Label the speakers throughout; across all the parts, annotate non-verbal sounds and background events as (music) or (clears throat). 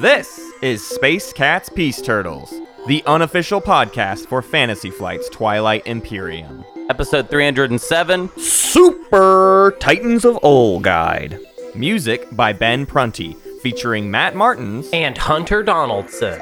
Speaker 1: This is Space Cats Peace Turtles, the unofficial podcast for Fantasy Flight's Twilight Imperium.
Speaker 2: Episode 307.
Speaker 1: Super Titans of Ul Guide. Music by Ben Prunty, featuring Matt Martins
Speaker 3: and Hunter Donaldson.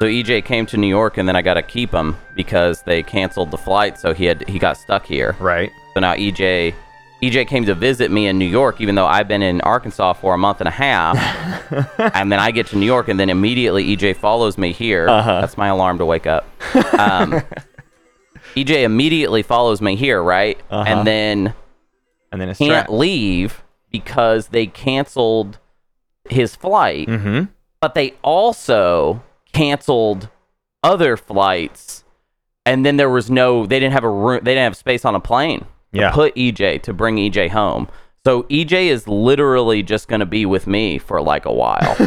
Speaker 2: So EJ came to New York, and then I got to keep him because they canceled the flight, so he had he got stuck here.
Speaker 1: Right.
Speaker 2: So now EJ EJ came to visit me in New York, even though I've been in Arkansas for a month and a half. (laughs) and then I get to New York, and then immediately EJ follows me here.
Speaker 1: Uh-huh.
Speaker 2: That's my alarm to wake up. (laughs) Um, EJ immediately follows me here, right?
Speaker 1: Uh-huh.
Speaker 2: And then
Speaker 1: And then
Speaker 2: can't
Speaker 1: tra-
Speaker 2: leave because they canceled his flight,
Speaker 1: Mm-hmm.
Speaker 2: but they also canceled other flights. And then there was no, they didn't have a room, they didn't have space on a plane to
Speaker 1: Yeah.
Speaker 2: put EJ to bring EJ home. So EJ is literally just going to be with me for like a while. (laughs)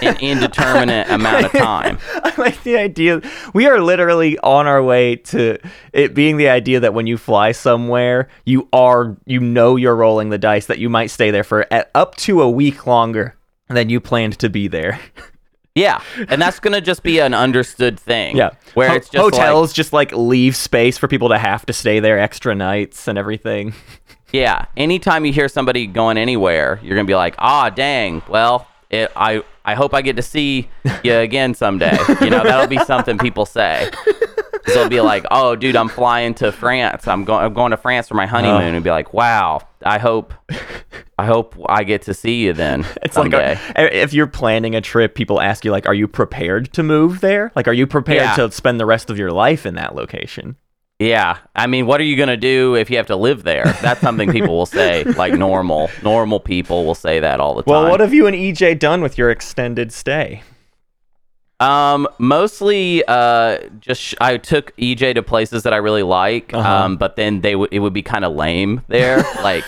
Speaker 2: An indeterminate amount of time. (laughs)
Speaker 1: I like the idea. We are literally on our way to it being the idea that when you fly somewhere, you are, you know, you're rolling the dice that you might stay there for at, up to a week longer than you planned to be there. (laughs)
Speaker 2: Yeah. And that's going to just be an understood thing.
Speaker 1: Yeah.
Speaker 2: Where
Speaker 1: Ho-
Speaker 2: it's just like-
Speaker 1: hotels just like leave space for people to have to stay there extra nights and everything. (laughs)
Speaker 2: Yeah. Anytime you hear somebody going anywhere, you're gonna be like, ah, dang. Well, it, I I hope I get to see you (laughs) again someday. You know, that'll be something people say. (laughs) They'll be like, oh, dude, I'm flying to France. I'm going. I'm going to France for my honeymoon.
Speaker 1: Oh.
Speaker 2: And be like, wow. I hope. I hope I get to see you then (laughs)
Speaker 1: It's
Speaker 2: someday.
Speaker 1: like uh, a, if you're planning a trip, people ask you like, "Are you prepared to move there? Like, are you prepared
Speaker 2: Yeah.
Speaker 1: to spend the rest of your life in that location?"
Speaker 2: yeah. I mean, what are you gonna do if you have to live there? That's something people will say. (laughs) Like normal, normal people will say that all the time.
Speaker 1: Well, what have you and EJ done with your extended stay?
Speaker 2: Um, mostly, uh, just sh- I took EJ to places that I really like.
Speaker 1: Uh-huh.
Speaker 2: Um, but then they would it would be kind of lame there. (laughs) like,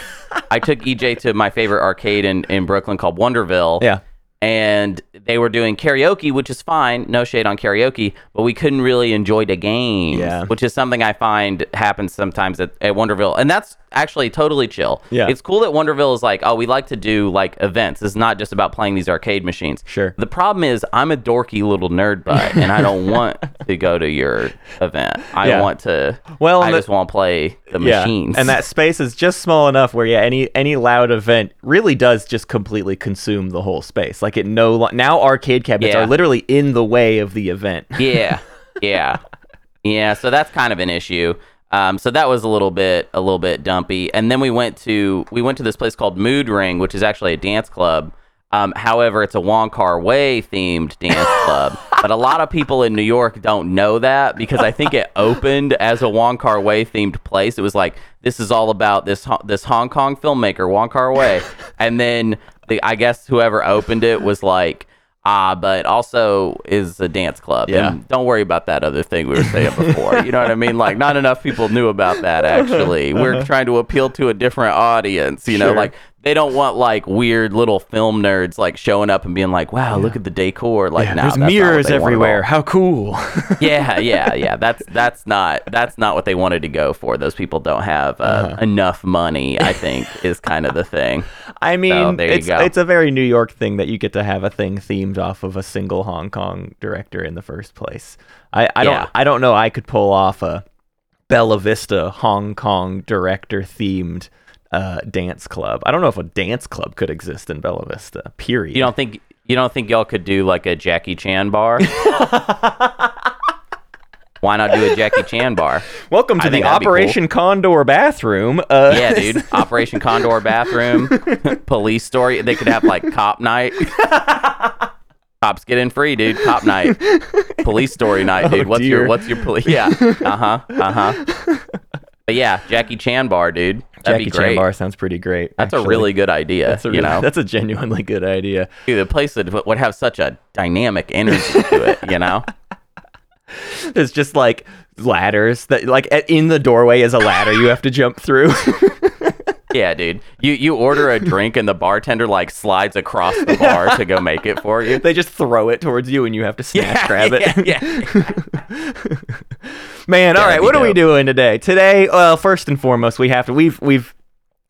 Speaker 2: I took EJ to my favorite arcade in in Brooklyn called Wonderville.
Speaker 1: Yeah.
Speaker 2: And they were doing karaoke, which is fine. No shade on karaoke, but we couldn't really enjoy the games,
Speaker 1: Yeah.
Speaker 2: which is something I find happens sometimes at, at Wonderville. And that's actually totally chill.
Speaker 1: Yeah.
Speaker 2: It's cool that Wonderville is like, oh, we like to do like events. It's not just about playing these arcade machines.
Speaker 1: Sure.
Speaker 2: The problem is I'm a dorky little nerd butt, (laughs) and I don't want to go to your event. I
Speaker 1: Yeah.
Speaker 2: want to.
Speaker 1: Well,
Speaker 2: I
Speaker 1: the-
Speaker 2: just want to play the
Speaker 1: Yeah,
Speaker 2: machines.
Speaker 1: and that space is just small enough where yeah, any any loud event really does just completely consume the whole space. Like it no lo- now arcade cabinets
Speaker 2: Yeah.
Speaker 1: are literally in the way of the event.
Speaker 2: yeah, (laughs) yeah, yeah. So that's kind of an issue. Um, so that was a little bit a little bit dumpy. And then we went to we went to this place called Mood Ring, which is actually a dance club. Um, however, it's a Wong Kar Wai themed dance (laughs) club. but a lot of people in New York don't know that because I think it opened as a Wong Kar Wai themed place. It was like this is all about this this Hong Kong filmmaker Wong Kar Wai, and then the, I guess whoever opened it was like. Ah, but also is a dance club.
Speaker 1: Yeah.
Speaker 2: And don't worry about that other thing we were saying before. you know what I mean? Like, not enough people knew about that, actually. We're trying to appeal to a different audience. You know,
Speaker 1: Sure.
Speaker 2: like, they don't want like weird little film nerds like showing up and being like, wow, look at the decor. Like,
Speaker 1: Yeah, there's
Speaker 2: that's not what
Speaker 1: mirrors
Speaker 2: they want at all.
Speaker 1: everywhere. How cool! (laughs)
Speaker 2: yeah, yeah, yeah. (laughs) That's that's not that's not what they wanted to go for. Those people don't have uh,
Speaker 1: Uh-huh.
Speaker 2: enough money. I think is kind of the thing. (laughs)
Speaker 1: I mean,
Speaker 2: there you
Speaker 1: it's
Speaker 2: go.
Speaker 1: it's a very New York thing that you get to have a thing themed off of a single Hong Kong director in the first place. I, I
Speaker 2: Yeah.
Speaker 1: don't I don't know I could pull off a Bella Vista Hong Kong director themed uh, dance club. I don't know if a dance club could exist in Bella Vista. Period.
Speaker 2: You don't think you don't think y'all could do like a Jackie Chan bar? (laughs) Why not do a Jackie Chan bar?
Speaker 1: Welcome to
Speaker 2: I
Speaker 1: the
Speaker 2: think cool.
Speaker 1: Operation Condor bathroom. Uh,
Speaker 2: Yeah, dude. (laughs) Operation Condor bathroom, (laughs) police story. They could have like cop night. Cops get in free, dude. Cop night, police story night, dude.
Speaker 1: Oh,
Speaker 2: what's
Speaker 1: dear.
Speaker 2: your what's your police? Yeah, uh huh, uh huh. But yeah, Jackie Chan bar, dude. That'd
Speaker 1: Jackie. Chan bar sounds pretty great.
Speaker 2: That's a really good idea.
Speaker 1: That's a
Speaker 2: you know, (laughs)
Speaker 1: that's a genuinely good idea.
Speaker 2: dude, the place that would have such a dynamic energy to it. (laughs) You know,
Speaker 1: There's just like ladders that like in the doorway is a ladder you have to jump through. (laughs)
Speaker 2: Yeah, dude. You you order a drink and the bartender like slides across the bar to go make it for you.
Speaker 1: they just throw it towards you and you have to snatch
Speaker 2: Yeah,
Speaker 1: grab it.
Speaker 2: yeah, yeah. (laughs)
Speaker 1: Man, all right, what are we doing today? Today, well, first and foremost, we have to we've we've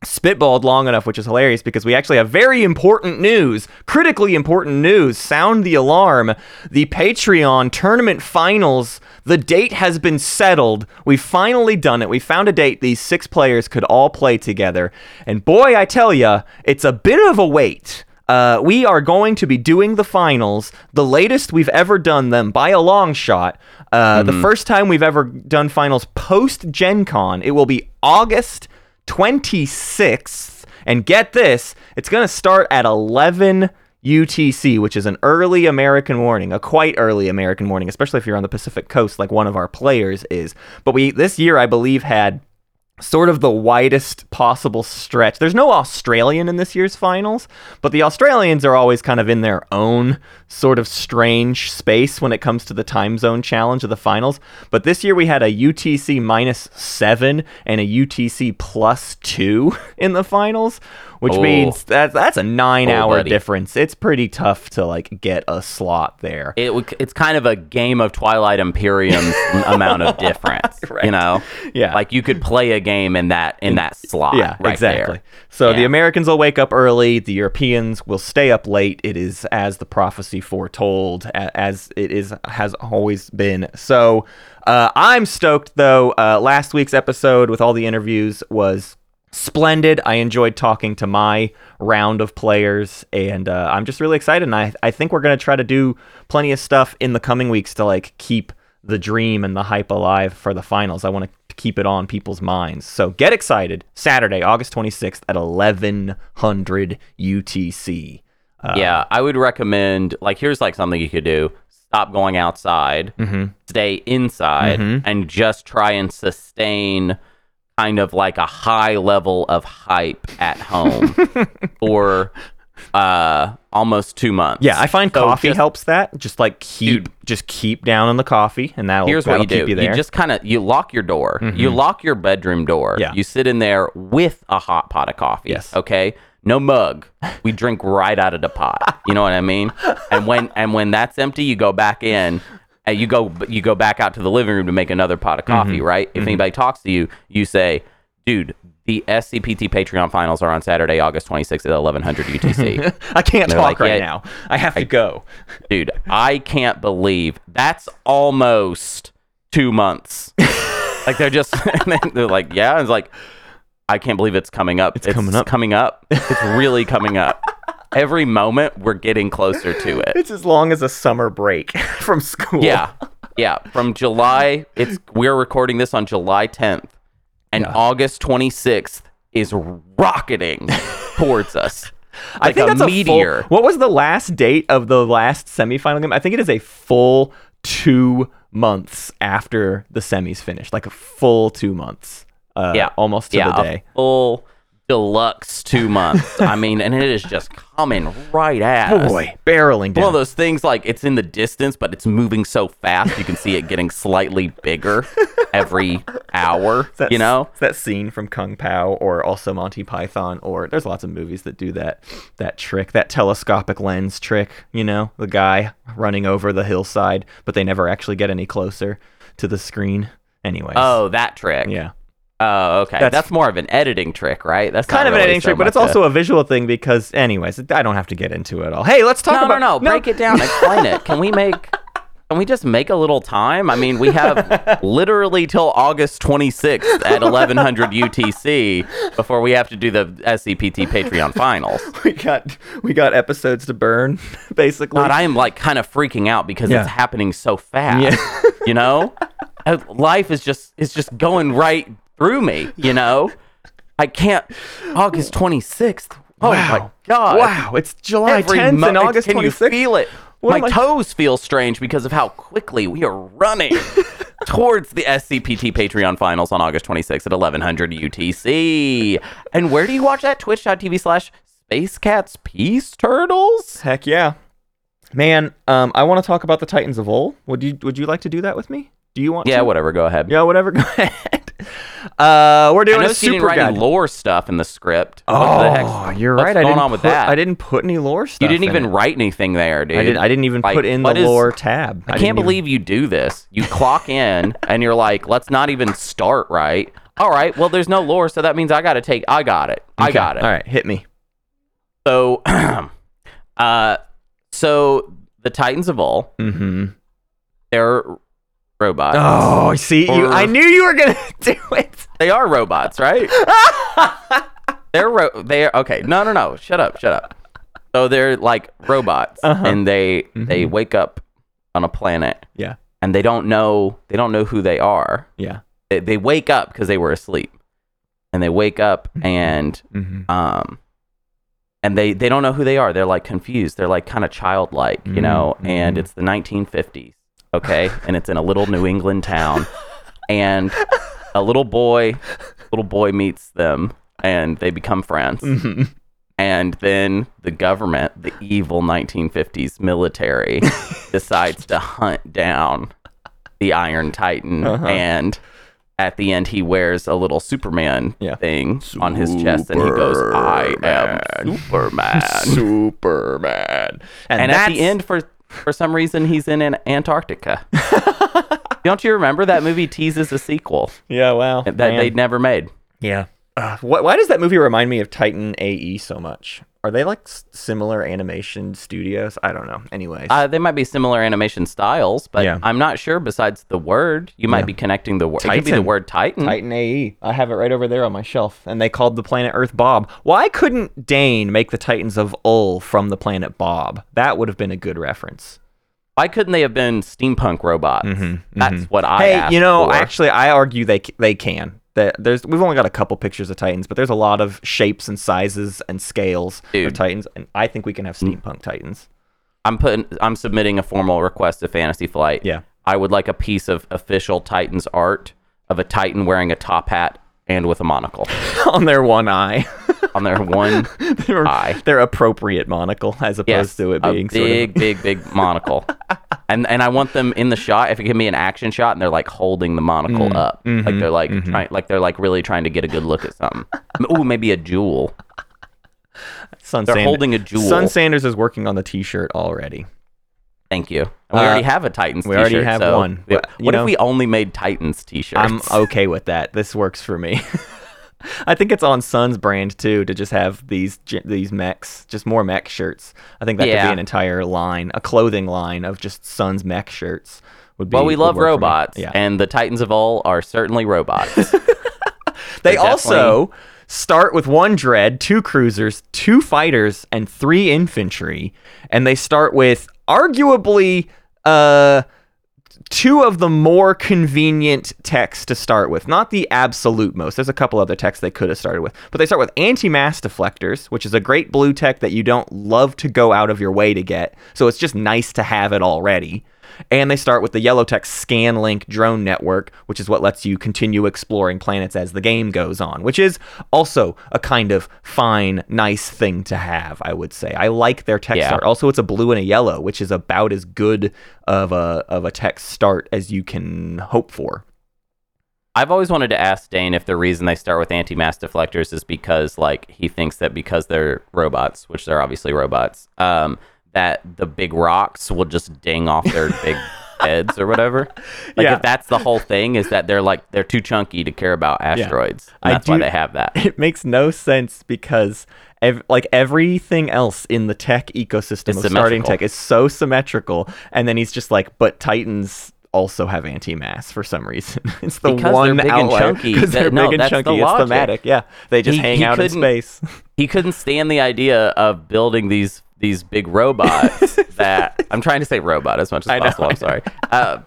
Speaker 1: spitballed long enough, which is hilarious because we actually have very important news, critically important news. Sound the alarm. The Patreon tournament finals, the date has been settled. We've finally done it. We found a date these six players could all play together. And boy, I tell ya, it's a bit of a wait. Uh, we are going to be doing the finals, the latest we've ever done them by a long shot. Uh, The first time we've ever done finals post Gen Con. It will be August 26th. And get this, it's going to start at 11 UTC, which is an early American morning, a quite early American morning, especially if you're on the Pacific Coast like one of our players is. But we this year I believe had sort of the widest possible stretch. There's no Australian in this year's finals, but the Australians are always kind of in their own sort of strange space when it comes to the time zone challenge of the finals. But this year we had a UTC minus seven and a UTC plus two (laughs) in the finals, which
Speaker 2: Oh.
Speaker 1: means that that's a nine
Speaker 2: Oh,
Speaker 1: hour
Speaker 2: buddy.
Speaker 1: difference. It's pretty tough to like get a slot there.
Speaker 2: It, it's kind of a game of Twilight Imperium's (laughs) amount of difference, you know.
Speaker 1: Yeah.
Speaker 2: like you could play a game in that in that slot.
Speaker 1: Yeah,
Speaker 2: right
Speaker 1: exactly.
Speaker 2: There.
Speaker 1: So the Americans will wake up early. The Europeans will stay up late. It is as the prophecy foretold, as it is has always been. So uh, I'm stoked though. Uh, last week's episode with all the interviews was splendid. I enjoyed talking to my round of players, and uh, I'm just really excited. And I I think we're gonna try to do plenty of stuff in the coming weeks to like keep the dream and the hype alive for the finals. I want to keep it on people's minds. So get excited. Saturday, August 26th at 1100 UTC. Uh,
Speaker 2: yeah, I would recommend like here's like something you could do: stop going outside,
Speaker 1: Mm-hmm.
Speaker 2: stay inside, and just try and sustain kind of like a high level of hype at home (laughs) for uh almost two months.
Speaker 1: Yeah, I find
Speaker 2: So
Speaker 1: coffee
Speaker 2: just-
Speaker 1: helps that. Just like keep, just keep down on the coffee, and that'll,
Speaker 2: Here's what
Speaker 1: that'll
Speaker 2: you do:
Speaker 1: you there.
Speaker 2: just kind of you lock your door, you lock your bedroom door.
Speaker 1: Yeah.
Speaker 2: You sit in there with a hot pot of coffee.
Speaker 1: Yes.
Speaker 2: Okay. No mug. We drink right out of the pot. You know what I mean? And when and when that's empty, you go back in. And you go you go back out to the living room to make another pot of
Speaker 1: Mm-hmm.
Speaker 2: coffee, right? If anybody talks to you, you say, "Dude, the SCPT Patreon finals are on Saturday, August 26th at 1100 UTC." (laughs)
Speaker 1: I can't talk
Speaker 2: like,
Speaker 1: right
Speaker 2: yeah,
Speaker 1: now. I have to go.
Speaker 2: dude i can't believe that's almost two months (laughs) like they're just (laughs) and then they're like yeah it's like i can't believe it's coming up it's,
Speaker 1: coming up.
Speaker 2: coming up it's really coming up (laughs) every moment we're getting closer to it
Speaker 1: It's as long as a summer break (laughs) from school.
Speaker 2: yeah yeah from july it's we're recording this on july 10th and
Speaker 1: Yeah.
Speaker 2: august 26th is rocketing towards us (laughs)
Speaker 1: I think
Speaker 2: a
Speaker 1: that's a
Speaker 2: meteor
Speaker 1: what was the last date of the last semifinal game? I think it is a full two months after the semis finished, like a full two months. Uh,
Speaker 2: yeah,
Speaker 1: almost to
Speaker 2: yeah,
Speaker 1: the
Speaker 2: a
Speaker 1: day.
Speaker 2: full deluxe two (laughs) months. I mean, and it is just coming right at us.
Speaker 1: Boy, barreling down.
Speaker 2: One of those things like it's in the distance, but it's moving so fast you can see it getting slightly bigger every hour. (laughs)
Speaker 1: That
Speaker 2: you know?
Speaker 1: that scene from Kung Pow, or also Monty Python, or there's lots of movies that do that that trick, that telescopic lens trick. You know, the guy running over the hillside, but they never actually get any closer to the screen. Anyways,
Speaker 2: Oh, that trick.
Speaker 1: yeah,
Speaker 2: Oh, okay.
Speaker 1: That's-
Speaker 2: That's, more of an editing trick, right? That's
Speaker 1: kind of an editing
Speaker 2: so
Speaker 1: trick, but it's
Speaker 2: a-
Speaker 1: also a visual thing because, anyways, I don't have to get into it all. Hey, let's talk
Speaker 2: no,
Speaker 1: about
Speaker 2: no, no. Break it down. Explain it. Can we make? Can we just make a little time? I mean, we have (laughs) literally till August 26th at 1100 UTC before we have to do the SCPT Patreon finals. (laughs)
Speaker 1: We got we got episodes to burn, (laughs) basically.
Speaker 2: God, I am like kind of freaking out because
Speaker 1: Yeah.
Speaker 2: it's happening so fast.
Speaker 1: Yeah.
Speaker 2: you know, Uh, life is just is just going right through me. You know, I can't. August 26th. Oh
Speaker 1: Wow.
Speaker 2: my God!
Speaker 1: wow, it's July
Speaker 2: Every
Speaker 1: 10th
Speaker 2: mo-
Speaker 1: and August
Speaker 2: Can
Speaker 1: 26th.
Speaker 2: you feel it?
Speaker 1: What
Speaker 2: My toes feel strange because of how quickly we are running (laughs) towards the SCPT Patreon finals on August 26th at 1100 UTC. And where do you watch that? Twitch.tv slash Space Cats Peace Turtles?
Speaker 1: Heck yeah, man. Um, I want to talk about the Titans of Ul. Would you Would you like to do that with me? Do you want
Speaker 2: Yeah,
Speaker 1: to?
Speaker 2: whatever. Go ahead.
Speaker 1: Yeah, whatever. (laughs) Go ahead. (laughs) Uh, we're
Speaker 2: I
Speaker 1: doing a
Speaker 2: noticed didn't
Speaker 1: super guide.
Speaker 2: lore stuff in the script.
Speaker 1: Oh,
Speaker 2: what the heck's,
Speaker 1: you're
Speaker 2: what's
Speaker 1: right.
Speaker 2: going
Speaker 1: I didn't
Speaker 2: on with
Speaker 1: put,
Speaker 2: that?
Speaker 1: I didn't put any lore stuff.
Speaker 2: You didn't even
Speaker 1: it.
Speaker 2: write anything there, dude.
Speaker 1: I didn't. I didn't even
Speaker 2: Like,
Speaker 1: put in the
Speaker 2: is-
Speaker 1: lore tab.
Speaker 2: I,
Speaker 1: didn't
Speaker 2: can't
Speaker 1: even-
Speaker 2: believe you do this. You clock (laughs) in and you're like, let's not even start right. All right. Well, there's no lore, so that means I got to take. I got it. I
Speaker 1: Okay,
Speaker 2: got it.
Speaker 1: All right, hit me.
Speaker 2: So, (clears throat) uh, so the Titans of Ul,
Speaker 1: Mm-hmm.
Speaker 2: they're robots.
Speaker 1: Oh, I see, you. I knew you were gonna (laughs) do it.
Speaker 2: They are robots, right? (laughs) they're ro- they're okay. No, no, no. Shut up. Shut up. So they're like robots,
Speaker 1: Uh-huh.
Speaker 2: and they they wake up on a planet,
Speaker 1: Yeah,
Speaker 2: and they don't know they don't know who they are.
Speaker 1: yeah.
Speaker 2: They, they wake up because they were asleep, and they wake up and
Speaker 1: Mm-hmm.
Speaker 2: um and they they don't know who they are they're like confused they're like kind of childlike you know
Speaker 1: Mm,
Speaker 2: and it's the 1950s okay and it's in a little new england town and a little boy little boy meets them and they become friends
Speaker 1: Mm-hmm.
Speaker 2: and then the government the evil 1950s military (laughs) decides to hunt down the iron titan
Speaker 1: Uh-huh.
Speaker 2: and at the end he wears a little superman
Speaker 1: Yeah.
Speaker 2: thing on his chest and he goes i am superman
Speaker 1: Superman. (laughs) And,
Speaker 2: and at the end for for some reason he's in an antarctica (laughs) don't you remember that movie teases a sequel
Speaker 1: yeah, wow,
Speaker 2: that
Speaker 1: man.
Speaker 2: they'd never made
Speaker 1: yeah. Uh, wh- why does that movie remind me of Titan AE so much? Are they like similar animation studios? I don't know. Anyways,
Speaker 2: uh, they might be similar animation styles, but
Speaker 1: Yeah.
Speaker 2: I'm not sure. Besides the word, you might
Speaker 1: Yeah.
Speaker 2: be connecting the word. It could be the word Titan.
Speaker 1: Titan AE. I have it right over there on my shelf, and they called the planet Earth Bob. Why couldn't Dane make the Titans of Ul from the planet Bob? That would have been a good reference.
Speaker 2: Why couldn't they have been steampunk robots?
Speaker 1: Mhm,
Speaker 2: That's
Speaker 1: mhm.
Speaker 2: what I.
Speaker 1: hey, you know,
Speaker 2: for.
Speaker 1: actually, I argue they they can. That there's we've only got a couple pictures of Titans, but there's a lot of shapes and sizes and scales
Speaker 2: Dude.
Speaker 1: of Titans, and I think we can have mm. steampunk Titans.
Speaker 2: I'm putting. I'm submitting a formal request to Fantasy Flight.
Speaker 1: Yeah.
Speaker 2: I would like a piece of official Titans art of a Titan wearing a top hat and with a monocle (laughs)
Speaker 1: on their one eye. (laughs)
Speaker 2: on their one (laughs)
Speaker 1: their,
Speaker 2: Eye.
Speaker 1: their appropriate monocle, as opposed
Speaker 2: yes,
Speaker 1: to it being
Speaker 2: a
Speaker 1: being
Speaker 2: big,
Speaker 1: sort
Speaker 2: big, big monocle. And and I want them in the shot. If it can be an action shot, and they're like holding the monocle mm. up, like mm-hmm. they're like mm-hmm. trying, like they're like really trying to get a good look at something. Ooh, maybe a jewel.
Speaker 1: Sun
Speaker 2: They're
Speaker 1: Sand-
Speaker 2: holding a jewel.
Speaker 1: Sun Sanders is working on the T-shirt already.
Speaker 2: Thank you. We
Speaker 1: Uh,
Speaker 2: already have a Titans. T shirt.
Speaker 1: We already have
Speaker 2: so-
Speaker 1: one. You
Speaker 2: What
Speaker 1: know-
Speaker 2: if we only made Titans t-shirts?
Speaker 1: I'm okay with that. This works for me. (laughs) I think it's on Sun's brand too to just have these these mechs, just more mech shirts. I think that could be an entire line, a clothing line of just Sun's mech shirts. Would be
Speaker 2: well, we love
Speaker 1: work for me.
Speaker 2: robots,
Speaker 1: Yeah.
Speaker 2: and the Titans of Ul are certainly robots. (laughs)
Speaker 1: They also start with one dread, two cruisers, two fighters, and three infantry. And they start with arguably uh two of the more convenient techs to start with. Not the absolute most. There's a couple other techs they could have started with. But they start with anti-mass deflectors, which is a great blue tech that you don't love to go out of your way to get. So it's just nice to have it already. And they start with the yellow tech ScanLink drone network, which is what lets you continue exploring planets as the game goes on, which is also a kind of fine, nice thing to have, I would say. I like their tech
Speaker 2: Yeah.
Speaker 1: start. Also, it's a blue and a yellow, which is about as good of a of a tech start as you can hope for.
Speaker 2: I've always wanted to ask Dane if the reason they start with anti-mass deflectors is because like he thinks that because they're robots, which they're obviously robots, um, that the big rocks will just ding off their big (laughs) heads or whatever. Like
Speaker 1: Yeah.
Speaker 2: if that's the whole thing, is that they're like they're too chunky to care about asteroids.
Speaker 1: I
Speaker 2: that's why
Speaker 1: do-
Speaker 2: they have that. (laughs)
Speaker 1: It makes no sense because ev- like everything else in the tech ecosystem
Speaker 2: It's
Speaker 1: of starting tech is so symmetrical, and then he's just like, but Titans also have anti-mass for some reason. (laughs) it's the
Speaker 2: Because they're
Speaker 1: one
Speaker 2: big and chunky.
Speaker 1: because they're
Speaker 2: no,
Speaker 1: big and
Speaker 2: that's the
Speaker 1: chunky. It's thematic. Yeah, they just
Speaker 2: He-
Speaker 1: hang
Speaker 2: he
Speaker 1: out in space.
Speaker 2: he couldn't stand the idea of building these these big robots (laughs) that I'm trying to say robot as much as
Speaker 1: I
Speaker 2: possible.
Speaker 1: I
Speaker 2: I'm sorry. Uh,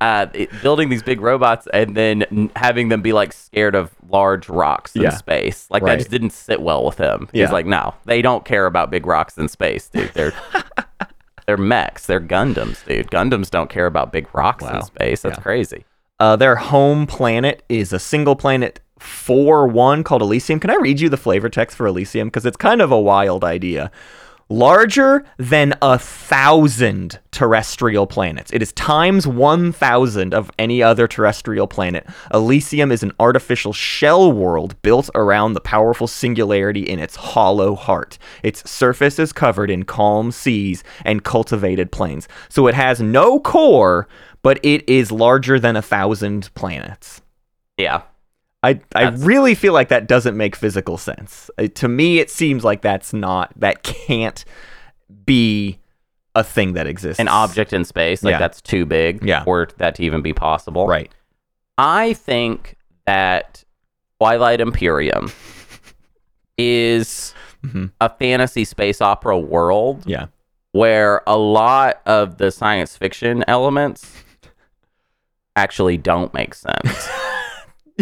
Speaker 2: uh, it- building these big robots and then n- having them be like scared of large rocks in
Speaker 1: Yeah.
Speaker 2: space, like
Speaker 1: Right.
Speaker 2: that just didn't sit well with him. He's like, no, they don't care about big rocks in space, dude. They're (laughs) they're mechs, they're Gundams, dude. Gundams don't care about big rocks
Speaker 1: Wow.
Speaker 2: in space. That's
Speaker 1: Yeah.
Speaker 2: crazy.
Speaker 1: Uh, their home planet is a single planet 4 1 called Elysium. Can I read you the flavor text for Elysium? Because it's kind of a wild idea. Larger than a thousand terrestrial planets. It is times 1,000 of any other terrestrial planet. Elysium is an artificial shell world built around the powerful singularity in its hollow heart. Its surface is covered in calm seas and cultivated plains. So it has no core, but it is larger than a thousand planets.
Speaker 2: Yeah.
Speaker 1: I, I
Speaker 2: That's-
Speaker 1: really feel like that doesn't make physical sense. Uh, to me, it seems like that's not, that can't be a thing that exists.
Speaker 2: An object in space, like
Speaker 1: Yeah.
Speaker 2: that's too big
Speaker 1: Yeah.
Speaker 2: for that to even be possible.
Speaker 1: Right.
Speaker 2: I think that Twilight Imperium (laughs) is
Speaker 1: Mhm.
Speaker 2: a fantasy space opera world
Speaker 1: Yeah.
Speaker 2: where a lot of the science fiction elements actually don't make sense. (laughs)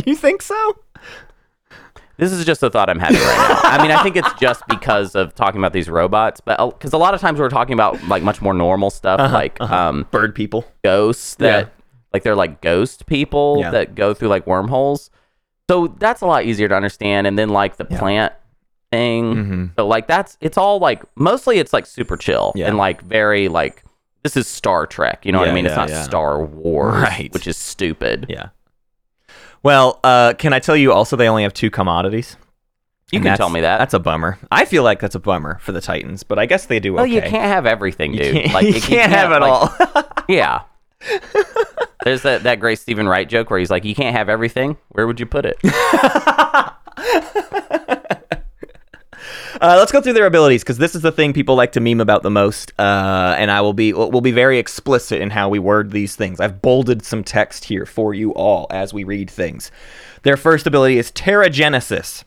Speaker 1: You think so?
Speaker 2: this is just a thought I'm having right now. I mean, I think it's just because of talking about these robots, but because a lot of times we're talking about like much more normal stuff,
Speaker 1: Uh-huh,
Speaker 2: like um,
Speaker 1: Bird people.
Speaker 2: ghosts that
Speaker 1: Yeah.
Speaker 2: like they're like ghost people
Speaker 1: Yeah.
Speaker 2: that go through like wormholes. So that's a lot easier to understand. And then like the
Speaker 1: Yeah.
Speaker 2: plant thing.
Speaker 1: Mhm.
Speaker 2: So like that's it's all like mostly it's like super chill
Speaker 1: Yeah.
Speaker 2: and like very like this is Star Trek. You know what I
Speaker 1: Yeah,
Speaker 2: mean? it's not
Speaker 1: yeah.
Speaker 2: Star Wars,
Speaker 1: Right.
Speaker 2: which is stupid.
Speaker 1: Yeah. Well, uh, can I tell you also they only have two commodities?
Speaker 2: You
Speaker 1: And
Speaker 2: can tell me that.
Speaker 1: That's a bummer. I feel like that's a bummer for the Titans, but I guess they do
Speaker 2: well,
Speaker 1: okay.
Speaker 2: you can't have everything,
Speaker 1: You
Speaker 2: dude.
Speaker 1: can't,
Speaker 2: like
Speaker 1: you
Speaker 2: if
Speaker 1: can't have it
Speaker 2: like-
Speaker 1: all. (laughs)
Speaker 2: Yeah. (laughs) There's that, that great Steven Wright joke where he's like, You can't have everything. Where would you put it? (laughs)
Speaker 1: Uh, let's go through their abilities because this is the thing people like to meme about the most. Uh, and I will be will be very explicit in how we word these things. I've bolded some text here for you all as we read things. Their first ability is Terragenesis,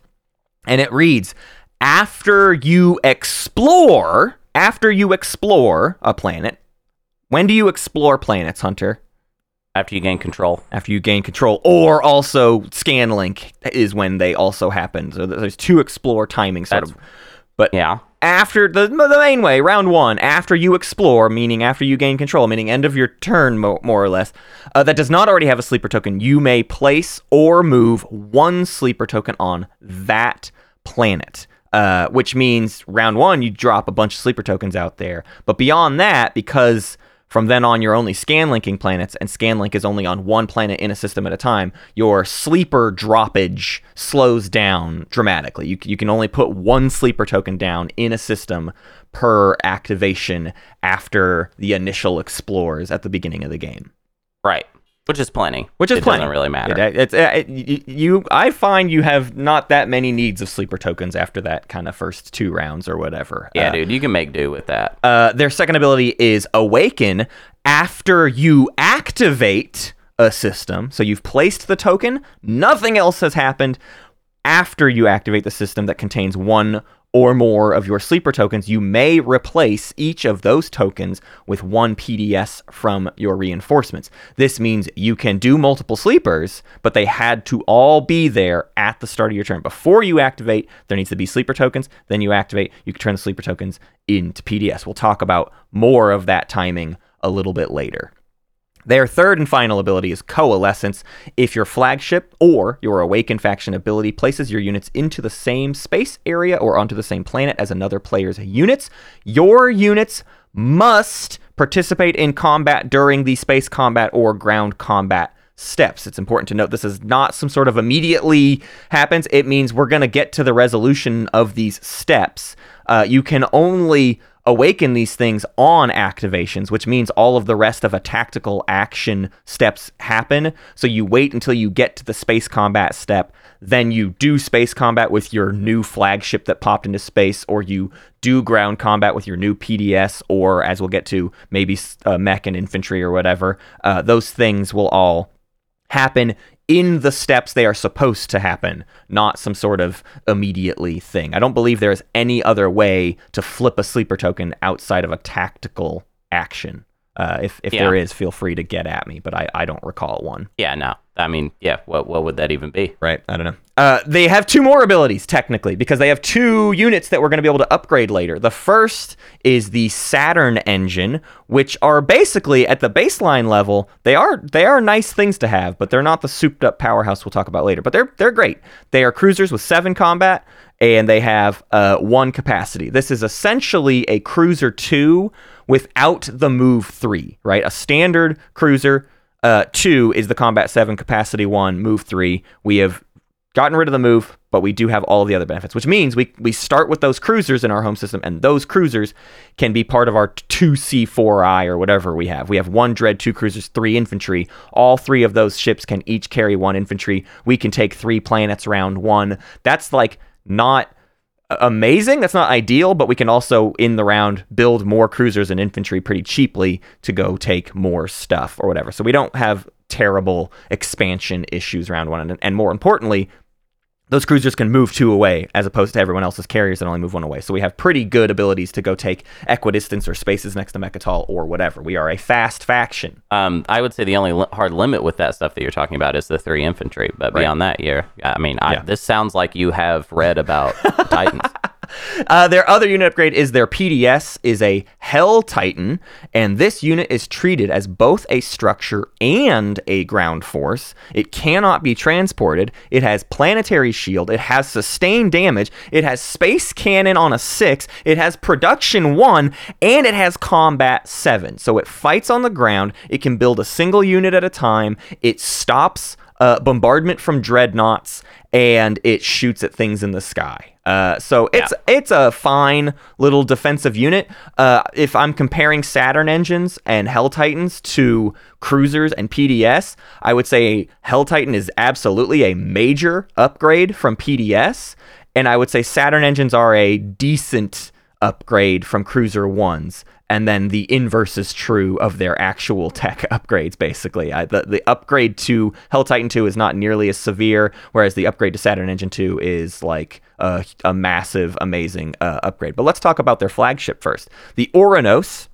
Speaker 1: and it reads: After you explore, after you explore a planet. When do you explore planets, Hunter?
Speaker 2: After you gain control.
Speaker 1: after you gain control, or also Scanlink is when they also happen. So there's two explore timing sort
Speaker 2: That's-
Speaker 1: of. But
Speaker 2: Yeah.
Speaker 1: after the the main way, round one, after you explore, meaning after you gain control, meaning end of your turn, mo- more or less, uh, that does not already have a sleeper token, you may place or move one sleeper token on that planet. Uh, which means round one, you drop a bunch of sleeper tokens out there. But beyond that, because from then on you're only scan linking planets, and scanlink is only on one planet in a system at a time, your sleeper droppage slows down dramatically. You, you can only put one sleeper token down in a system per activation after the initial explores at the beginning of the game.
Speaker 2: Right. Which is plenty.
Speaker 1: Which is plenty.
Speaker 2: it
Speaker 1: plenty.
Speaker 2: doesn't really matter.
Speaker 1: It- it's uh, it- you. I find you have not that many needs of sleeper tokens after that kind of first two rounds or whatever.
Speaker 2: yeah,
Speaker 1: Uh,
Speaker 2: dude, you can make do with that.
Speaker 1: uh, their second ability is Awaken after you activate a system. So you've placed the token, nothing else has happened. After you activate the system that contains one or more of your sleeper tokens, you may replace each of those tokens with one PDS from your reinforcements. This means you can do multiple sleepers, but they had to all be there at the start of your turn. Before you activate, there needs to be sleeper tokens. Then you activate, you can turn the sleeper tokens into PDS. We'll talk about more of that timing a little bit later. Their third and final ability is Coalescence. If your flagship or your Awaken faction ability places your units into the same space area or onto the same planet as another player's units, your units must participate in combat during the space combat or ground combat steps. It's important to note this is not some sort of immediately happens. It means we're going to get to the resolution of these steps. Uh, you can only awaken these things on activations, which means all of the rest of a tactical action steps happen. So you wait until you get to the space combat step, then you do space combat with your new flagship that popped into space, or you do ground combat with your new PDS, or as we'll get to, maybe uh, mech and infantry or whatever. Uh, those things will all happen in the steps they are supposed to happen, not some sort of immediately thing. I don't believe there is any other way to flip a sleeper token outside of a tactical action. Uh, if if
Speaker 2: Yeah.
Speaker 1: there is, feel free to get at me, but I, I don't recall one.
Speaker 2: Yeah, no. I mean, yeah, what what would that even be?
Speaker 1: Right? I don't know. Uh, they have two more abilities technically because they have two units that we're going to be able to upgrade later. The first is the Saturn engine, which are basically at the baseline level. They are they are nice things to have, but they're not the souped up powerhouse we'll talk about later. But they're they're great. They are cruisers with seven combat and they have uh, one capacity. This is essentially a cruiser two without the move three, right? A standard cruiser uh, two is the combat seven, capacity one, move three. We have gotten rid of the move, but we do have all the other benefits, which means we, we start with those cruisers in our home system, and those cruisers can be part of our 2C4I or whatever we have. We have one Dread, two cruisers, three infantry. All three of those ships can each carry one infantry. We can take three planets round one. That's like not amazing. That's not ideal, but we can also in the round build more cruisers and infantry pretty cheaply to go take more stuff or whatever. So we don't have terrible expansion issues around one. And, and more importantly, those cruisers can move two away as opposed to everyone else's carriers that only move one away. So we have pretty good abilities to go take equidistance or spaces next to Mecatol or whatever. We are a fast faction.
Speaker 2: Um, I would say the only li- hard limit with that stuff that you're talking about is the three infantry. But
Speaker 1: Right.
Speaker 2: beyond that, you're, I mean, I,
Speaker 1: Yeah.
Speaker 2: this sounds like you have read about Titans. (laughs)
Speaker 1: Uh, their other unit upgrade is their PDS is a Hell Titan, and this unit is treated as both a structure and a ground force. It cannot be transported. It has planetary shield. It has sustained damage. It has space cannon on a six. It has production one, and it has combat seven. So it fights on the ground. It can build a single unit at a time. It stops uh, bombardment from dreadnoughts, and it shoots at things in the sky. Uh, so it's it's a fine little defensive unit. Uh, if I'm comparing Saturn engines and Hell Titans to cruisers and PDS, I would say Hell Titan is absolutely a major upgrade from PDS, and I would say Saturn engines are a decent upgrade from Cruiser ones, and then the inverse is true of their actual (laughs) tech upgrades. Basically, I, the the upgrade to Hell Titan two is not nearly as severe, whereas the upgrade to Saturn Engine two is like a, a massive, amazing uh, upgrade. But let's talk about their flagship first. The Ouranos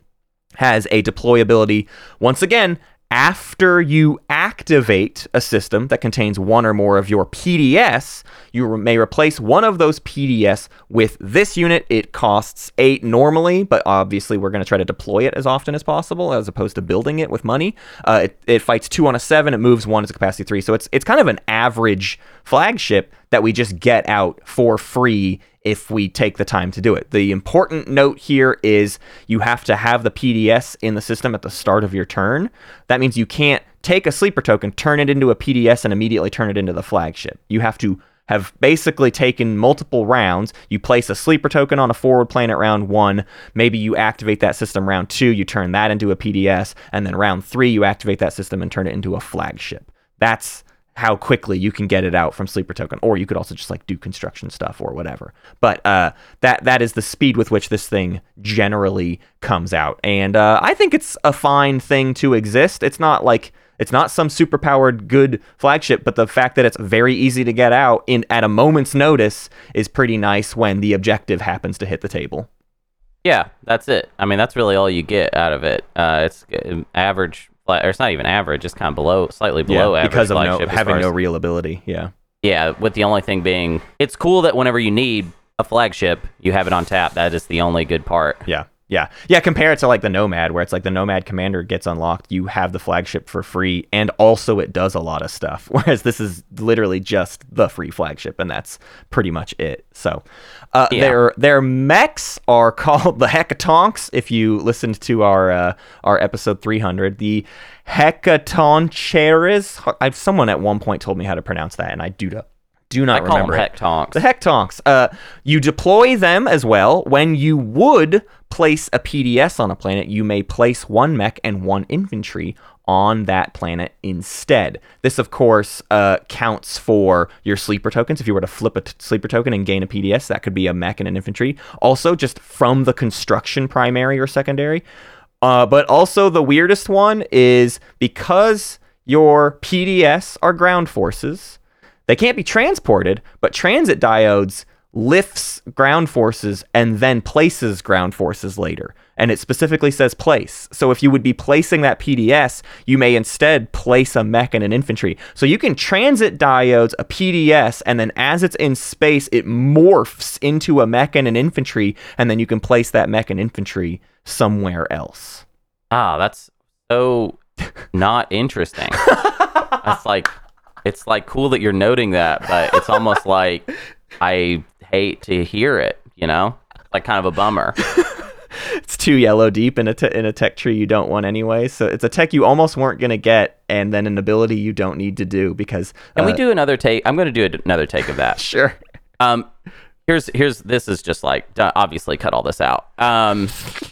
Speaker 1: has a deployability once again after you activate a system that contains one or more of your PDS, you may replace one of those PDS with this unit. It costs eight normally, but obviously we're going to try to deploy it as often as possible, as opposed to building it with money. Uh, it, it fights two on a seven. It moves one as a capacity three, so it's it's kind of an average flagship that we just get out for free if we take the time to do it. The important note here is you have to have the PDS in the system at the start of your turn. That means you can't take a sleeper token, turn it into a PDS, and immediately turn it into the flagship. You have to have basically taken multiple rounds. You place a sleeper token on a forward planet round one. Maybe you activate that system round two, you turn that into a PDS, and then round three, you activate that system and turn it into a flagship. That's how quickly you can get it out from sleeper token or you could also just like do construction stuff or whatever but uh, that that is the speed with which this thing generally comes out and uh, i think it's a fine thing to exist it's not like it's not some superpowered good flagship but the fact that it's very easy to get out in at a moment's notice is pretty nice when the objective happens to hit the table
Speaker 2: Yeah, that's it. I mean, that's really all you get out of it. Uh, it's uh, average, or it's not even average. It's kind of below, slightly below average
Speaker 1: because of no, having no real ability yeah
Speaker 2: Yeah, with the only thing being, it's cool that whenever you need a flagship, you have it on tap. That is the only good part.
Speaker 1: Yeah. Yeah. Yeah. Compare it to like the Nomad, where it's like the Nomad Commander gets unlocked, you have the flagship for free, and also it does a lot of stuff. (laughs) Whereas this is literally just the free flagship, and that's pretty much it. So uh,
Speaker 2: Yeah.
Speaker 1: their their mechs are (laughs) called the Hecatonks. If you listened to our uh, our episode 300, the Hecatoncheires. I've someone at one point told me how to pronounce that, and I do do not
Speaker 2: I call them
Speaker 1: remember it.
Speaker 2: hectonks.
Speaker 1: The Hectonks. Uh, you deploy them as well. When you would place a PDS on a planet, you may place one mech and one infantry on that planet instead. This, of course, uh, counts for your sleeper tokens. If you were to flip a t- sleeper token and gain a PDS, that could be a mech and an infantry. Also, just from the construction primary or secondary. Uh, but also, the weirdest one is because your PDS are ground forces. They can't be transported, but transit diodes lifts ground forces and then places ground forces later. and it specifically says place. So if you would be placing that PDS, you may instead place a mech and an infantry. So you can transit diodes a PDS, and then as it's in space, it morphs into a mech and an infantry, and then you can place that mech and infantry somewhere else.
Speaker 2: Ah, that's so (laughs) not interesting. That's like it's like cool that you're noting that, but it's almost (laughs) like I hate to hear it, you know? Like kind of a bummer. (laughs)
Speaker 1: It's too yellow deep in a te- in a tech tree you don't want anyway. So it's a tech you almost weren't gonna get, and then an ability you don't need to do because.
Speaker 2: Can we
Speaker 1: uh,
Speaker 2: do another take? I'm going to do another take of that. (laughs)
Speaker 1: Sure.
Speaker 2: Um, here's here's this is just like obviously cut all this out. Um,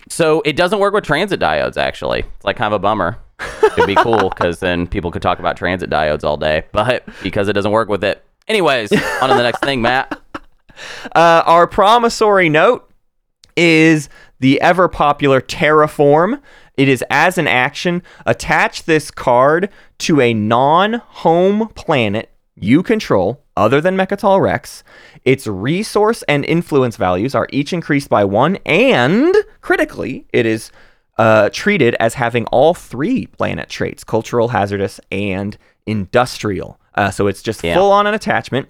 Speaker 2: so it doesn't work with transit diodes. Actually, it's like kind of a bummer. It'd be cool because then people could talk about transit diodes all day, but because it doesn't work with it. Anyways, on to the next thing, Matt. (laughs)
Speaker 1: Uh, our promissory note is the ever popular Terraform. It is as an action, attach this card to a non home planet you control other than Mecatol Rex. Its resource and influence values are each increased by one, and critically, it is uh, treated as having all three planet traits cultural, hazardous, and industrial. Uh, so it's just
Speaker 2: Yeah.
Speaker 1: full on an attachment.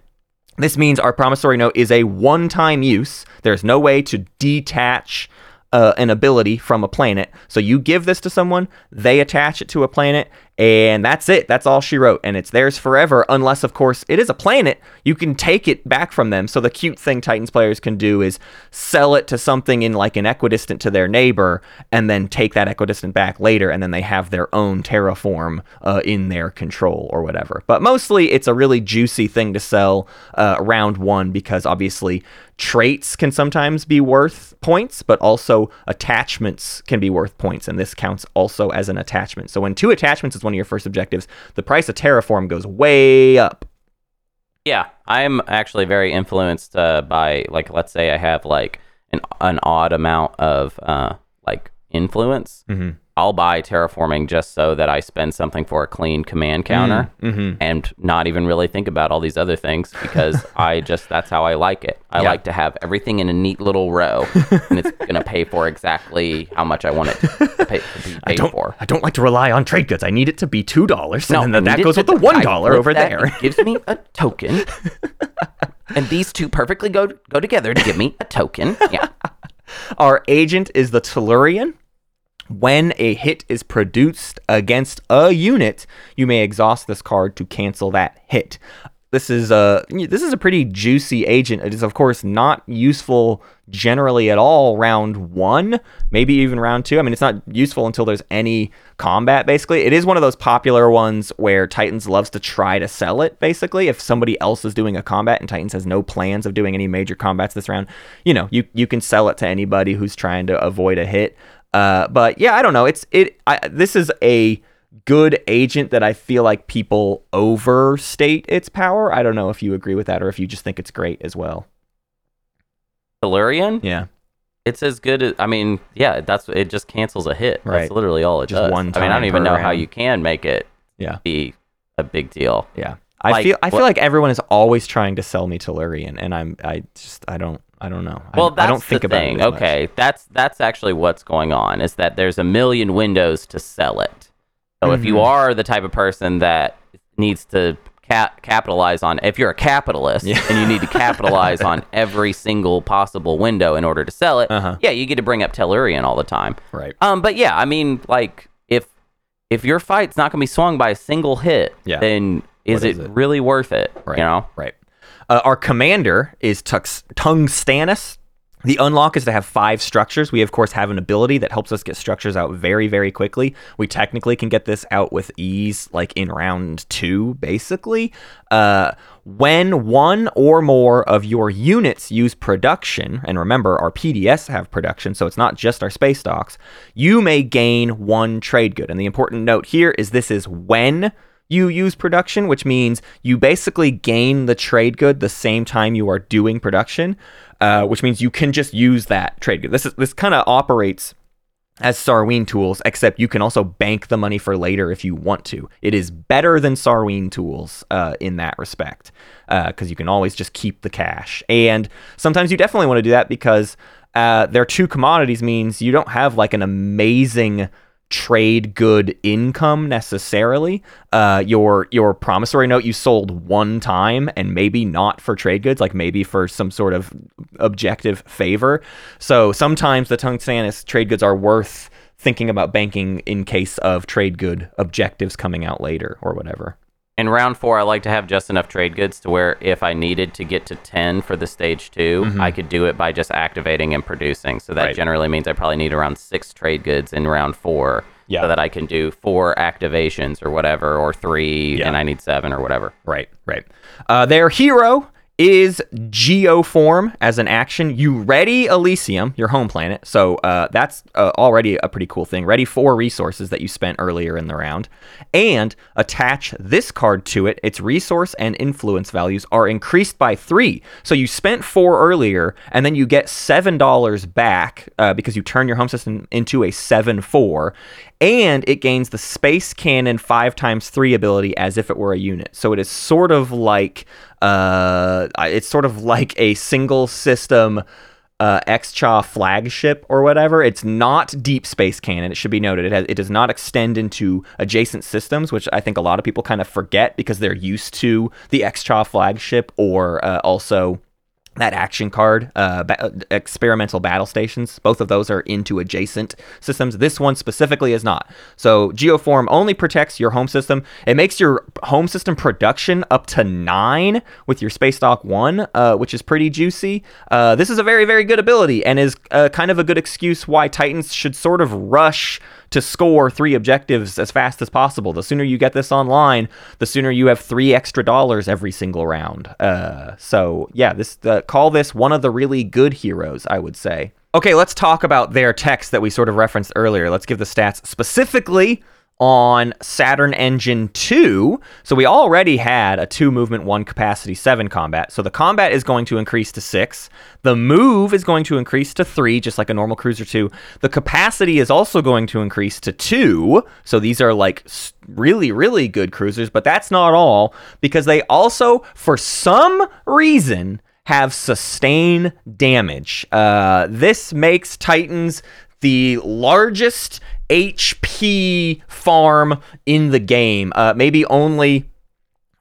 Speaker 1: This means our promissory note is a one time use. There's no way to detach uh, an ability from a planet. So you give this to someone, they attach it to a planet, and that's it. That's all she wrote. And it's theirs forever, unless, of course, it is a planet. You can take it back from them. So the cute thing Titans players can do is sell it to something in like an equidistant to their neighbor, and then take that equidistant back later, and then they have their own terraform uh, in their control or whatever. But mostly, it's a really juicy thing to sell uh, round one because obviously traits can sometimes be worth points, but also attachments can be worth points, and this counts also as an attachment. So when two attachments is one of your first objectives, the price of terraform goes way up.
Speaker 2: Yeah, I'm actually very influenced uh, by like let's say I have like an an odd amount of uh, like influence.
Speaker 1: Mm-hmm.
Speaker 2: I'll buy terraforming just so that I spend something for a clean command counter
Speaker 1: Mm-hmm.
Speaker 2: and not even really think about all these other things because (laughs) I just that's how I like it. I
Speaker 1: Yeah.
Speaker 2: like to have everything in a neat little row and it's gonna pay for exactly how much I want it to pay, to be
Speaker 1: I don't.
Speaker 2: for.
Speaker 1: I don't like to rely on trade goods. I need it to be two dollars,
Speaker 2: No,
Speaker 1: and then that goes
Speaker 2: to-
Speaker 1: with the one
Speaker 2: I
Speaker 1: dollar
Speaker 2: flip
Speaker 1: over
Speaker 2: that,
Speaker 1: there.
Speaker 2: It gives me a (laughs) token, and these two perfectly go go together to give me a token. Yeah, (laughs)
Speaker 1: Our agent is the Tellurian. When a hit is produced against a unit, you may exhaust this card to cancel that hit. This is a this is a pretty juicy agent. It is of course not useful generally at all round 1, maybe even round 2. I mean it's not useful until there's any combat basically. It is one of those popular ones where Titans loves to try to sell it basically. If somebody else is doing a combat and Titans has no plans of doing any major combats this round, you know, you you can sell it to anybody who's trying to avoid a hit. Uh, but yeah, I don't know. It's it. I, this is a good agent that I feel like people overstate its power. I don't know if you agree with that or if you just think it's great as well.
Speaker 2: Tellurian.
Speaker 1: Yeah.
Speaker 2: It's as good as I mean, yeah. That's it. Just cancels a hit.
Speaker 1: Right.
Speaker 2: That's literally all it
Speaker 1: Just
Speaker 2: does.
Speaker 1: one
Speaker 2: I mean, I don't even know how you can make it
Speaker 1: Yeah.
Speaker 2: be a big deal.
Speaker 1: Yeah. I
Speaker 2: Like,
Speaker 1: feel I feel like everyone is always trying to sell me Tellurian, and I'm I just I don't I don't know. I-
Speaker 2: Well, that's
Speaker 1: I don't think
Speaker 2: the
Speaker 1: about
Speaker 2: thing.
Speaker 1: it. as much.
Speaker 2: okay, that's that's actually what's going on. Is that there's a million windows to sell it. So if you
Speaker 1: Mhm.
Speaker 2: are the type of person that needs to cap- capitalize on, if you're a capitalist
Speaker 1: Yeah.
Speaker 2: and you need to capitalize on (laughs) every single possible window in order to sell it,
Speaker 1: Uh-huh.
Speaker 2: yeah, you get to bring up Tellurian all the time.
Speaker 1: Right.
Speaker 2: Um, but yeah, I mean, like if if your fight's not gonna be swung by a single hit,
Speaker 1: Yeah.
Speaker 2: then is
Speaker 1: What
Speaker 2: it,
Speaker 1: is it?
Speaker 2: really worth it?
Speaker 1: Right.
Speaker 2: You know?
Speaker 1: Right. Uh, our commander is Tux- Tungstantus. The unlock is to have five structures. We, of course, have an ability that helps us get structures out very, very quickly. We technically can get this out with ease, like in round two, basically. Uh, when one or more of your units use production, and remember, our PDS have production, so it's not just our space docks, you may gain one trade good. And the important note here is this is when you use production, which means you basically gain the trade good the same time you are doing production, uh, which means you can just use that trade good. This is this kind of operates as Sarween tools, except you can also bank the money for later if you want to. It is better than Sarween tools uh, in that respect because you can always just keep the cash. And sometimes you definitely want to do that because uh, their two commodities means you don't have like an amazing trade good income necessarily. Uh, your your promissory note you sold one time and maybe not for trade goods, like maybe for some sort of objective favor. So sometimes the Tungstantus trade goods are worth thinking about banking in case of trade good objectives coming out later or whatever.
Speaker 2: In round four, I like to have just enough trade goods to where if I needed to get to 10 for the stage 2 I could do it by just activating and producing. So that
Speaker 1: Mm-hmm. Right.
Speaker 2: generally means I probably need around six trade goods in round four
Speaker 1: Yeah.
Speaker 2: so that I can do four activations or whatever, or three,
Speaker 1: Yeah.
Speaker 2: and I need seven or whatever.
Speaker 1: Right, right. Uh, their hero is Geoform as an action. You ready Elysium, your home planet. So uh, that's uh, already a pretty cool thing. Ready four resources that you spent earlier in the round. And attach this card to it. Its resource and influence values are increased by three. So you spent four earlier, and then you get $7 back uh, because you turn your home system into a 7 4 and it gains the space cannon five times three ability as if it were a unit. So it is sort of like uh, it's sort of like a single system uh, Xxcha flagship or whatever. It's not deep space cannon. It should be noted. It has it does not extend into adjacent systems, which I think a lot of people kind of forget because they're used to the Xxcha flagship or uh, also that action card, uh, ba- experimental battle stations. Both of those are into adjacent systems. This one specifically is not. So Geoform only protects your home system. It makes your home system production up to nine with your Space Dock one, uh, which is pretty juicy. Uh, this is a very, very good ability and is uh, kind of a good excuse why Titans should sort of rush to score three objectives as fast as possible. The sooner you get this online, the sooner you have three extra dollars every single round. Uh, so yeah, this uh, call this one of the really good heroes, I would say. Okay, let's talk about their text that we sort of referenced earlier. Let's give the stats specifically on Saturn Engine 2. So we already had a 2 movement, 1 capacity, 7 combat. So the combat is going to increase to 6. The move is going to increase to 3, just like a normal Cruiser 2. The capacity is also going to increase to 2. So these are like really, really good cruisers, but that's not all because they also, for some reason, have sustain damage. Uh, this makes Titans the largest HP farm in the game. Uh, maybe only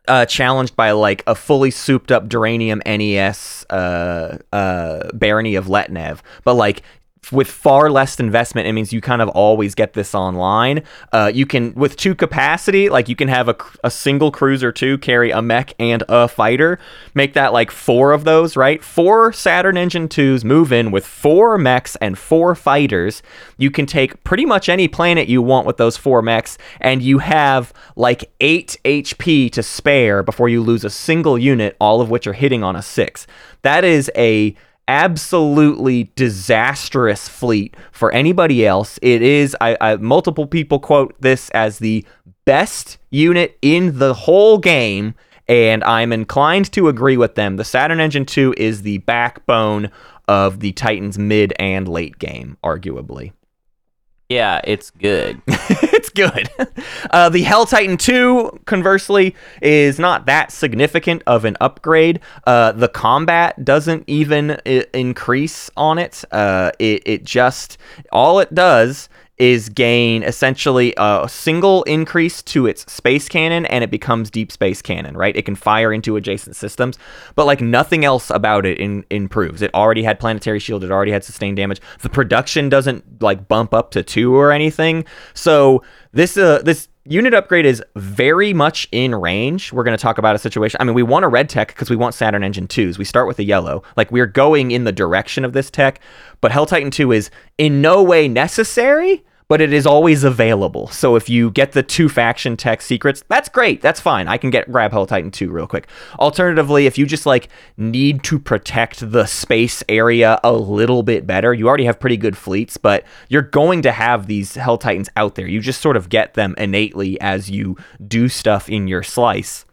Speaker 1: uh, challenged by like a fully souped up Duranium NES uh, uh, Barony of Letnev. But like with far less investment, it means you kind of always get this online. Uh, you can, with two capacity, like you can have a, a single cruiser two carry a mech and a fighter. Make that like four of those, right? Four Saturn Engine 2s move in with four mechs and four fighters. You can take pretty much any planet you want with those four mechs, and you have like eight HP to spare before you lose a single unit, all of which are hitting on a six. That is a absolutely disastrous fleet for anybody else. It is, I, I multiple people quote this as the best unit in the whole game, and I'm inclined to agree with them. The Saturn Engine 2 is the backbone of the Titans mid and late game, arguably.
Speaker 2: Yeah, it's good. (laughs)
Speaker 1: good. (laughs) Uh, the Hell Titan 2, conversely, is not that significant of an upgrade. Uh, the combat doesn't even I- increase on it. Uh, it. It just, all it does is gain essentially a single increase to its space cannon and it becomes deep space cannon, right? It can fire into adjacent systems, but like nothing else about it in, improves. It already had planetary shield, it already had sustained damage. The production doesn't like bump up to 2 or anything. So this uh this unit upgrade is very much in range. We're going to talk about a situation. I mean, we want a red tech because we want Saturn Engine 2s. We start with a yellow. Like, we're going in the direction of this tech, but Hell Titan 2 is in no way necessary, but it is always available. So if you get the two faction tech secrets, that's great. That's fine. I can get grab Hell Titan 2 real quick. Alternatively, if you just like need to protect the space area a little bit better, you already have pretty good fleets, but you're going to have these Hell Titans out there. You just sort of get them innately as you do stuff in your slice.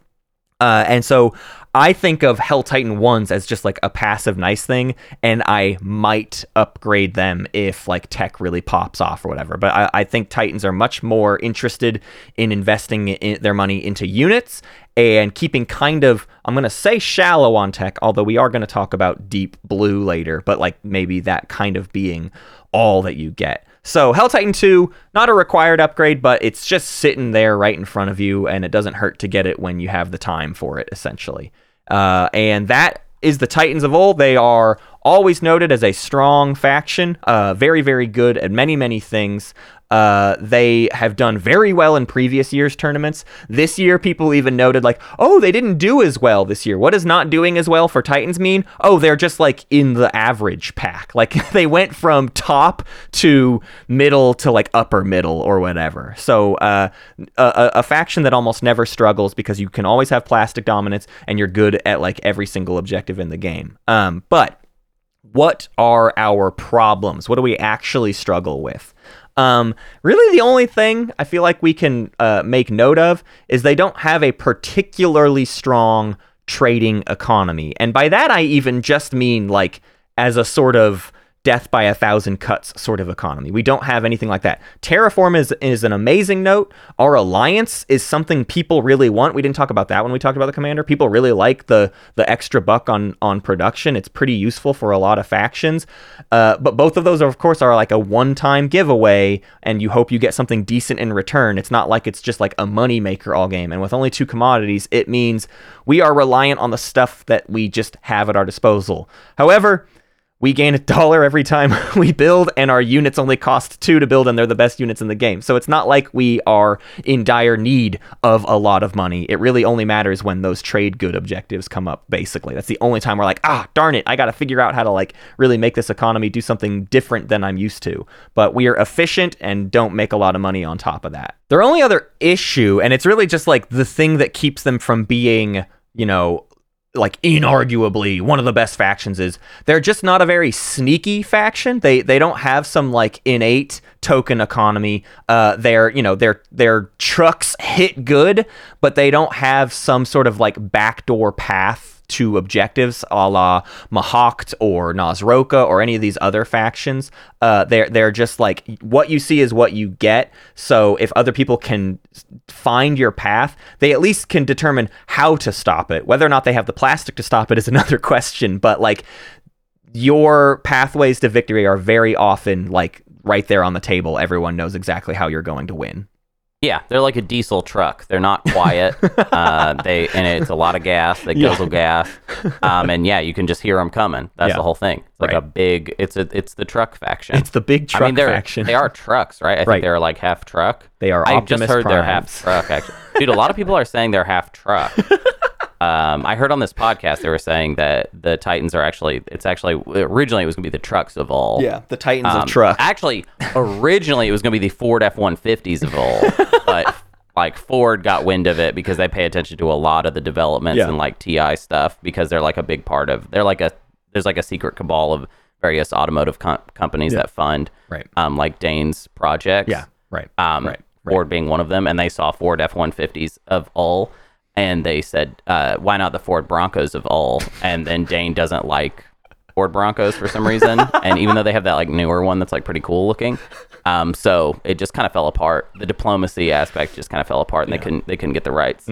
Speaker 1: Uh, and so I think of Hell Titan ones as just like a passive nice thing, and I might upgrade them if like tech really pops off or whatever. But I, I think Titans are much more interested in investing in their money into units and keeping kind of I'm gonna say shallow on tech, although we are gonna talk about deep blue later, but like maybe that kind of being all that you get. So Hell Titan 2, not a required upgrade, but it's just sitting there right in front of you, and it doesn't hurt to get it when you have the time for it, essentially. Uh, and that is the Titans of Ul. They are always noted as a strong faction, uh, very, very good at many, many things. Uh, they have done very well in previous years' tournaments. This year, people even noted, like, oh, they didn't do as well this year. What does not doing as well for Titans mean? Oh, they're just like in the average pack. (laughs) Like, they went from top to middle to like upper middle or whatever. So, uh, a, a faction that almost never struggles because you can always have plastic dominance and you're good at like every single objective in the game. Um, but what are our problems? What do we actually struggle with? Um, really, the only thing I feel like we can uh, make note of is they don't have a particularly strong trading economy. And by that, I even just mean like as a sort of death by a thousand cuts sort of economy. We don't have anything like that. Terraform is is an amazing note. Our alliance is something people really want. We didn't talk about that when we talked about the commander. People really like the the extra buck on on production. It's pretty useful for a lot of factions. Uh, but both of those, are, of course, are like a one time giveaway, and you hope you get something decent in return. It's not like it's just like a money maker all game. And with only two commodities, it means we are reliant on the stuff that we just have at our disposal. However we gain a dollar every time (laughs) we build, and our units only cost two to build, and they're the best units in the game. So it's not like we are in dire need of a lot of money. It really only matters when those trade good objectives come up, basically. That's the only time we're like, ah, darn it, I got to figure out how to like really make this economy do something different than I'm used to. But we are efficient and don't make a lot of money on top of that. Their only other issue, and it's really just like the thing that keeps them from being, you know, like inarguably one of the best factions is they're just not a very sneaky faction. They they don't have some like innate token economy. Uh, their you know their their trucks hit good, but they don't have some sort of like backdoor path to objectives a la Mahact or Naaz-Rokha or any of these other factions. Uh, they're they're just like what you see is what you get. So if other people can find your path, they at least can determine how to stop it. Whether or not they have the plastic to stop it is (laughs) another question. But like your pathways to victory are very often like right there on the table. Everyone knows exactly how you're going to win.
Speaker 2: Yeah, they're like a diesel truck. They're not quiet. (laughs) uh, they and it's a lot of gas. They
Speaker 1: Yeah.
Speaker 2: guzzle gas. Um, and yeah, you can just hear them coming. That's
Speaker 1: Yeah.
Speaker 2: the whole thing. It's like
Speaker 1: Right.
Speaker 2: a big. It's a. It's the truck faction.
Speaker 1: It's the big truck
Speaker 2: I mean,
Speaker 1: faction.
Speaker 2: they are trucks, right? I think
Speaker 1: Right.
Speaker 2: they're like half truck.
Speaker 1: They are
Speaker 2: I just heard they're half truck. Actually, dude, a lot of people are saying they're half truck. (laughs) Um, I heard on this podcast they were saying that the Titans are actually. It's actually originally it was going to be the trucks of all.
Speaker 1: yeah, the Titans
Speaker 2: Um,
Speaker 1: of truck.
Speaker 2: Actually, originally it was going to be the Ford F one fifties of all, (laughs) but like Ford got wind of it because they pay attention to a lot of the developments
Speaker 1: Yeah.
Speaker 2: and like TI stuff because they're like a big part of. They're like a there's like a secret cabal of various automotive com- companies that fund
Speaker 1: Right.
Speaker 2: um like Dane's projects.
Speaker 1: yeah, right.
Speaker 2: Um,
Speaker 1: right. Right.
Speaker 2: Ford being one of them, and they saw Ford F one fifties of all, and they said, uh, "Why not the Ford Broncos of all?" And then Dane doesn't like Ford Broncos for some reason, (laughs) and even though they have that like newer one that's like pretty cool looking, um, so it just kind of fell apart. The diplomacy aspect just kind of fell apart, and they couldn't they couldn't get the rights.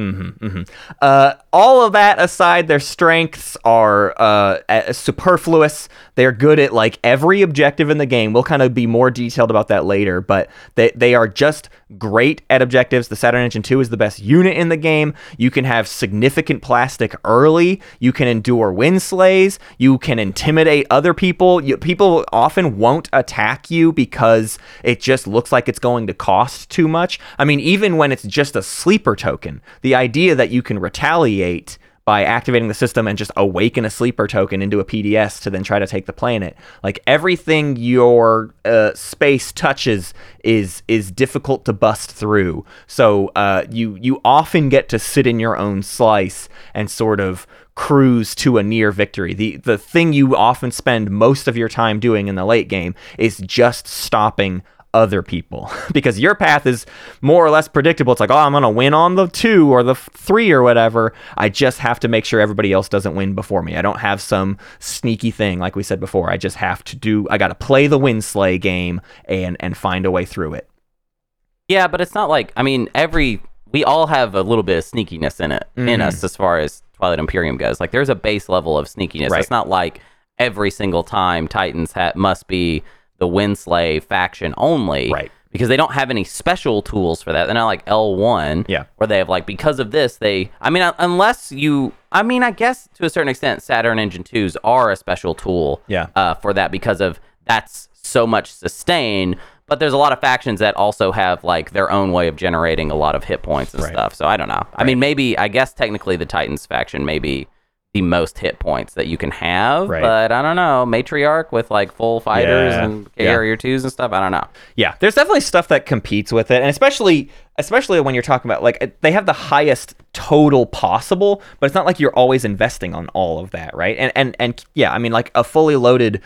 Speaker 1: Uh, all of that aside, their strengths are uh, superfluous. They're good at like every objective in the game. We'll kind of be more detailed about that later, but they, they are just great at objectives. The Saturn Engine 2 is the best unit in the game. You can have significant plastic early. You can endure wind slays. You can intimidate other people. You, people often won't attack you because it just looks like it's going to cost too much. I mean, even when it's just a sleeper token, the idea that you can retaliate by activating the system and just awaken a sleeper token into a PDS to then try to take the planet. Like everything your uh, space touches is is difficult to bust through. So uh, you you often get to sit in your own slice and sort of cruise to a near victory. The the thing you often spend most of your time doing in the late game is just stopping other people (laughs) because your path is more or less predictable. It's like, oh, I'm going to win on the two or the three or whatever. I just have to make sure everybody else doesn't win before me. I don't have some sneaky thing like we said before. I just have to do, I got to play the win slay game and, and find a way through it.
Speaker 2: Yeah, but it's not like I mean every we all have a little bit of sneakiness in it in
Speaker 1: Mm-hmm.
Speaker 2: us as far as Twilight Imperium goes. Like there's a base level of sneakiness.
Speaker 1: Right.
Speaker 2: It's not like every single time Titans ha- must be the Winslay faction only.
Speaker 1: Right.
Speaker 2: Because they don't have any special tools for that. They're not like L1
Speaker 1: Yeah.
Speaker 2: where they have like because of this they I mean uh, unless you I mean I guess to a certain extent Saturn Engine 2s are a special tool
Speaker 1: Yeah.
Speaker 2: uh, for that because of that's so much sustain. But there's a lot of factions that also have like their own way of generating a lot of hit points and
Speaker 1: Right.
Speaker 2: stuff. So I don't know. I mean, maybe I guess technically the Titans faction may be the most hit points that you can have,
Speaker 1: Right.
Speaker 2: but I don't know. Matriarch with like full fighters
Speaker 1: Yeah.
Speaker 2: and
Speaker 1: Yeah.
Speaker 2: carrier twos and stuff. I don't know.
Speaker 1: Yeah, there's definitely stuff that competes with it, and especially especially when you're talking about like they have the highest total possible, but it's not like you're always investing on all of that, right? And and and yeah, I mean like a fully loaded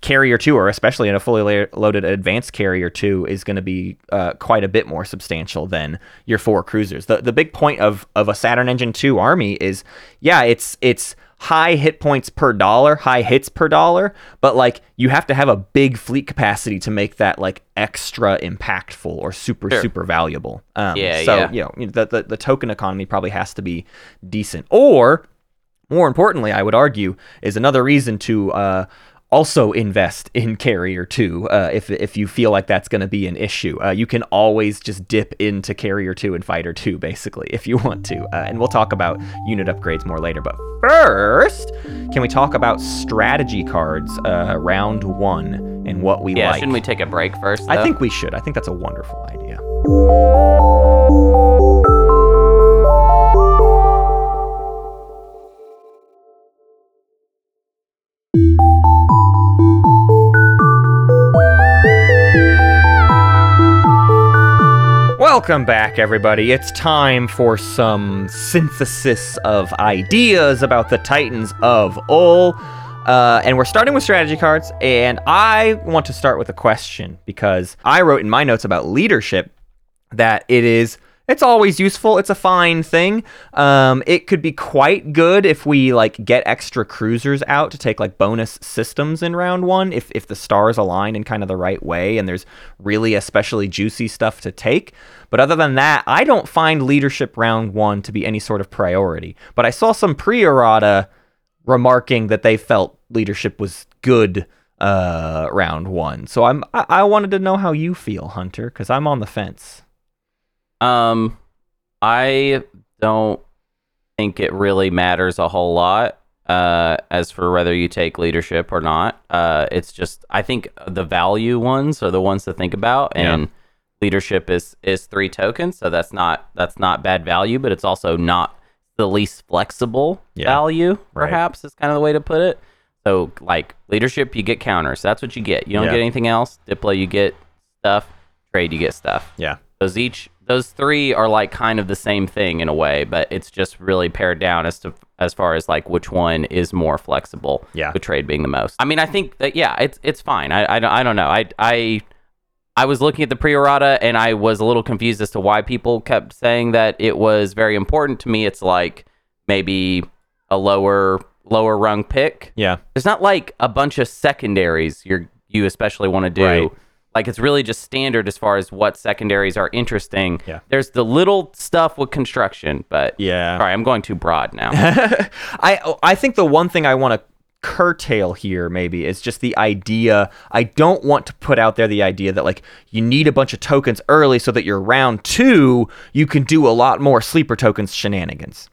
Speaker 1: carrier two, or especially in a fully la- loaded advanced carrier two, is going to be uh, quite a bit more substantial than your four cruisers. The the big point of of a Saturn Engine two army is yeah, it's it's high hit points per dollar, high hits per dollar, but like you have to have a big fleet capacity to make that like extra impactful or super
Speaker 2: Sure.
Speaker 1: super valuable. Um,
Speaker 2: Yeah,
Speaker 1: so
Speaker 2: yeah.
Speaker 1: you know the, the the token economy probably has to be decent, or more importantly, I would argue, is another reason to uh, also invest in Carrier 2 uh, if, if you feel like that's going to be an issue. Uh, you can always just dip into Carrier 2 and Fighter 2, basically, if you want to. Uh, and we'll talk about unit upgrades more later. But first, can we talk about strategy cards uh, round one and what we
Speaker 2: Yeah,
Speaker 1: like?
Speaker 2: Yeah, shouldn't we take a break first?
Speaker 1: I think we should. I think that's a wonderful idea. Welcome back, everybody. It's time for some synthesis of ideas about the Titans of Ul. Uh, and we're starting with strategy cards. And I want to start with a question because I wrote in my notes about leadership that it is it's always useful. It's a fine thing. Um, it could be quite good if we like get extra cruisers out to take like bonus systems in round one if, if the stars align in kind of the right way and there's really especially juicy stuff to take. But other than that i don't find leadership round one to be any sort of priority. But i saw some pre-errata remarking that they felt leadership was good uh, round one. So i'm I, I wanted to know how you feel hunter because i'm on the fence
Speaker 2: Um, I don't think it really matters a whole lot. Uh, as for whether you take leadership or not, uh, it's just I think the value ones are the ones to think about,
Speaker 1: Yeah.
Speaker 2: and leadership is is three tokens, so that's not that's not bad value, but it's also not the least flexible
Speaker 1: Yeah.
Speaker 2: value.
Speaker 1: Right.
Speaker 2: Perhaps is kind of the way to put it. So like leadership, you get counters. That's what you get. You don't
Speaker 1: Yeah.
Speaker 2: get anything else. Diplo, you get stuff. Trade, you get stuff
Speaker 1: yeah
Speaker 2: those each those three are like kind of the same thing in a way but it's just really pared down as to as far as like which one is more flexible
Speaker 1: Yeah.
Speaker 2: the trade being the most i mean i think that yeah it's it's fine i i, don't- I don't know i i I was looking at the pre-errata and I was a little confused as to why people kept saying that it was very important to me. It's like maybe a lower lower rung pick.
Speaker 1: yeah
Speaker 2: There's not like a bunch of secondaries you're you especially want to do.
Speaker 1: Right.
Speaker 2: Like it's really just standard as far as what secondaries are interesting.
Speaker 1: Yeah.
Speaker 2: There's the little stuff with construction, but
Speaker 1: Yeah.
Speaker 2: Sorry, I'm going too broad now. (laughs)
Speaker 1: I I think the one thing I want to curtail here maybe is just the idea I don't want to put out there the idea that like you need a bunch of tokens early so that your round 2 you can do a lot more sleeper tokens shenanigans.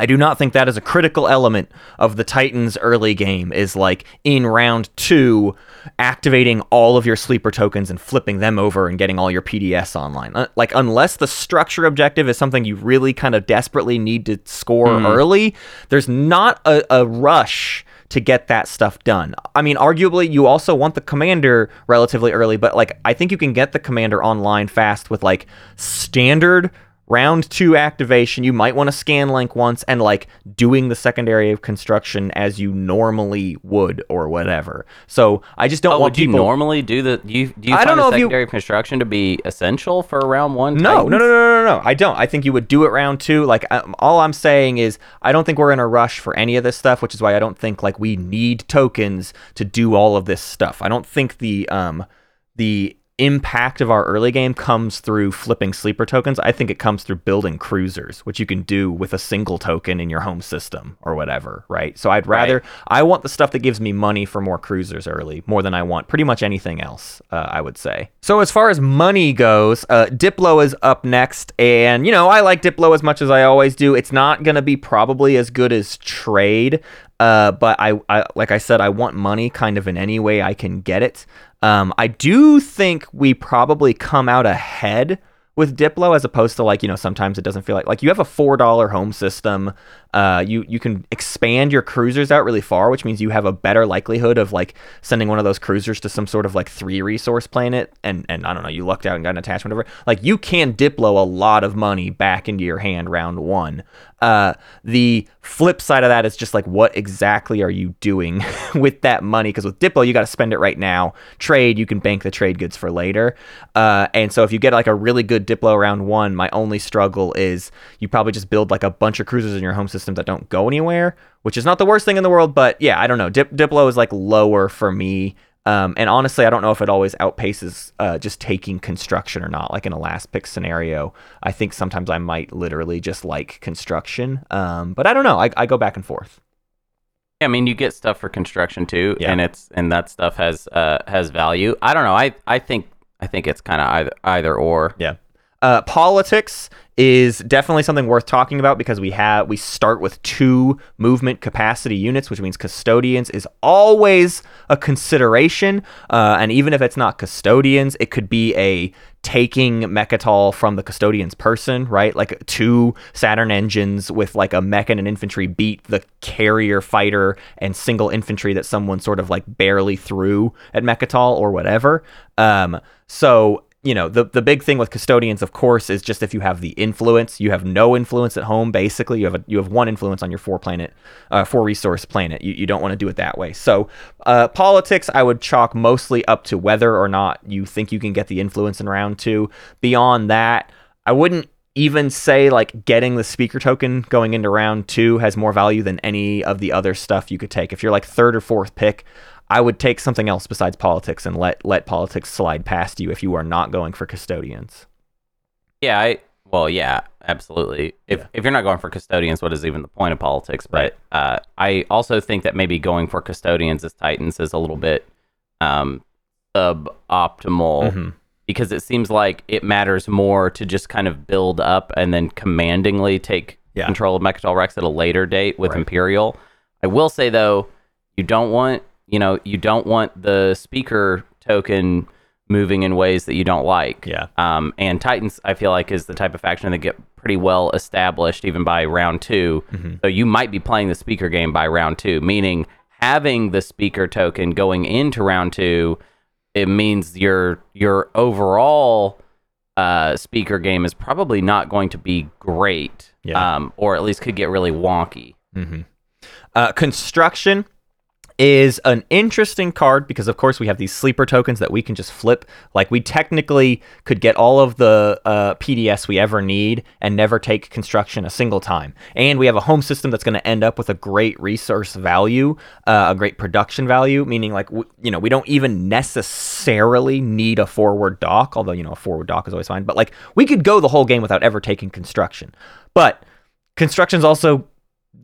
Speaker 1: I do not think that is a critical element of the Titans early game is like in round 2 activating all of your sleeper tokens and flipping them over and getting all your PDS online. Uh, like unless the structure objective is something you really kind of desperately need to score early, there's not a, a rush to get that stuff done. I mean, arguably you also want the commander relatively early, but like I think you can get the commander online fast with like standard round two activation, you might want to scan link once and like doing the secondary of construction as you normally would or whatever. So I just don't
Speaker 2: Oh,
Speaker 1: want
Speaker 2: would you normally do the? Do you do you
Speaker 1: I
Speaker 2: find
Speaker 1: don't know
Speaker 2: the
Speaker 1: if you-
Speaker 2: secondary construction to be essential for round one?
Speaker 1: No, no,
Speaker 2: Titans?
Speaker 1: no, no, no, no, no. I don't. I think you would do it round two. Like, um, all I'm saying is, I don't think we're in a rush for any of this stuff, which is why I don't think like we need tokens to do all of this stuff. I don't think the um the impact of our early game comes through flipping sleeper tokens. I think it comes through building cruisers, which you can do with a single token in your home system or whatever, right? So I'd rather I want the stuff that gives me money for more cruisers early, more than I want pretty much anything else. Uh, I would say. So as far as money goes, uh, Diplo is up next, and you know I like Diplo as much as I always do. It's not gonna be probably as good as Trade. Uh, but I, I, like I said, I want money kind of in any way I can get it. Um, I do think we probably come out ahead with Diplo as opposed to like you know sometimes it doesn't feel like like you have a four dollar home system. Uh, you you can expand your cruisers out really far, which means you have a better likelihood of like sending one of those cruisers to some sort of like three resource planet. And and I don't know, you lucked out and got an attachment over. Like you can Diplo a lot of money back into your hand round one. Uh, the flip side of that is just like what exactly are you doing (laughs) with that money? Because with Diplo, you got to spend it right now. Trade, you can bank the trade goods for later. Uh, and so if you get like a really good Diplo round one, my only struggle is you probably just build like a bunch of cruisers in your home system that don't go anywhere, which is not the worst thing in the world. But yeah, I don't know. Dip- Diplo is like lower for me. Um, and honestly, I don't know if it always outpaces uh, just taking construction or not. Like in a last pick scenario, I think sometimes I might literally just like construction. Um, but I don't know. I, I go back and forth.
Speaker 2: Yeah, I mean, you get stuff for construction too,
Speaker 1: Yeah.
Speaker 2: and it's and that stuff has uh has value. I don't know. I I think I think it's kind of either either or.
Speaker 1: Yeah. Uh, politics is definitely something worth talking about because we have we start with two movement capacity units, which means custodians is always a consideration. Uh, and even if it's not custodians, it could be a taking Mecatol from the custodian's person, right? Like two Saturn engines with like a mech and an infantry beat the carrier fighter and single infantry that someone sort of like barely threw at Mecatol or whatever. Um, so you know the the big thing with custodians of course is just if you have the influence you have no influence at home basically you have a you have one influence on your four planet uh, four resource planet. You, you don't want to do it that way. So uh, politics i would chalk mostly up to whether or not you think you can get the influence in round two. Beyond that i wouldn't even say like getting the speaker token going into round two has more value than any of the other stuff you could take. If you're like third or fourth pick I would take something else besides politics and let let politics slide past you if you are not going for custodians.
Speaker 2: Yeah, I well, yeah, absolutely. If
Speaker 1: Yeah.
Speaker 2: if you're not going for custodians, what is even the point of politics? But uh, I also think that maybe going for custodians as Titans is a little bit um, suboptimal
Speaker 1: Mhm.
Speaker 2: because it seems like it matters more to just kind of build up and then commandingly take
Speaker 1: Yeah.
Speaker 2: control of Mecatol Rex at a later date with
Speaker 1: Right.
Speaker 2: Imperial. I will say though, you don't want you know you don't want the speaker token moving in ways that you don't like.
Speaker 1: Yeah.
Speaker 2: Um, and Titans, I feel like, is the type of faction that get pretty well established even by round 2
Speaker 1: Mm-hmm.
Speaker 2: So you might be playing the speaker game by round two, meaning having the speaker token going into round two, it means your your overall uh, speaker game is probably not going to be great,
Speaker 1: Yeah.
Speaker 2: um, or at least could get really wonky.
Speaker 1: Uh, construction is an interesting card because of course we have these sleeper tokens that we can just flip. Like we technically could get all of the uh, pds we ever need and never take construction a single time. And we have a home system that's going to end up with a great resource value uh, a great production value meaning like w- you know we don't even necessarily need a forward dock although you know a forward dock is always fine. But like we could go the whole game without ever taking construction. But construction's also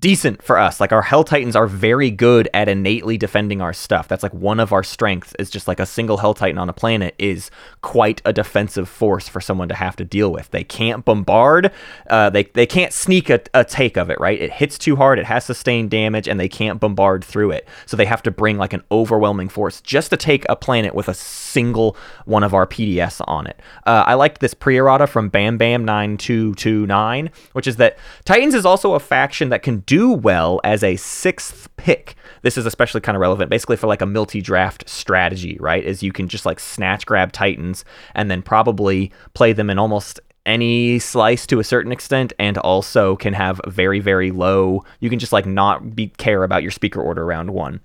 Speaker 1: decent for us. Like our Hell Titans are very good at innately defending our stuff. That's like one of our strengths is just like a single Hell Titan on a planet is quite a defensive force for someone to have to deal with. They can't bombard, uh, they, they can't sneak a, a take of it, right? It hits too hard, it has sustained damage, and they can't bombard through it. So they have to bring like an overwhelming force just to take a planet with a single one of our PDS on it. Uh, I liked this pre-errata from Bam Bam 9229, which is that Titans is also a faction that can do well as a sixth pick. This is especially kind of relevant basically for like a multi-draft strategy, right? Is you can just like snatch grab Titans and then probably play them in almost any slice to a certain extent and also can have very very low you can just like not be care about your speaker order round one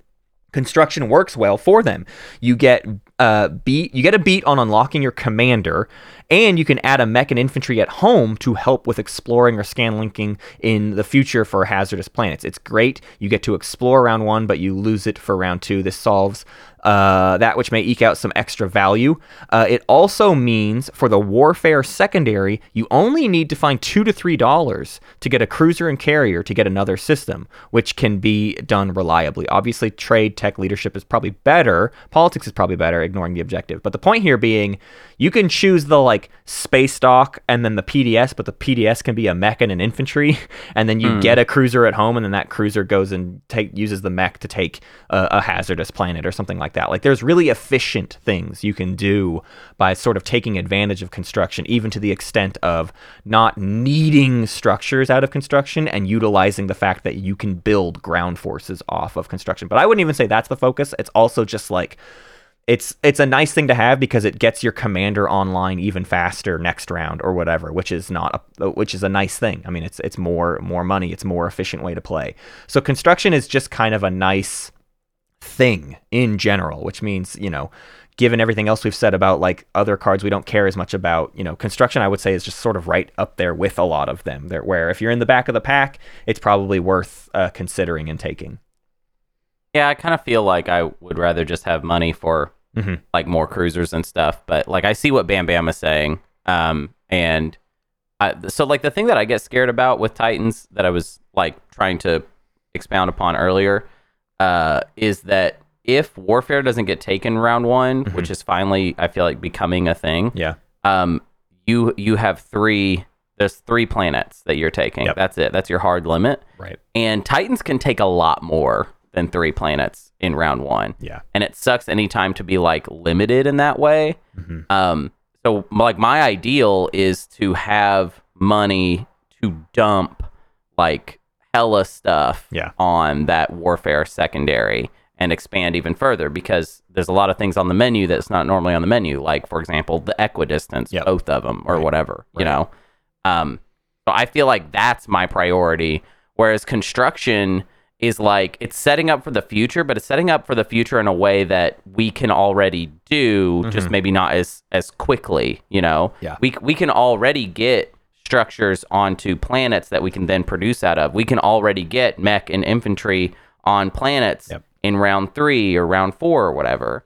Speaker 1: construction works well for them you get uh beat you get a beat on unlocking your commander and you can add a mech and infantry at home to help with exploring or scan linking in the future for hazardous planets. It's great. You get to explore round one but you lose it for round two. This solves uh, that which may eke out some extra value. Uh, it also means for the warfare secondary, you only need to find two to three dollars to get a cruiser and carrier to get another system, which can be done reliably. Obviously, trade tech leadership is probably better. Politics is probably better, ignoring the objective. But the point here being, you can choose the like space dock and then the PDS, but the PDS can be a mech and an infantry, (laughs) and then you get a cruiser at home, and then that cruiser goes and take uses the mech to take a, a hazardous planet or something like that. Like there's really efficient things you can do by sort of taking advantage of construction, even to the extent of not needing structures out of construction and utilizing the fact that you can build ground forces off of construction. But I wouldn't even say that's the focus. It's also just like it's it's a nice thing to have because it gets your commander online even faster next round or whatever, which is not a, which is a nice thing. I mean, it's it's more more money, it's more efficient way to play. So construction is just kind of a nice thing in general, which means you know, given everything else we've said about like other cards we don't care as much about, you know, construction I would say is just sort of right up there with a lot of them. There, where if you're in the back of the pack, it's probably worth uh, considering and taking.
Speaker 2: Yeah, I kind of feel like I would rather just have money for
Speaker 1: Mhm.
Speaker 2: like more cruisers and stuff. But like I see what Bam Bam is saying, um, and I, so like the thing that I get scared about with Titans that I was like trying to expound upon earlier uh, is that if warfare doesn't get taken round one, which is finally I feel like becoming a thing,
Speaker 1: Yeah.
Speaker 2: um, you you have three. There's three planets that you're taking.
Speaker 1: Yep.
Speaker 2: That's it. That's your hard limit.
Speaker 1: Right.
Speaker 2: And Titans can take a lot more than three planets in round one.
Speaker 1: Yeah.
Speaker 2: And it sucks anytime to be like limited in that way.
Speaker 1: Mhm.
Speaker 2: Um, so like my ideal is to have money to dump like hella stuff
Speaker 1: Yeah.
Speaker 2: on that warfare secondary and expand even further because there's a lot of things on the menu that's not normally on the menu. Like for example, the equidistance,
Speaker 1: Yep.
Speaker 2: both of them or
Speaker 1: Right.
Speaker 2: whatever, you know? Um, so I feel like that's my priority. Whereas construction is like it's setting up for the future, but it's setting up for the future in a way that we can already do, just maybe not as as quickly. You know,
Speaker 1: Mm-hmm. Yeah.
Speaker 2: we we can already get structures onto planets that we can then produce out of. We can already get mech and infantry on planets
Speaker 1: Yep.
Speaker 2: in round three or round four or whatever.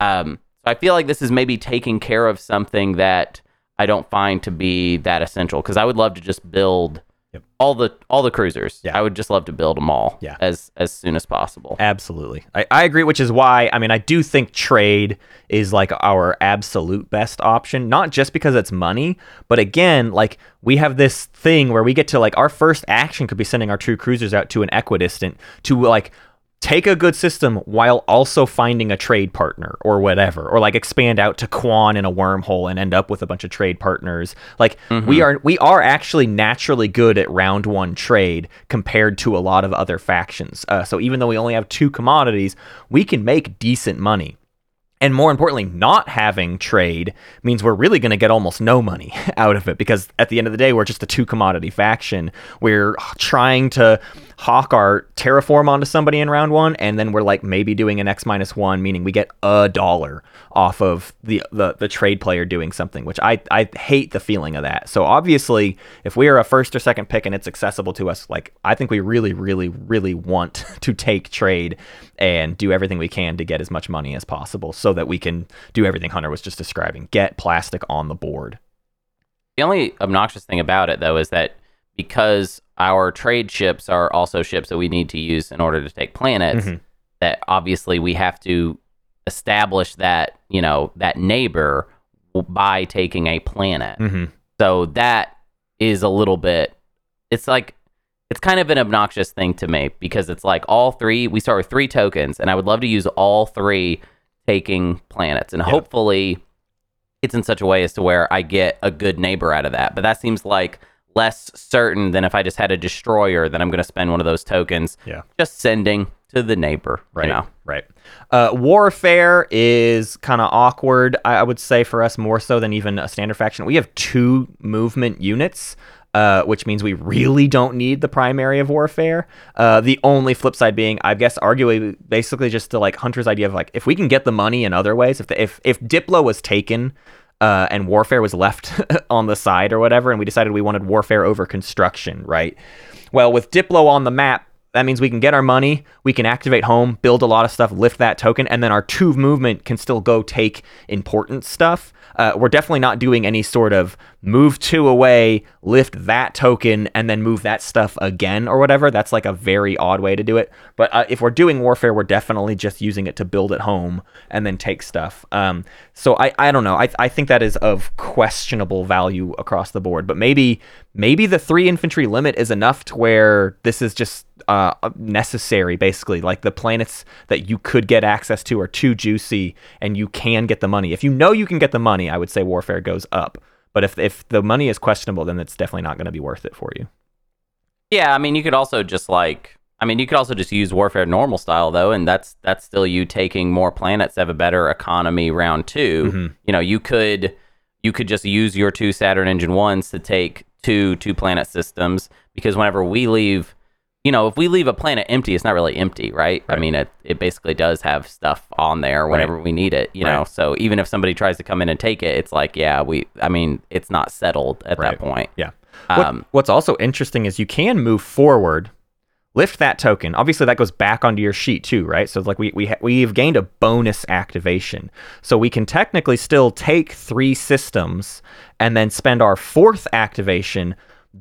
Speaker 2: Um, so I feel like this is maybe taking care of something that I don't find to be that essential because I would love to just build
Speaker 1: Yep.
Speaker 2: all the all the cruisers.
Speaker 1: Yeah.
Speaker 2: I would just love to build them all
Speaker 1: Yeah.
Speaker 2: as as soon as possible.
Speaker 1: Absolutely. I, I agree, which is why, I mean, I do think trade is like our absolute best option, not just because it's money, but again, like we have this thing where we get to like our first action could be sending our true cruisers out to an equidistant to like take a good system while also finding a trade partner or whatever or like expand out to Quann in a wormhole and end up with a bunch of trade partners. Like we are we are actually naturally good at round one trade compared to a lot of other factions. Uh, so even though we only have two commodities we can make decent money. And more importantly, not having trade means we're really going to get almost no money (laughs) out of it because at the end of the day, we're just a two commodity faction. We're trying to hawk our terraform onto somebody in round one, and then we're like maybe doing an X minus one, meaning we get a dollar off of the, the the trade player doing something, which I I hate the feeling of that. So obviously, if we are a first or second pick and it's accessible to us, like I think we really, really, really want (laughs) to take trade and do everything we can to get as much money as possible so that we can do everything Hunter was just describing. Get plastic on the board.
Speaker 2: The only obnoxious thing about it, though, is that because our trade ships are also ships that we need to use in order to take planets,
Speaker 1: Mhm.
Speaker 2: that obviously we have to establish that, you know, that neighbor by taking a planet.
Speaker 1: Mm-hmm.
Speaker 2: So that is a little bit, it's like, it's kind of an obnoxious thing to me because it's like all three, we start with three tokens, and I would love to use all three taking planets. And hopefully it's in such a way as to where I get a good neighbor out of that. But that seems like less certain than if I just had a destroyer that I'm going to spend one of those tokens
Speaker 1: Yeah.
Speaker 2: just sending to the neighbor.
Speaker 1: Right.
Speaker 2: You know?
Speaker 1: Right. Uh, warfare is kind of awkward, I, I would say, for us more so than even a standard faction. We have two movement units. Uh, which means we really don't need the primary of warfare. Uh, the only flip side being, I guess, arguably, basically just the like Hunter's idea of like if we can get the money in other ways. If the, if if Diplo was taken uh, and warfare was left (laughs) on the side or whatever, and we decided we wanted warfare over construction, right? Well, with Diplo on the map, that means we can get our money, we can activate home, build a lot of stuff, lift that token, and then our two movement can still go take important stuff. Uh, we're definitely not doing any sort of move two away, lift that token, and then move that stuff again or whatever. That's like a very odd way to do it. But uh, if we're doing warfare, we're definitely just using it to build at home and then take stuff. Um, so I, I don't know. I, I think that is of questionable value across the board. But maybe maybe the three infantry limit is enough to where this is just uh, necessary, basically. Like the planets that you could get access to are too juicy, and you can get the money. If you know you can get the money, I would say warfare goes up. But if if the money is questionable, then it's definitely not going to be worth it for you.
Speaker 2: Yeah, I mean, you could also just like, I mean, you could also just use warfare normal style though, and that's that's still you taking more planets to have a better economy round 2
Speaker 1: Mm-hmm.
Speaker 2: You know, you could you could just use your two Saturn engine ones to take two two planet systems because whenever we leave, you know, if we leave a planet empty, it's not really empty, right? I mean, it it basically does have stuff on there whenever we need it, you know. So even if somebody tries to come in and take it, it's like, yeah, we, I mean, it's not settled at
Speaker 1: Right.
Speaker 2: that point.
Speaker 1: Yeah. What,
Speaker 2: Um,
Speaker 1: what's also interesting is you can move forward, lift that token. Obviously, that goes back onto your sheet too, right? So like we we ha- we've gained a bonus activation, so we can technically still take three systems and then spend our fourth activation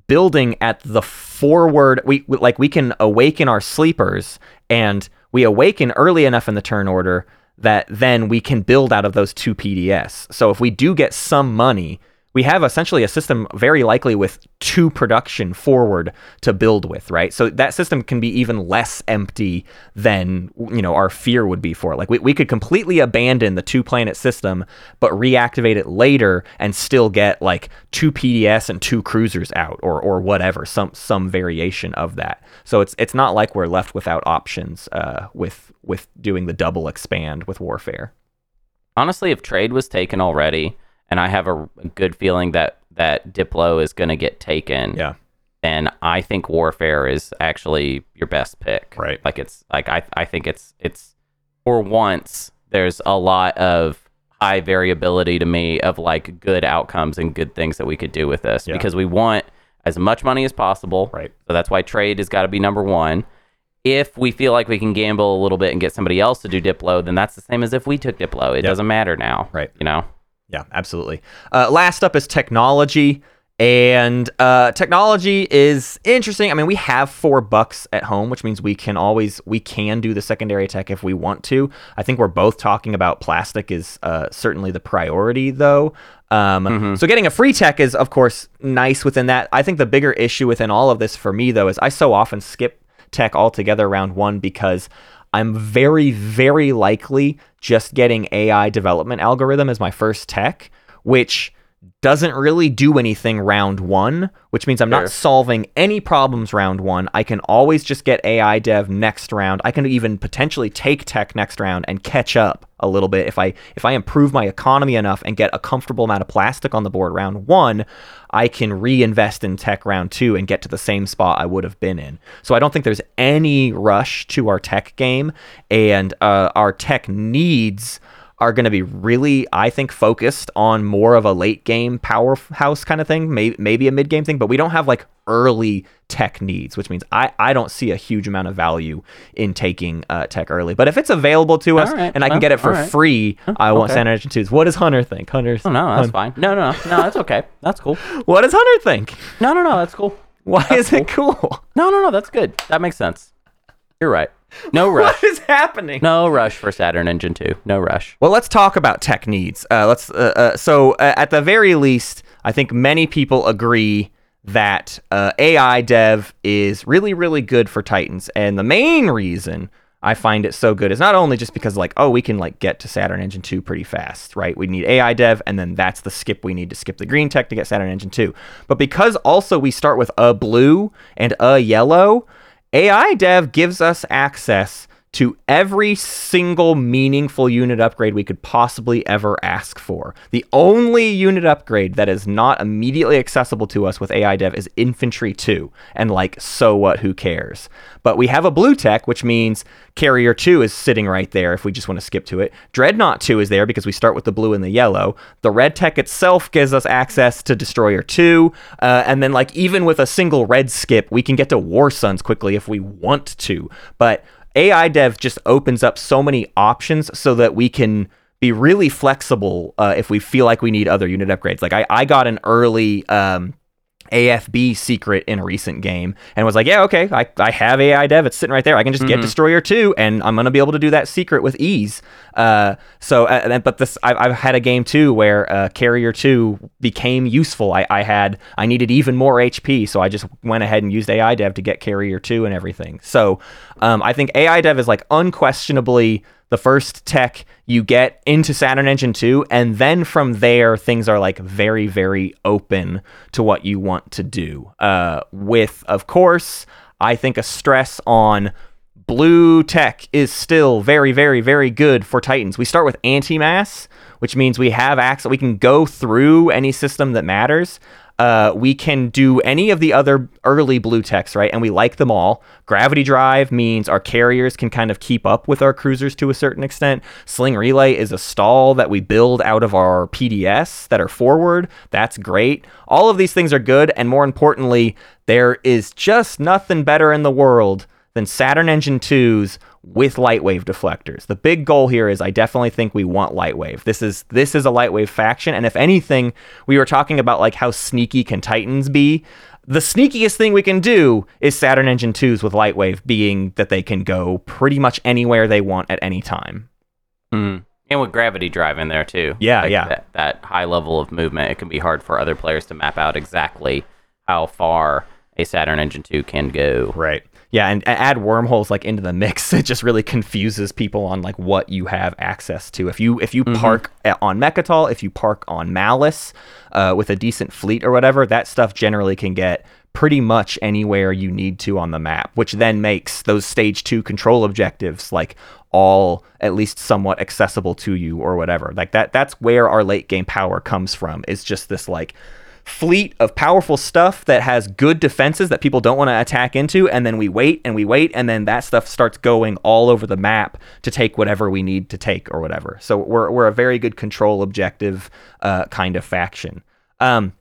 Speaker 1: building at the forward. We like we can awaken our sleepers, and we awaken early enough in the turn order that then we can build out of those two PDS. So if we do get some money we have essentially a system very likely with two production forward to build with, right? So that system can be even less empty than you know our fear would be for. Like we, we could completely abandon the two planet system, but reactivate it later and still get like two PDS and two cruisers out or or whatever, some some variation of that. So it's it's not like we're left without options uh, with with doing the double expand with warfare.
Speaker 2: honestly, if trade was taken already, and I have a, a good feeling that that Diplo is going to get taken,
Speaker 1: Yeah.
Speaker 2: then I think Warfare is actually your best pick.
Speaker 1: Right.
Speaker 2: Like it's like I I think it's it's for once there's a lot of high variability to me of like good outcomes and good things that we could do with this
Speaker 1: Yeah.
Speaker 2: because we want as much money as possible.
Speaker 1: Right.
Speaker 2: So that's why trade has got to be number one. If we feel like we can gamble a little bit and get somebody else to do Diplo, then that's the same as if we took Diplo. It
Speaker 1: Yep.
Speaker 2: doesn't matter now.
Speaker 1: Right.
Speaker 2: You know?
Speaker 1: Yeah, absolutely. Uh, last up is technology. And uh, technology is interesting. I mean, we have four bucks at home, which means we can always we can do the secondary tech if we want to. I think we're both talking about plastic is uh, certainly the priority, though. Um, So getting a free tech is, of course, nice within that. I think the bigger issue within all of this for me, though, is I so often skip tech altogether round one because I'm very, very likely just getting AI development algorithm as my first tech, which doesn't really do anything round one, which means I'm
Speaker 2: Sure.
Speaker 1: not solving any problems round one. I can always just get AI dev next round. I can even potentially take tech next round and catch up a little bit if I if I improve my economy enough and get a comfortable amount of plastic on the board round one, I can reinvest in tech round two and get to the same spot I would have been in. So I don't think there's any rush to our tech game, and uh, our tech needs are going to be really, I think, focused on more of a late game powerhouse kind of thing, maybe maybe a mid game thing, but we don't have like early tech needs, which means I, I don't see a huge amount of value in taking uh, tech early. But if it's available to us
Speaker 2: right,
Speaker 1: and I can
Speaker 2: well,
Speaker 1: get it for
Speaker 2: right.
Speaker 1: free, I want
Speaker 2: okay.
Speaker 1: Saturn Engine 2s. What does Hunter think? Hunter's,
Speaker 2: Oh, no, that's fine. No, no, no, no, that's okay. That's cool. (laughs)
Speaker 1: what does Hunter think?
Speaker 2: No, no, no, that's cool.
Speaker 1: Why is it cool?
Speaker 2: No, no, no, that's good. That makes sense. You're right. No (laughs) rush.
Speaker 1: What is happening?
Speaker 2: No rush for Saturn Engine 2. No rush.
Speaker 1: Well, let's talk about tech needs. Uh, let's. Uh, uh, so, uh, at the very least, I think many people agree that uh, AI dev is really, really good for Titans, and the main reason I find it so good is not only just because, like, oh, we can like get to Saturn Engine two pretty fast, right? We need AI dev, and then that's the skip we need to skip the green tech to get Saturn Engine two. But because also we start with a blue and a yellow, AI dev gives us access to every single meaningful unit upgrade we could possibly ever ask for. The only unit upgrade that is not immediately accessible to us with AI Dev is Infantry 2. And like, so what? Who cares? But we have a blue tech, which means Carrier 2 is sitting right there if we just want to skip to it. Dreadnought 2 is there because we start with the blue and the yellow. The red tech itself gives us access to Destroyer 2. Uh, and then, like, even with a single red skip, we can get to War Suns quickly if we want to. But AI dev just opens up so many options so that we can be really flexible uh, if we feel like we need other unit upgrades. Like I, I got an early um, AFB secret in a recent game and was like, yeah, okay, I, I have AI dev. It's sitting right there. I can just get Destroyer 2 and I'm going to be able to do that secret with ease. Uh, so, uh, but this, I've, I've had a game too where uh, Carrier 2 became useful. I, I had, I needed even more HP. So I just went ahead and used AI dev to get Carrier 2 and everything. So um, I think AI dev is like unquestionably the first tech you get into Saturn Engine 2, and then from there, things are like very, very open to what you want to do. Uh, with, of course, I think a stress on blue tech is still very, very, very good for Titans. We start with anti-mass, which means we have access. We can go through any system that matters. Uh, we can do any of the other early blue techs, right? And we like them all. Gravity drive means our carriers can kind of keep up with our cruisers to a certain extent. Sling relay is a stall that we build out of our PDS that are forward. That's great. All of these things are good. And more importantly, there is just nothing better in the world than Saturn Engine 2s with lightwave deflectors. The big goal here is I definitely think we want lightwave. This is this is a lightwave faction and if anything, we were talking about like how sneaky can Titans be. The sneakiest thing we can do is Saturn Engine 2s with lightwave being that they can go pretty much anywhere they want at any time.
Speaker 2: Mm. And with gravity drive in there too.
Speaker 1: Yeah,
Speaker 2: Like
Speaker 1: yeah.
Speaker 2: That, that high level of movement, it can be hard for other players to map out exactly how far a Saturn Engine 2 can go.
Speaker 1: Right. Yeah, and add wormholes like into the mix. (laughs) It just really confuses people on like what you have access to. If you if you park a- on Mecatol, if you park on Mallice, uh, with a decent fleet or whatever, that stuff generally can get pretty much anywhere you need to on the map, which then makes those stage two control objectives like all at least somewhat accessible to you or whatever. Like that that's where our late game power comes from. Is just this like fleet of powerful stuff that has good defenses that people don't want to attack into and then we wait and we wait and then that stuff starts going all over the map to take whatever we need to take or whatever. So we're, we're a very good control objective uh, kind of faction. Um,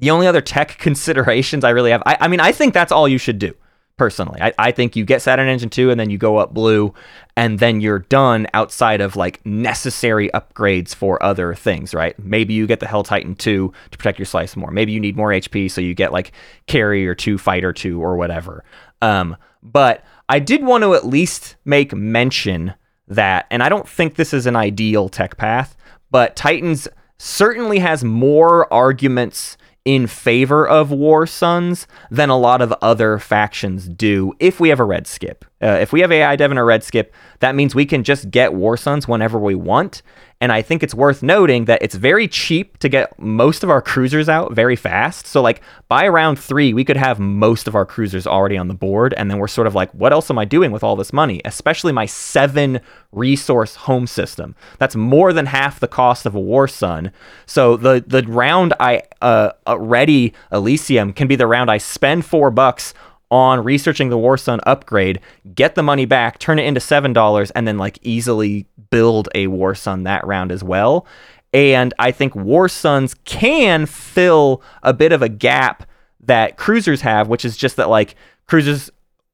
Speaker 1: the only other tech (laughs) considerations i really have I, I mean i think that's all you should do personally. I, I think you get saturn engine 2 and then you go up blue and then you're done outside of like necessary upgrades for other things right? Maybe you get the hell titan 2 to protect your slice more. Maybe you need more hp so you get like carrier 2 fighter 2 or whatever. Um, but i did want to at least make mention that and i don't think this is an ideal tech path but titans certainly has more arguments in favor of War Suns than a lot of other factions do if we have a red skip. Uh, if we have AI Dev and a red skip, that means we can just get War Suns whenever we want. And I think it's worth noting that it's very cheap to get most of our cruisers out very fast. So, like, by round three, we could have most of our cruisers already on the board. And then we're sort of like, what else am I doing with all this money? Especially my seven resource home system. That's more than half the cost of a War Sun. So, the, the round I uh, uh, ready Elysium can be the round I spend four bucks on researching the War Sun upgrade, get the money back, turn it into seven dollars, and then like easily build a War Sun that round as well. And I think War Suns can fill a bit of a gap that cruisers have, which is just that like cruisers,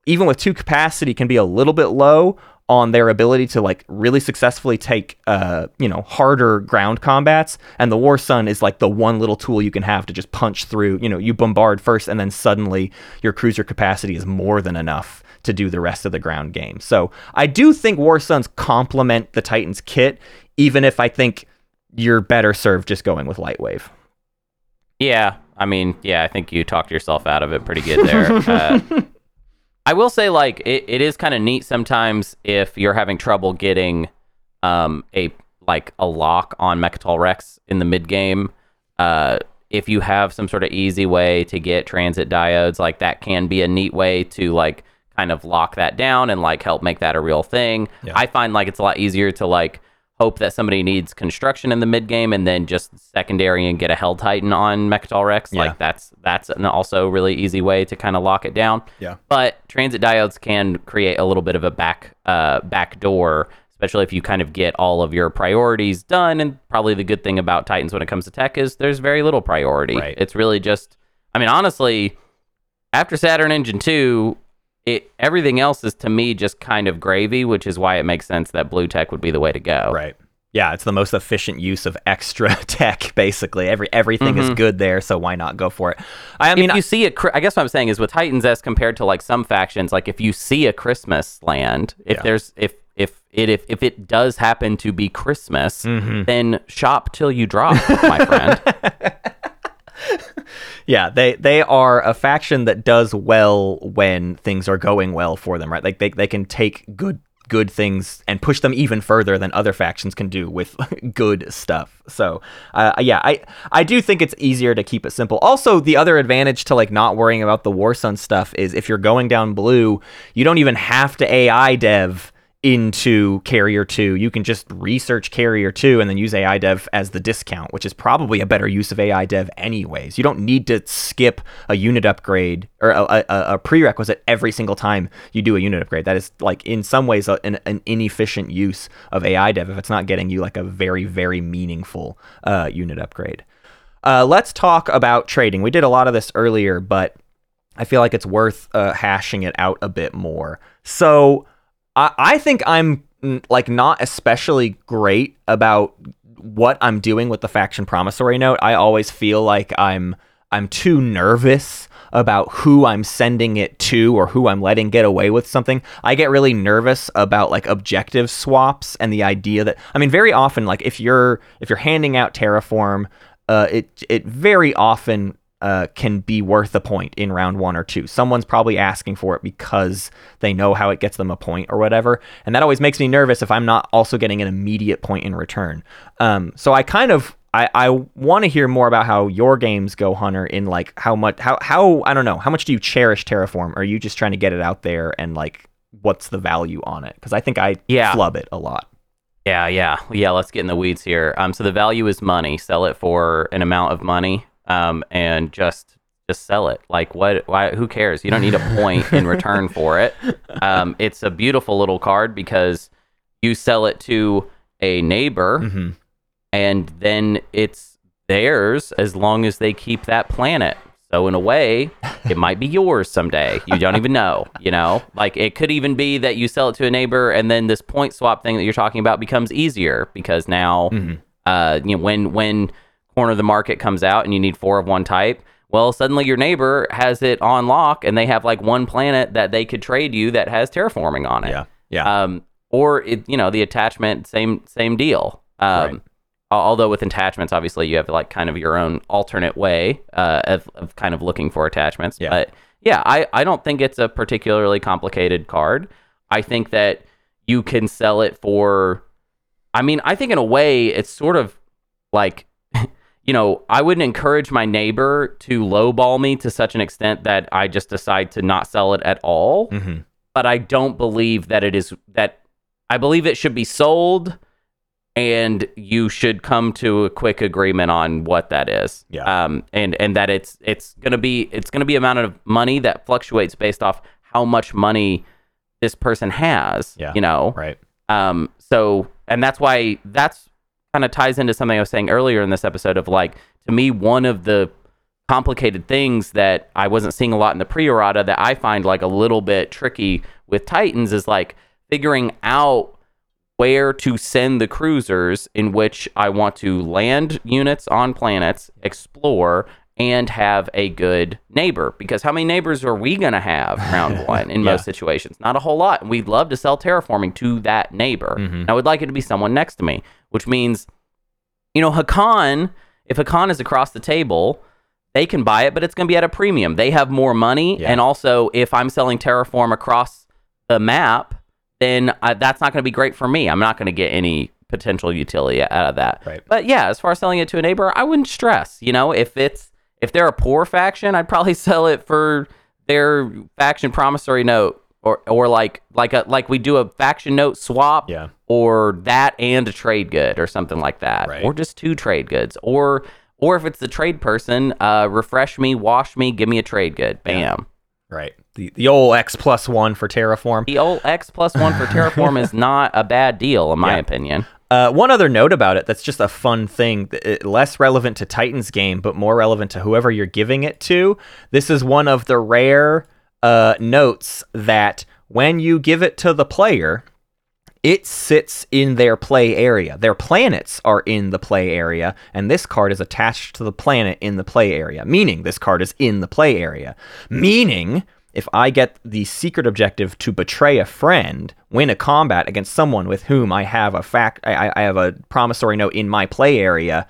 Speaker 1: even with two capacity, can be a little bit low on their ability to like really successfully take uh you know harder ground combats and the war sun is like the one little tool you can have to just punch through you know you bombard first and then suddenly your cruiser capacity is more than enough to do the rest of the ground game so i do think war suns complement the titans kit even if i think you're better served just going with lightwave
Speaker 2: Yeah, I mean, yeah, I think you talked yourself out of it pretty good there. (laughs) uh, I will say, like, it, it is kind of neat sometimes if you're having trouble getting um, a like a lock on Mecatol Rex in the mid game. Uh, if you have some sort of easy way to get transit diodes, like that can be a neat way to like kind of lock that down and like help make that a real thing.
Speaker 1: Yeah.
Speaker 2: I find like it's a lot easier to like hope that somebody needs construction in the mid game and then just secondary and get a Hell Titan on Mecatol Rex.
Speaker 1: Yeah.
Speaker 2: Like that's that's an also really easy way to kind of lock it down.
Speaker 1: Yeah.
Speaker 2: But transit diodes can create a little bit of a back uh back door, especially if you kind of get all of your priorities done. And probably the good thing about Titans when it comes to tech is there's very little priority.
Speaker 1: Right.
Speaker 2: It's really just I mean, honestly, after Saturn Engine 2, it everything else is to me just kind of gravy, which is why it makes sense that blue tech would be the way to go.
Speaker 1: Right. Yeah, it's the most efficient use of extra (laughs) tech. Basically, every everything is good there, so why not go for it? I, I mean,
Speaker 2: if you see a, I guess what I'm saying is with Titans S compared to like some factions, like if you see a Christmas land, if
Speaker 1: Yeah.
Speaker 2: there's if if it if, if it does happen to be Christmas,
Speaker 1: Mm-hmm.
Speaker 2: then shop till you drop, my friend. (laughs) (laughs)
Speaker 1: yeah, they they are a faction that does well when things are going well for them, right? Like they they can take good good things and push them even further than other factions can do with (laughs) good stuff. So, uh, yeah, I I do think it's easier to keep it simple. Also, the other advantage to like not worrying about the Warsun stuff is if you're going down blue, you don't even have to AI dev into Carrier 2. You can just research Carrier 2 and then use AI Dev as the discount, which is probably a better use of AI Dev anyways. You don't need to skip a unit upgrade or a, a, a prerequisite every single time you do a unit upgrade. That is like in some ways a, an, an inefficient use of AI Dev if it's not getting you like a very very meaningful uh, unit upgrade. Uh, let's talk about trading. We did a lot of this earlier, but I feel like it's worth uh, hashing it out a bit more. So I, I think I'm like not especially great about what I'm doing with the faction promissory note. I always feel like I'm I'm too nervous about who I'm sending it to or who I'm letting get away with something. I get really nervous about like objective swaps and the idea that I mean very often like if you're if you're handing out terraform uh, it it very often uh, can be worth a point in round one or two. Someone's probably asking for it because they know how it gets them a point or whatever, and that always makes me nervous if I'm not also getting an immediate point in return. Um, so I kind of I, I want to hear more about how your games go, Hunter. In like how much how how I don't know how much do you cherish Terraform? Or are you just trying to get it out there and like what's the value on it? Because I think I
Speaker 2: Yeah.
Speaker 1: flub it a lot.
Speaker 2: Yeah, yeah, yeah. Let's get in the weeds here. Um, so the value is money. Sell it for an amount of money. Um, and just just sell it. Like what? Why? Who cares? You don't need a point in return for it. (laughs) Um, it's a beautiful little card because you sell it to a neighbor,
Speaker 1: hmm
Speaker 2: and then it's theirs as long as they keep that planet. So in a way, it might be yours someday. You don't even know, you know? Like it could even be that you sell it to a neighbor and then this point swap thing that you're talking about becomes easier because now uh you know when when corner of the market comes out and you need four of one type, well suddenly your neighbor has it on lock and they have like one planet that they could trade you that has terraforming on it
Speaker 1: Yeah, yeah.
Speaker 2: um, or it, you know the attachment same same deal um,
Speaker 1: Right.
Speaker 2: although with attachments obviously you have like kind of your own alternate way uh, of, of kind of looking for attachments
Speaker 1: Yeah.
Speaker 2: but yeah I, I don't think it's a particularly complicated card i think that you can sell it for i mean i think in a way it's sort of like you know, I wouldn't encourage my neighbor to lowball me to such an extent that I just decide to not sell it at all
Speaker 1: hmm
Speaker 2: but I don't believe that it is that I believe it should be sold and you should come to a quick agreement on what that is.
Speaker 1: Yeah.
Speaker 2: Um and and that it's it's going to be it's going to be amount of money that fluctuates based off how much money this person has,
Speaker 1: Yeah.
Speaker 2: you know.
Speaker 1: Right.
Speaker 2: Um, so, and that's why that's kind of ties into something I was saying earlier in this episode of like, to me, one of the complicated things that I wasn't seeing a lot in the pre errata that I find like a little bit tricky with Titans is like figuring out where to send the cruisers in which I want to land units on planets, explore, and have a good neighbor. Because how many neighbors are we going to have (laughs) round one in
Speaker 1: Yeah.
Speaker 2: most situations? Not a whole lot. And we'd love to sell terraforming to that neighbor.
Speaker 1: Mhm.
Speaker 2: And I would like it to be someone next to me, which means, you know, Hacan, if Hacan is across the table, they can buy it, but it's going to be at a premium. They have more money.
Speaker 1: Yeah.
Speaker 2: And also, if I'm selling Terraform across the map, then I, that's not going to be great for me. I'm not going to get any potential utility out of that.
Speaker 1: Right.
Speaker 2: But yeah, as far as selling it to a neighbor, I wouldn't stress. You know, if it's if they're a poor faction, I'd probably (laughs) sell it for their faction promissory note or or like like a like we do a faction note swap,
Speaker 1: Yeah.
Speaker 2: or that and a trade good or something like that,
Speaker 1: Right.
Speaker 2: or just two trade goods, or or if it's the trade person, uh, refresh me, wash me, give me a trade good, bam.
Speaker 1: Right. The the old X plus one for Terraform.
Speaker 2: The old X plus one for Terraform is (laughs) not a bad deal, in my
Speaker 1: Yeah.
Speaker 2: opinion.
Speaker 1: Uh, one other note about it that's just a fun thing, less relevant to Titan's game, but more relevant to whoever you're giving it to. This is one of the rare uh, notes that when you give it to the player, it sits in their play area. Their planets are in the play area, and this card is attached to the planet in the play area, meaning this card is in the play area. Meaning, if I get the secret objective to betray a friend, win a combat against someone with whom I have a fact, I, I have a promissory note in my play area,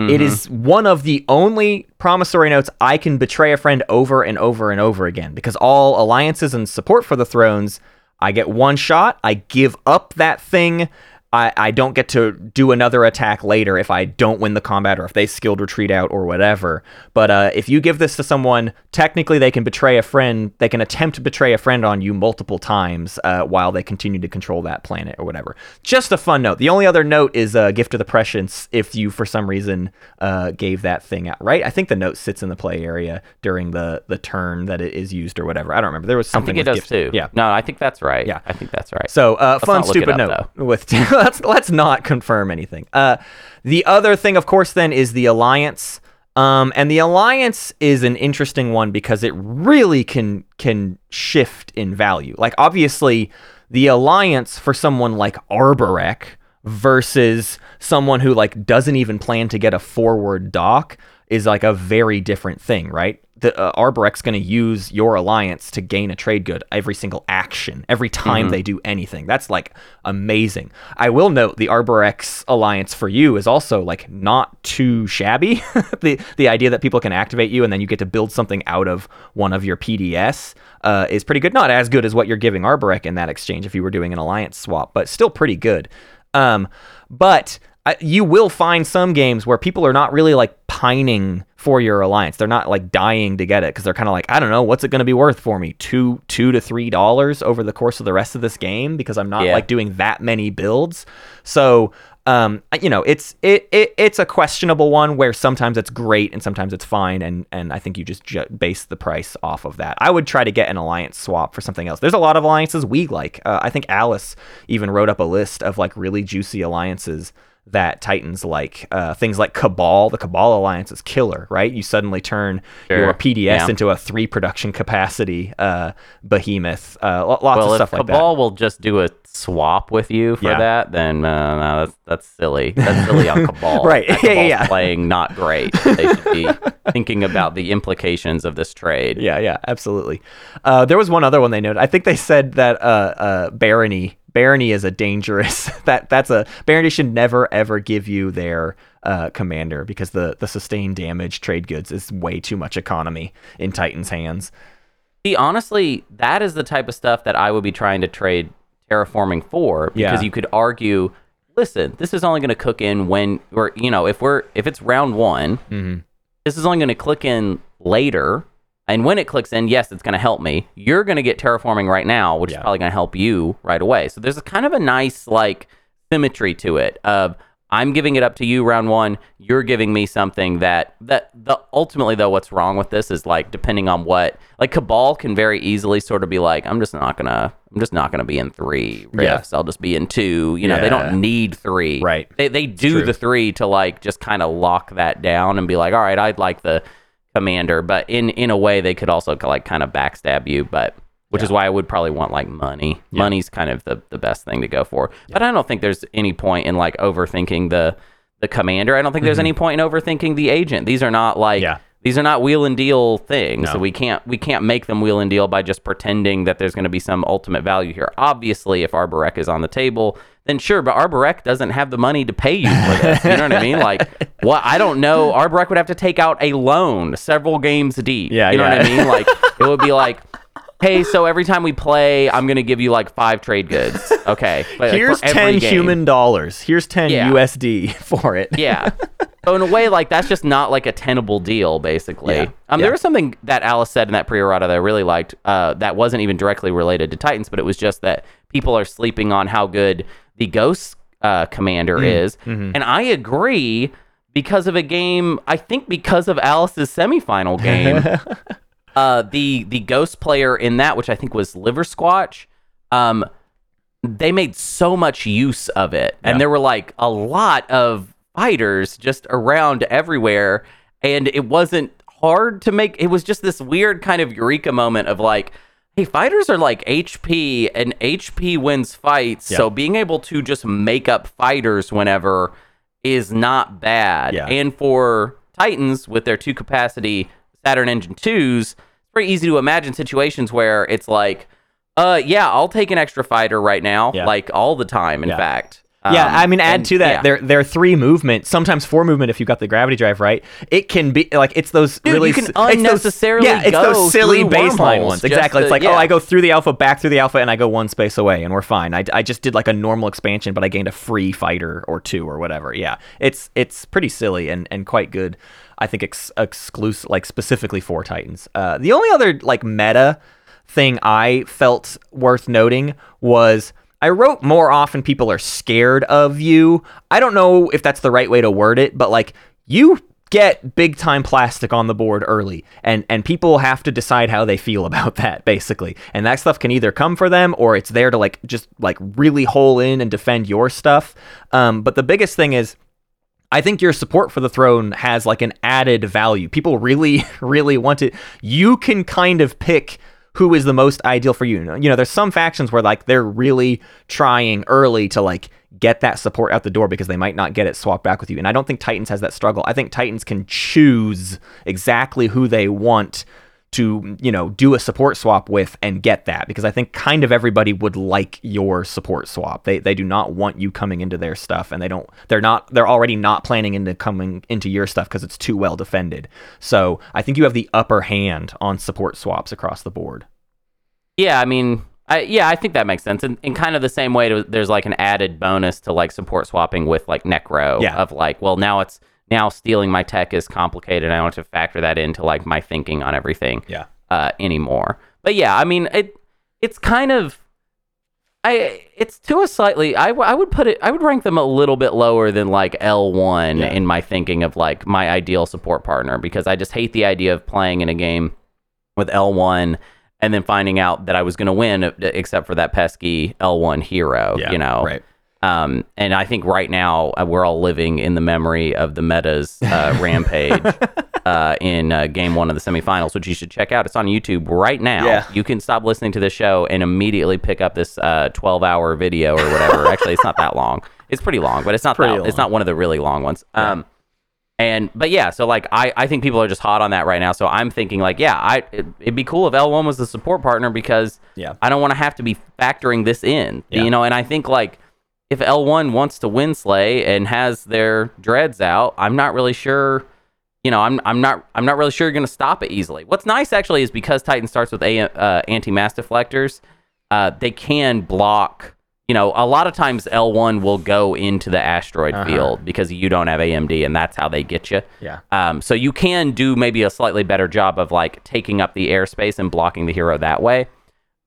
Speaker 1: it mm-hmm. is one of the only promissory notes I can betray a friend over and over and over again because all alliances and support for the thrones, I get one shot, I give up that thing. I, I don't get to do another attack later if I don't win the combat or if they skilled retreat out or whatever. But uh, if you give this to someone, technically they can betray a friend. They can attempt to betray a friend on you multiple times uh, while they continue to control that planet or whatever. Just a fun note. The only other note is uh, Gift of the Prescience if you, for some reason, uh, gave that thing out, right? I think the note sits in the play area during the, the turn that it is used or whatever. I don't remember. There was something.
Speaker 2: I think it does
Speaker 1: Gift-
Speaker 2: too.
Speaker 1: Yeah.
Speaker 2: No, I think that's right.
Speaker 1: Yeah.
Speaker 2: I think that's right.
Speaker 1: So, uh, fun,
Speaker 2: not look it
Speaker 1: stupid
Speaker 2: up,
Speaker 1: note. With (laughs) let's let's not confirm anything. Uh, the other thing, of course, then is the alliance. Um, and the alliance is an interesting one because it really can can shift in value. Like obviously, the alliance for someone like Arborec versus someone who like doesn't even plan to get a forward dock is like a very different thing, right? The uh, Arborec's going to use your alliance to gain a trade good every single action, every time they do anything. That's like amazing. I will note the Arborec alliance for you is also like not too shabby. (laughs) the the idea that people can activate you and then you get to build something out of one of your PDS uh, is pretty good. Not as good as what you're giving Arborec in that exchange if you were doing an alliance swap, but still pretty good. Um, but uh, you will find some games where people are not really like pining for your alliance. They're not like dying to get it because they're kind of like, I don't know, what's it going to be worth for me? Two, two to three dollars over the course of the rest of this game because I'm not
Speaker 2: Yeah.
Speaker 1: like doing that many builds. So, um, you know, it's it, it it's a questionable one where sometimes it's great and sometimes it's fine, and and I think you just ju- base the price off of that. I would try to get an alliance swap for something else. There's a lot of alliances we like. Uh, I think Alice even wrote up a list of like really juicy alliances that Titans like. Uh, things like Cabal. The Cabal alliance is killer, right? You suddenly turn your PDS
Speaker 2: Yeah.
Speaker 1: into a three production capacity uh, behemoth. Uh, lots
Speaker 2: well,
Speaker 1: of stuff like that.
Speaker 2: Cabal will just do a swap with you for
Speaker 1: Yeah.
Speaker 2: that, then uh, no, that's that's silly. That's silly on (laughs) Cabal.
Speaker 1: Right.
Speaker 2: That
Speaker 1: Yeah, (laughs) yeah,
Speaker 2: Cabal's
Speaker 1: yeah.
Speaker 2: Playing not great. They should be (laughs) thinking about the implications of this trade.
Speaker 1: Yeah, yeah, absolutely. Uh, there was one other one they noted. I think they said that uh, uh, Barony Barony is a dangerous (laughs) that that's a Barony should never ever give you their uh, commander because the the sustained damage trade goods is way too much economy in Titan's hands.
Speaker 2: See, honestly, that is the type of stuff that I would be trying to trade terraforming for because
Speaker 1: Yeah.
Speaker 2: you could argue, listen, this is only going to cook in when, or you know, if we're if it's round one,
Speaker 1: Mm-hmm.
Speaker 2: this is only going to click in later. And when it clicks in, yes, it's going to help me. You're going to get terraforming right now, which
Speaker 1: Yeah.
Speaker 2: is probably going to help you right away. So there's a kind of a nice like symmetry to it of I'm giving it up to you round one. You're giving me something that that the ultimately though what's wrong with this is like depending on what like Cabal can very easily sort of be like I'm just not gonna I'm just not gonna be in three
Speaker 1: Yeah.
Speaker 2: I'll just be in two. You know they don't need three.
Speaker 1: Right.
Speaker 2: They they do the three to like just kind of lock that down and be like all right I'd like the commander, but in in a way they could also like kind of backstab you, but which is why I would probably want like money. Money's kind of the, the best thing to go for. But I don't think there's any point in like overthinking the the commander. I don't think there's any point in overthinking the agent. These are not like
Speaker 1: Mm-hmm. Yeah.
Speaker 2: These are not wheel and deal things.
Speaker 1: No.
Speaker 2: So we can't we can't make them wheel and deal by just pretending that there's going to be some ultimate value here. Obviously, if Arborec is on the table, then sure, but Arborec doesn't have the money to pay you for this. You know what I mean? Like, (laughs) what I don't know. Arborec would have to take out a loan several games deep.
Speaker 1: Yeah,
Speaker 2: you know
Speaker 1: yeah.
Speaker 2: what I mean? Like, it would be like. Hey, so every time we play, I'm gonna give you like five trade goods. Okay, like, (laughs)
Speaker 1: Here's ten
Speaker 2: game.
Speaker 1: human dollars. Here's ten
Speaker 2: Yeah.
Speaker 1: USD (laughs) for it.
Speaker 2: Yeah. So in a way, like that's just not like a tenable deal, basically.
Speaker 1: Yeah.
Speaker 2: Um,
Speaker 1: Yeah.
Speaker 2: there was something that Alice said in that pre-errata that I really liked. Uh, that wasn't even directly related to Titans, but it was just that people are sleeping on how good the Ghost uh, Commander
Speaker 1: Mm.
Speaker 2: is,
Speaker 1: Mm-hmm.
Speaker 2: and I agree because of a game. I think because of Alice's semifinal game, (laughs) uh, the the Ghost player in that, which I think was Liver Squatch, um, they made so much use of it.
Speaker 1: Yeah.
Speaker 2: and there were like a lot of fighters just around everywhere. And it wasn't hard to make it was just this weird kind of eureka moment of like hey fighters are like hp and hp wins fights. So being able to just make up fighters whenever is not bad.
Speaker 1: Yeah.
Speaker 2: and for titans with their two capacity saturn engine 2s it's very easy to imagine situations where it's like uh, yeah, I'll take an extra fighter right now,
Speaker 1: Yeah.
Speaker 2: like all the time. In
Speaker 1: Yeah.
Speaker 2: fact,
Speaker 1: Yeah,
Speaker 2: Um,
Speaker 1: I mean, add
Speaker 2: and-
Speaker 1: to that,
Speaker 2: yeah.
Speaker 1: their their three movement, sometimes four movement if you've got the gravity drive right. It can be like it's those
Speaker 2: Dude,
Speaker 1: really
Speaker 2: you can
Speaker 1: s- it's those-
Speaker 2: unnecessarily
Speaker 1: yeah, it's those silly baseline ones. Exactly.
Speaker 2: to-
Speaker 1: it's like, oh. I go through the alpha, back through the alpha, and I go one space away, and we're fine. I, I just did like a normal expansion, but I gained a free fighter or two or whatever. Yeah, it's it's pretty silly and and quite good. I think ex- exclusive, like specifically for Titans. Uh, the only other like meta thing I felt worth noting was I wrote more often people are scared of you. I don't know if that's the right way to word it, but like you get big time plastic on the board early and and people have to decide how they feel (laughs) about that basically. And that stuff can either come for them or it's there to like just like really hole in and defend your stuff. Um but the biggest thing is I think your support for the throne has like an added value. People really, (laughs) really want it. You can kind of pick who is the most ideal for you. You know, there's some factions where like they're really trying early to like get that support out the door because they might not get it swapped back with you. And I don't think Titans has that struggle. I think Titans can choose exactly who they want to you know do a support swap with and get that because I think kind of everybody would like your support swap. They they do not want you coming into their stuff and they don't they're not they're already not planning into coming into your stuff because it's too well defended. So I think you have the upper hand on support swaps across the board.
Speaker 2: Yeah, I mean, I, yeah, I think that makes sense. And in kind of the same way, to, there's like an added bonus to like support swapping with like Nekro
Speaker 1: Yeah.
Speaker 2: of like, well, now it's now stealing my tech is complicated. I don't have to factor that into like my thinking on everything
Speaker 1: Yeah.
Speaker 2: uh, anymore. But yeah, I mean, it it's kind of. I it's to a slightly I, w- I would put it I would rank them a little bit lower than like L1
Speaker 1: Yeah.
Speaker 2: in my thinking of like my ideal support partner because I just hate the idea of playing in a game with L1 and then finding out that I was going to win except for that pesky L1 hero, yeah, you know.
Speaker 1: Right.
Speaker 2: Um, and I think right now uh, we're all living in the memory of the Meta's uh, (laughs) rampage uh, in uh, game one of the semifinals, which you should check out. It's on YouTube right now.
Speaker 1: Yeah.
Speaker 2: You can stop listening to this show and immediately pick up this uh, 12 hour video or whatever. Actually, it's not that long. It's pretty long, but it's not
Speaker 1: Pretty
Speaker 2: that, it's not one of the really long ones. Um, and but yeah, so like I, I think people are just hot on that right now. So I'm thinking like, yeah, I it, it'd be cool if L1 was the support partner because
Speaker 1: Yeah.
Speaker 2: I don't want to have to be factoring this in.
Speaker 1: Yeah.
Speaker 2: You know, and I think like if L1 wants to win Slay and has their dreads out, I'm not really sure. You know, I'm I'm not I'm not really sure you're going to stop it easily. What's nice actually is because Titan starts with a uh, anti mass deflectors, uh, they can block. You know, a lot of times L1 will go into the asteroid
Speaker 1: Uh-huh.
Speaker 2: field because you don't have AMD, and that's how they get you.
Speaker 1: Yeah.
Speaker 2: Um, so you can do maybe a slightly better job of like taking up the airspace and blocking the hero that way.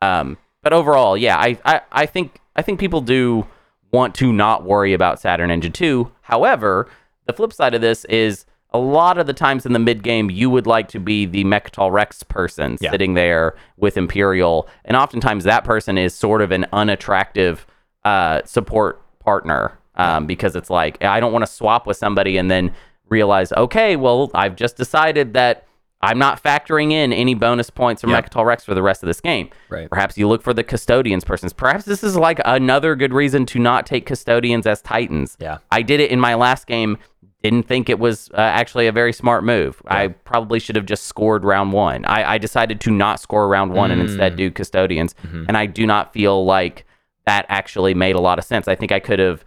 Speaker 2: Um, but overall, yeah, I, I, I think I think people do want to not worry about Saturn Engine 2. However, the flip side of this is a lot of the times in the mid game, you would like to be the Mecatol Rex person
Speaker 1: Yeah.
Speaker 2: sitting there with Imperial, and oftentimes that person is sort of an unattractive uh, support partner um, because it's like I don't want to swap with somebody and then realize, okay, well, I've just decided that I'm not factoring in any bonus points from
Speaker 1: Yeah.
Speaker 2: Mecatol Rex for the rest of this game.
Speaker 1: Right.
Speaker 2: Perhaps you look for the custodians persons. Perhaps this is like another good reason to not take custodians as titans.
Speaker 1: Yeah.
Speaker 2: I did it in my last game. Didn't think it was uh, actually a very smart move. I probably should have just scored round one. I, I decided to not score round one and
Speaker 1: Mm.
Speaker 2: instead do custodians.
Speaker 1: Mm-hmm.
Speaker 2: And I do not feel like that actually made a lot of sense. I think I could have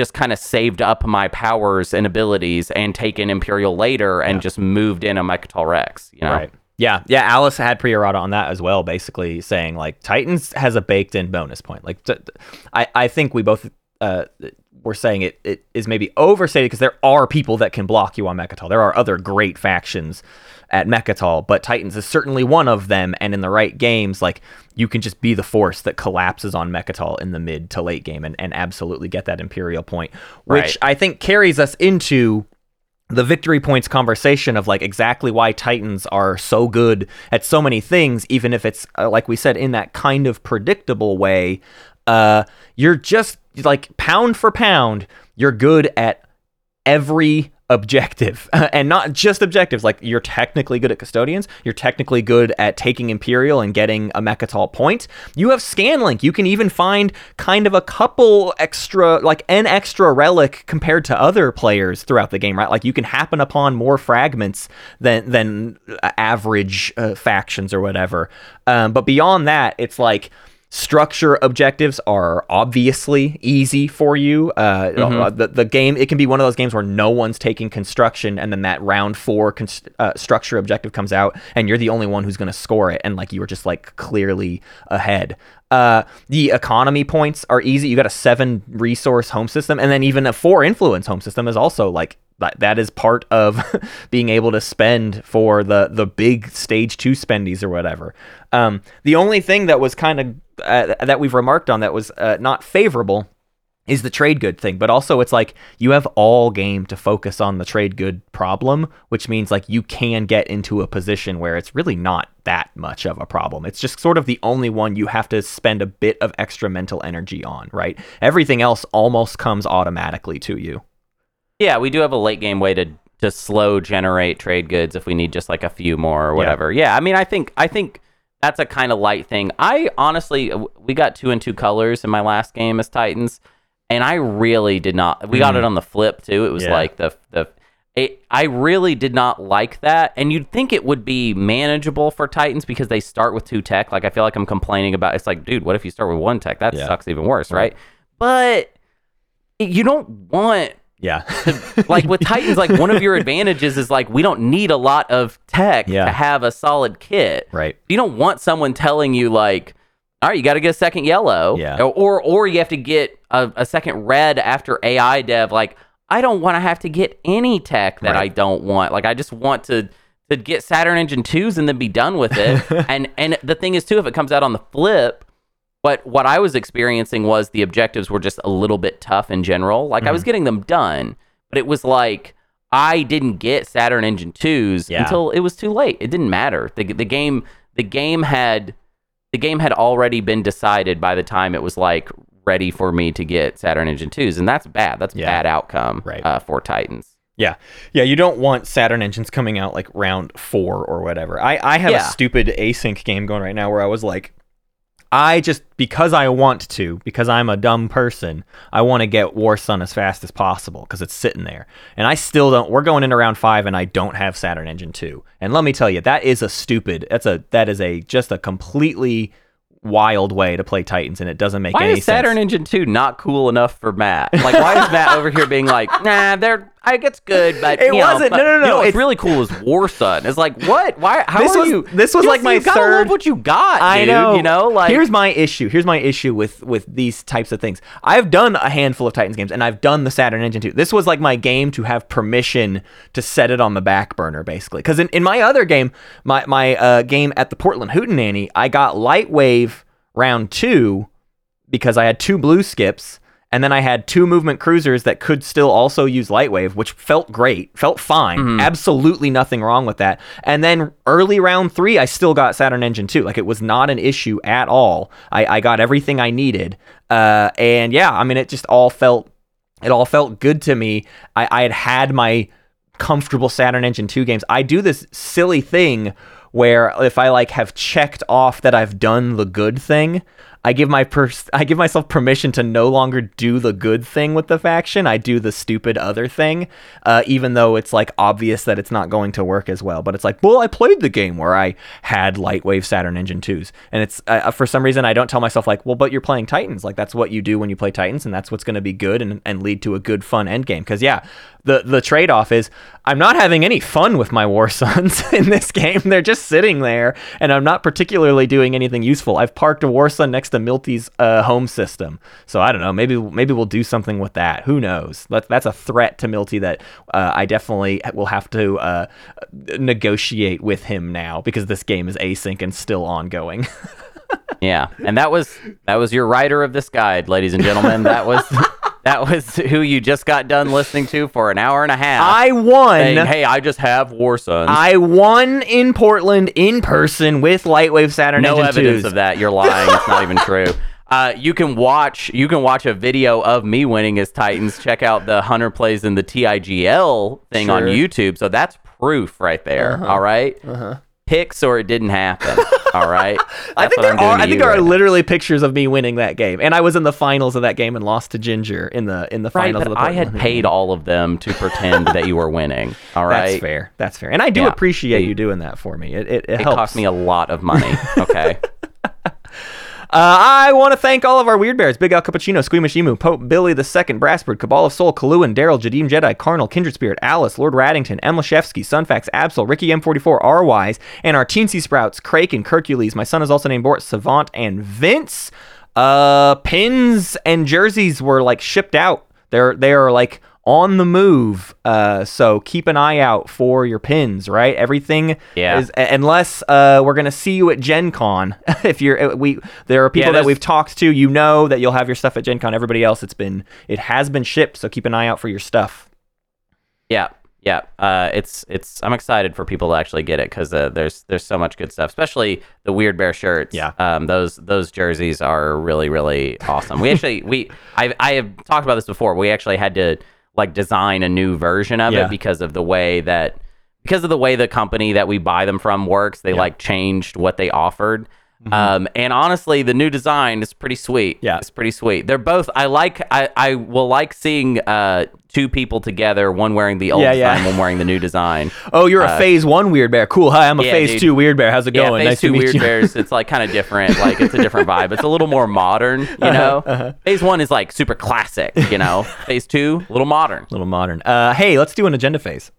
Speaker 2: just kind of saved up my powers and abilities and taken Imperial later and just moved in a Mecatol Rex. You know?
Speaker 1: Right. Yeah, yeah. Alice had pre-errata on that as well, basically saying like Titans has a baked-in bonus point. Like, t- t- I, I think we both uh, we're saying it, it is maybe overstated because there are people that can block you on Mecatol. There are other great factions at Mecatol, but Titans is certainly one of them. And in the right games, like you can just be the force that collapses on Mecatol in the mid to late game and, and absolutely get that Imperial point, which
Speaker 2: Right.
Speaker 1: I think carries us into the victory points conversation of like exactly why Titans are so good at so many things, even if it's uh, like we said in that kind of predictable way. Uh, you're just like pound for pound, you're good at every objective (laughs) and not just objectives like you're technically good at custodians you're technically good at taking imperial and getting a mecatol point. You have scanlink you can even find kind of a couple extra like an extra relic compared to other players throughout the game right? Like you can happen upon more fragments than than uh, average uh, factions or whatever. Um, but beyond that it's like structure objectives are obviously easy for you. Uh,
Speaker 2: Mm-hmm.
Speaker 1: the, the game, it can be one of those games where no one's taking construction, and then that round four const- uh, structure objective comes out, and you're the only one who's going to score it, and like you were just like clearly ahead. Uh, the economy points are easy. You got a seven resource home system, and then even a four influence home system is also like that, that is part of (laughs) being able to spend for the the big stage two spendies or whatever. Um, the only thing that was kind of uh, that we've remarked on that was uh, not favorable is the trade good thing, but also it's like you have all game to focus on the trade good problem, which means like you can get into a position where it's really not that much of a problem. It's just sort of the only one you have to spend a bit of extra mental energy on, right? Everything else almost comes automatically to you.
Speaker 2: Yeah, we do have a late game way to to slow generate trade goods if we need just like a few more or whatever. Yeah, I mean, I think I think that's a kind of light thing. I honestly, we got two and two colors in my last game as Titans, and I really did not. We got mm. it on the flip too. It was
Speaker 1: Yeah.
Speaker 2: like the the. It, I really did not like that, and you'd think it would be manageable for Titans because they start with two tech. Like I feel like I'm complaining about. It's like, dude, what if you start with one tech? That
Speaker 1: Yeah.
Speaker 2: sucks even worse, right? But you don't want
Speaker 1: Yeah. (laughs)
Speaker 2: like with Titans, like one of your advantages is like we don't need a lot of tech
Speaker 1: Yeah.
Speaker 2: to have a solid kit.
Speaker 1: right.
Speaker 2: You don't want someone telling you like, all right, you got to get a second yellow,
Speaker 1: Yeah.
Speaker 2: or or, you have to get a, a second red after AI dev. Like I don't want to have to get any tech that
Speaker 1: Right.
Speaker 2: I don't want. Like I just want to to get Saturn Engine twos and then be done with it. (laughs) and and the thing is too, if it comes out on the flip. But what I was experiencing was the objectives were just a little bit tough in general. Like
Speaker 1: Mm-hmm.
Speaker 2: I was getting them done, but it was like I didn't get Saturn Engine 2s
Speaker 1: Yeah.
Speaker 2: until it was too late. It didn't matter. The, the game the game had the game had already been decided by the time it was like ready for me to get Saturn Engine 2s and that's bad. That's
Speaker 1: Yeah.
Speaker 2: bad outcome
Speaker 1: Right.
Speaker 2: uh, for Titans.
Speaker 1: Yeah. Yeah, you don't want Saturn engines coming out like round four or whatever. I, I have
Speaker 2: Yeah.
Speaker 1: a stupid async game going right now where I was like, I just, because I want to, because I'm a dumb person, I want to get War Sun as fast as possible because it's sitting there. And I still don't, we're going into round five and I don't have Saturn Engine 2. And let me tell you, that is a stupid, that's a, that is a, just a completely wild way to play Titans and it doesn't make any.
Speaker 2: Why is Saturn
Speaker 1: sense.
Speaker 2: Engine 2 not cool enough for Matt? Like why is Matt over here being like, (laughs) "Nah, they're I it's good, but
Speaker 1: It wasn't-
Speaker 2: but-
Speaker 1: no, no, no,
Speaker 2: You know, what's
Speaker 1: it's-
Speaker 2: really cool is War Sun. It's like, what? Why how
Speaker 1: This
Speaker 2: are
Speaker 1: was-
Speaker 2: you
Speaker 1: this was
Speaker 2: You
Speaker 1: like my
Speaker 2: you gotta
Speaker 1: third-
Speaker 2: love what you got,
Speaker 1: I
Speaker 2: dude,
Speaker 1: know.
Speaker 2: you know, like
Speaker 1: here's my issue. Here's my issue with with these types of things. I've done a handful of Titans games, and I've done the Saturn Engine too. This was like my game to have permission to set it on the back burner, basically. Because in, in my other game, my my uh, game at the Portland Hootenanny, I got Lightwave round two because I had two blue skips. And then I had two movement cruisers that could still also use Lightwave, which felt great, felt fine. Absolutely nothing wrong with that. And then early round three, I still got Saturn Engine 2. Like it was not an issue at all. I, I got everything I needed. Uh, and yeah, I mean, it just all felt, it all felt good to me. I, I had had my comfortable Saturn Engine 2 games. I do this silly thing where if I like have checked off that I've done the good thing, I give my pers- (laughs) I give myself permission to no longer do the good thing with the faction. I do the stupid other thing, uh, even though it's like obvious that it's not going to work as well. But it's like, well, I played the game where I had Lightwave Saturn Engine twos, and it's uh, for some reason I don't tell myself like, well, but you're playing Titans. Like that's what you do when you play Titans, and that's what's going to be good and, and lead to a good fun end game. Because yeah, the the trade off is I'm not having any fun with my war (laughs) suns in this game. They're just sitting there, and I'm not particularly doing anything useful. I've parked a war sun next to Milty's uh, home system, so I don't know. Maybe maybe we'll do something with that. Who knows? That, that's a threat to Milty that uh, I definitely will have to uh, negotiate with him now because this game is async and still ongoing. (laughs)
Speaker 2: Yeah, and that was that was your writer of this guide, ladies and gentlemen. That was (laughs) that was who you just got done listening to for an hour and a half.
Speaker 1: I won.
Speaker 2: saying, "Hey, I just have War Suns."
Speaker 1: I won in Portland in person with Lightwave Saturn
Speaker 2: no
Speaker 1: Engine
Speaker 2: evidence
Speaker 1: 2s.
Speaker 2: of that. You're lying. it's not even (laughs) true. Uh, you can watch you can watch a video of me winning as Titans. Check out the Hunter plays in the TIGL thing on
Speaker 1: Sure.
Speaker 2: YouTube. So that's proof right there. all right. Picks or it didn't happen. (laughs) All right.
Speaker 1: I think there
Speaker 2: I'm
Speaker 1: are. I think there are
Speaker 2: right now.
Speaker 1: literally pictures of me winning that game, and I was in the finals of that game and lost to Ginger in the in the
Speaker 2: Right,
Speaker 1: finals.
Speaker 2: but
Speaker 1: the
Speaker 2: I had paid all of them to pretend that you were winning. (laughs) All right.
Speaker 1: That's fair. That's fair, and I do
Speaker 2: Yeah.
Speaker 1: appreciate you doing that for me. It it, it
Speaker 2: It
Speaker 1: helps.
Speaker 2: cost me a lot of money. (laughs) Okay.
Speaker 1: Uh, I want to thank all of our Weird Bears Big Al Cappuccino, Squeamish Emu, Pope Billy the Second, Brassbird, Cabal of Soul, Kaluan, Daryl, Jadeem Jedi, Carnal, Kindred Spirit, Alice, Lord Raddington, M. Lashevsky, Sunfax, Absol, Ricky M44, R Wise, and our Teensy Sprouts, Crake and Hercules. My son is also named Bort, Savant, and Vince. Uh, pins and jerseys were like shipped out. They're they are like on the move. Uh, so keep an eye out for your pins. Right, everything
Speaker 2: Yeah.
Speaker 1: is unless uh, we're gonna see you at Gen Con. (laughs) if you're uh, we there are people that we've talked to, you know that you'll have your stuff at Gen Con. Everybody else, it's been it has been shipped, so keep an eye out for your stuff.
Speaker 2: Yeah, yeah. Uh, it's it's. I'm excited for people to actually get it because uh, there's there's so much good stuff, especially the Weird Bear shirts.
Speaker 1: Yeah.
Speaker 2: Um, those those jerseys are really really awesome. We actually we I I have talked about this before. We actually had to like design a new version of
Speaker 1: Yeah.
Speaker 2: it because of the way that because of the way the company that we buy them from works. They like changed what they offered. Um, and honestly, the new design is pretty sweet.
Speaker 1: Mm-hmm. Yeah.
Speaker 2: it's pretty sweet. They're both. I like. I I will like seeing uh two people together, one wearing the old
Speaker 1: Yeah, yeah.
Speaker 2: design, one wearing the new design. (laughs)
Speaker 1: Oh, you're a Phase One Weird Bear. Cool. Hi, I'm a
Speaker 2: Uh, yeah,
Speaker 1: Phase
Speaker 2: dude.
Speaker 1: Two Weird Bear. How's it going?
Speaker 2: phase
Speaker 1: nice
Speaker 2: two
Speaker 1: to meet
Speaker 2: weird
Speaker 1: you.
Speaker 2: bears. It's like kind of different. Like it's a different vibe. It's a little more modern. You
Speaker 1: Uh-huh,
Speaker 2: know, phase one is like super classic. You know, (laughs) phase two, a little modern.
Speaker 1: A little modern. Uh, hey, let's do an agenda phase.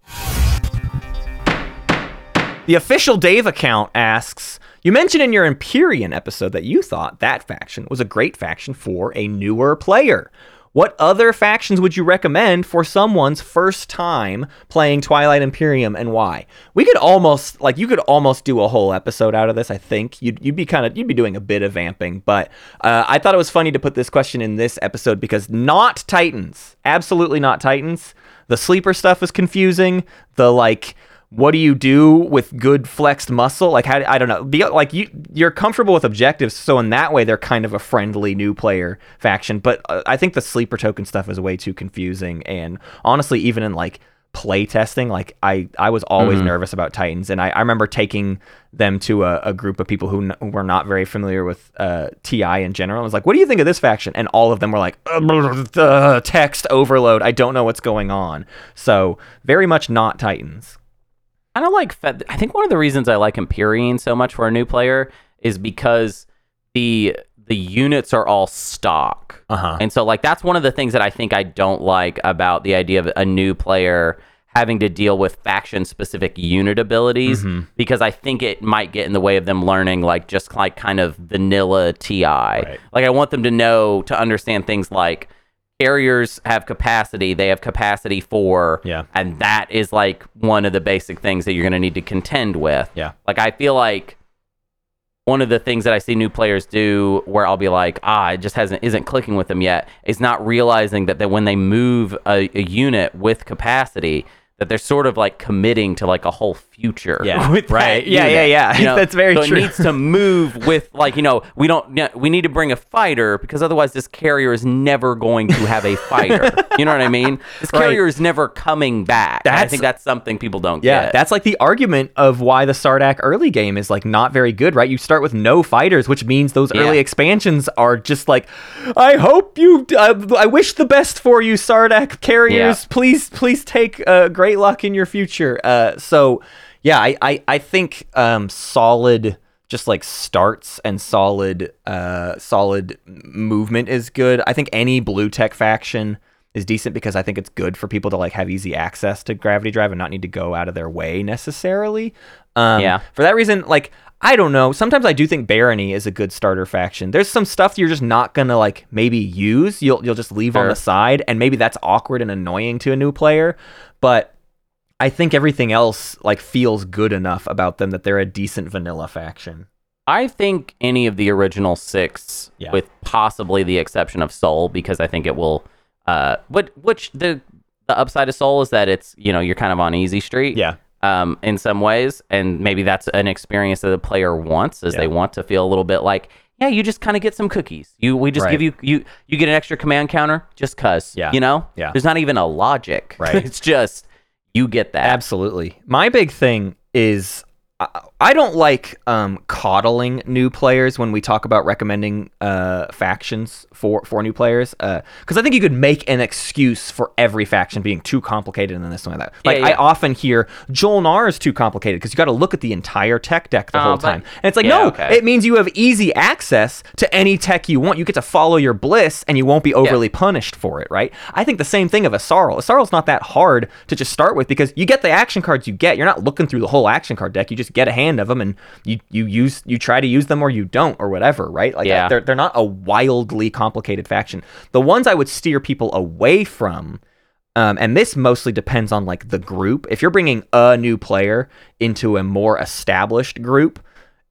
Speaker 1: The official Dave account asks You mentioned in your Empyrean episode that you thought that faction was a great faction for a newer player. What other factions would you recommend for someone's first time playing Twilight Imperium and why? We could almost like you could almost do a whole episode out of this. I think you'd you'd be kind of you'd be doing a bit of vamping, but uh, I thought it was funny to put this question in this episode because not Titans, absolutely not Titans. The sleeper stuff is confusing. The like what do you do with good flexed muscle? Like how I don't know. Be, like you you're comfortable with objectives, so in that way they're kind of a friendly new player faction. But uh, I think the sleeper token stuff is way too confusing. And honestly, even in like play testing, like I I was always nervous about Titans, and I, I remember taking them to a, a group of people who, n- who were not very familiar with uh, TI in general. I was like, "What do you think of this faction?" And all of them were like, uh, "Text overload. I don't know what's going on." So very much not Titans.
Speaker 2: Kind of like Fe- I think one of the reasons I like Empyrean so much for a new player is because the the units are all stock.
Speaker 1: Uh-huh.
Speaker 2: And so like that's one of the things that I think I don't like about the idea of a new player having to deal with faction specific unit abilities
Speaker 1: Mm-hmm.
Speaker 2: because I think it might get in the way of them learning like just like kind of vanilla TI. Like I want them to know to understand things like carriers have capacity, they have capacity for
Speaker 1: Yeah.
Speaker 2: and that is like one of the basic things that you're going to need to contend with.
Speaker 1: Yeah.
Speaker 2: Like I feel like one of the things that I see new players do where I'll be like, ah, it just hasn't isn't clicking with them yet, is not realizing that, that when they move a, a unit with capacity, that they're sort of like committing to like a whole future.
Speaker 1: Yeah, (laughs)
Speaker 2: with that
Speaker 1: right. Yeah,
Speaker 2: unit,
Speaker 1: yeah, yeah.
Speaker 2: you know?
Speaker 1: That's very
Speaker 2: so
Speaker 1: true.
Speaker 2: It needs to move with like you know we don't yeah, we need to bring a fighter because otherwise this carrier is never going to have a fighter. (laughs) you know what I mean? This
Speaker 1: Right.
Speaker 2: carrier is never coming back. I think that's something people don't
Speaker 1: Yeah,
Speaker 2: get.
Speaker 1: that's like the argument of why the Sardakk early game is like not very good, right? You start with no fighters, which means those early expansions are just like, I hope you, I, I wish the best for you, Sardakk carriers.
Speaker 2: Yeah.
Speaker 1: Please, please take uh, great luck in your future. Uh, so, yeah, I, I, I think um, solid, just like starts and solid, uh, solid movement is good. I think any blue tech faction is decent because I think it's good for people to like have easy access to Gravity Drive and not need to go out of their way necessarily. Um,
Speaker 2: Yeah.
Speaker 1: For that reason, like I don't know. Sometimes I do think Barony is a good starter faction. There's some stuff you're just not gonna like maybe use. You'll you'll just leave on the side, and maybe that's awkward and annoying to a new player. But I think everything else like feels good enough about them that they're a decent vanilla faction.
Speaker 2: I think any of the original six,
Speaker 1: Yeah.
Speaker 2: with possibly the exception of Sol, because I think it will. Uh, what which the the upside of Sol is that it's you know you're kind of on easy street.
Speaker 1: Yeah.
Speaker 2: Um, in some ways, and maybe that's an experience that the player wants, is
Speaker 1: Yeah.
Speaker 2: they want to feel a little bit like, yeah, you just kind of get some cookies. You we just
Speaker 1: Right.
Speaker 2: give you you you get an extra command counter just cause.
Speaker 1: Yeah.
Speaker 2: You know.
Speaker 1: Yeah.
Speaker 2: There's not even a logic.
Speaker 1: Right. (laughs)
Speaker 2: it's just you get that.
Speaker 1: Absolutely. My big thing is I, don't like um, coddling new players when we talk about recommending uh, factions for, for new players. Because I think you could make an excuse for every faction being too complicated and this and that. Like,
Speaker 2: Yeah,
Speaker 1: I often hear Jol-Nar is too complicated because you got to look at the entire tech deck the
Speaker 2: Oh,
Speaker 1: whole
Speaker 2: but-
Speaker 1: time. And it's like,
Speaker 2: yeah,
Speaker 1: no,
Speaker 2: okay.
Speaker 1: it means you have easy access to any tech you want. You get to follow your bliss and you won't be overly punished for it, right? I think the same thing of a Yssaril. Yssaril's not that hard to just start with because you get the action cards you get. You're not looking through the whole action card deck. You just get a hand of them and you you use you try to use them or you don't or whatever, right? Like
Speaker 2: Yeah.
Speaker 1: they're they're not a wildly complicated faction. The ones I would steer people away from um, and this mostly depends on like the group. If you're bringing a new player into a more established group,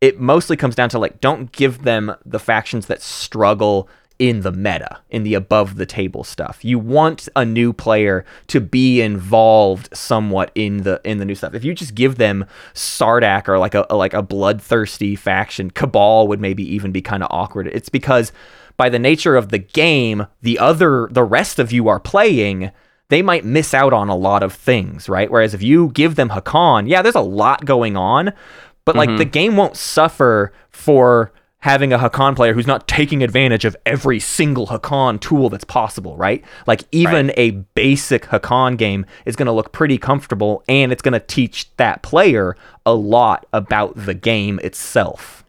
Speaker 1: it mostly comes down to like don't give them the factions that struggle in the meta, in the above the table stuff. You want a new player to be involved somewhat in the in the new stuff. If you just give them Sardakk or like a like a bloodthirsty faction, Cabal would maybe even be kind of awkward. It's because by the nature of the game, the other the rest of you are playing they might miss out on a lot of things, right? Whereas if you give them Hacan, yeah, there's a lot going on, but like mm-hmm. the game won't suffer for having a Hacan player who's not taking advantage of every single Hacan tool that's possible, right? Like even a basic Hacan game is going to look pretty comfortable and it's going to teach that player a lot about the game itself.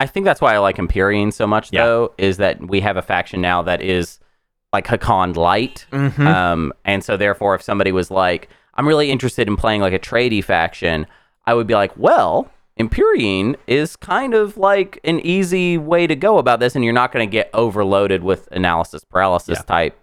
Speaker 2: I think that's why I like Empyrean so much,
Speaker 1: Yeah.
Speaker 2: though, is that we have a faction now that is like Hacan light.
Speaker 1: Mhm.
Speaker 2: Um, and so, therefore, if somebody was like, I'm really interested in playing like a tradey faction, I would be like, well, Empyrean is kind of like an easy way to go about this, and you're not going to get overloaded with analysis paralysis
Speaker 1: Yeah.
Speaker 2: type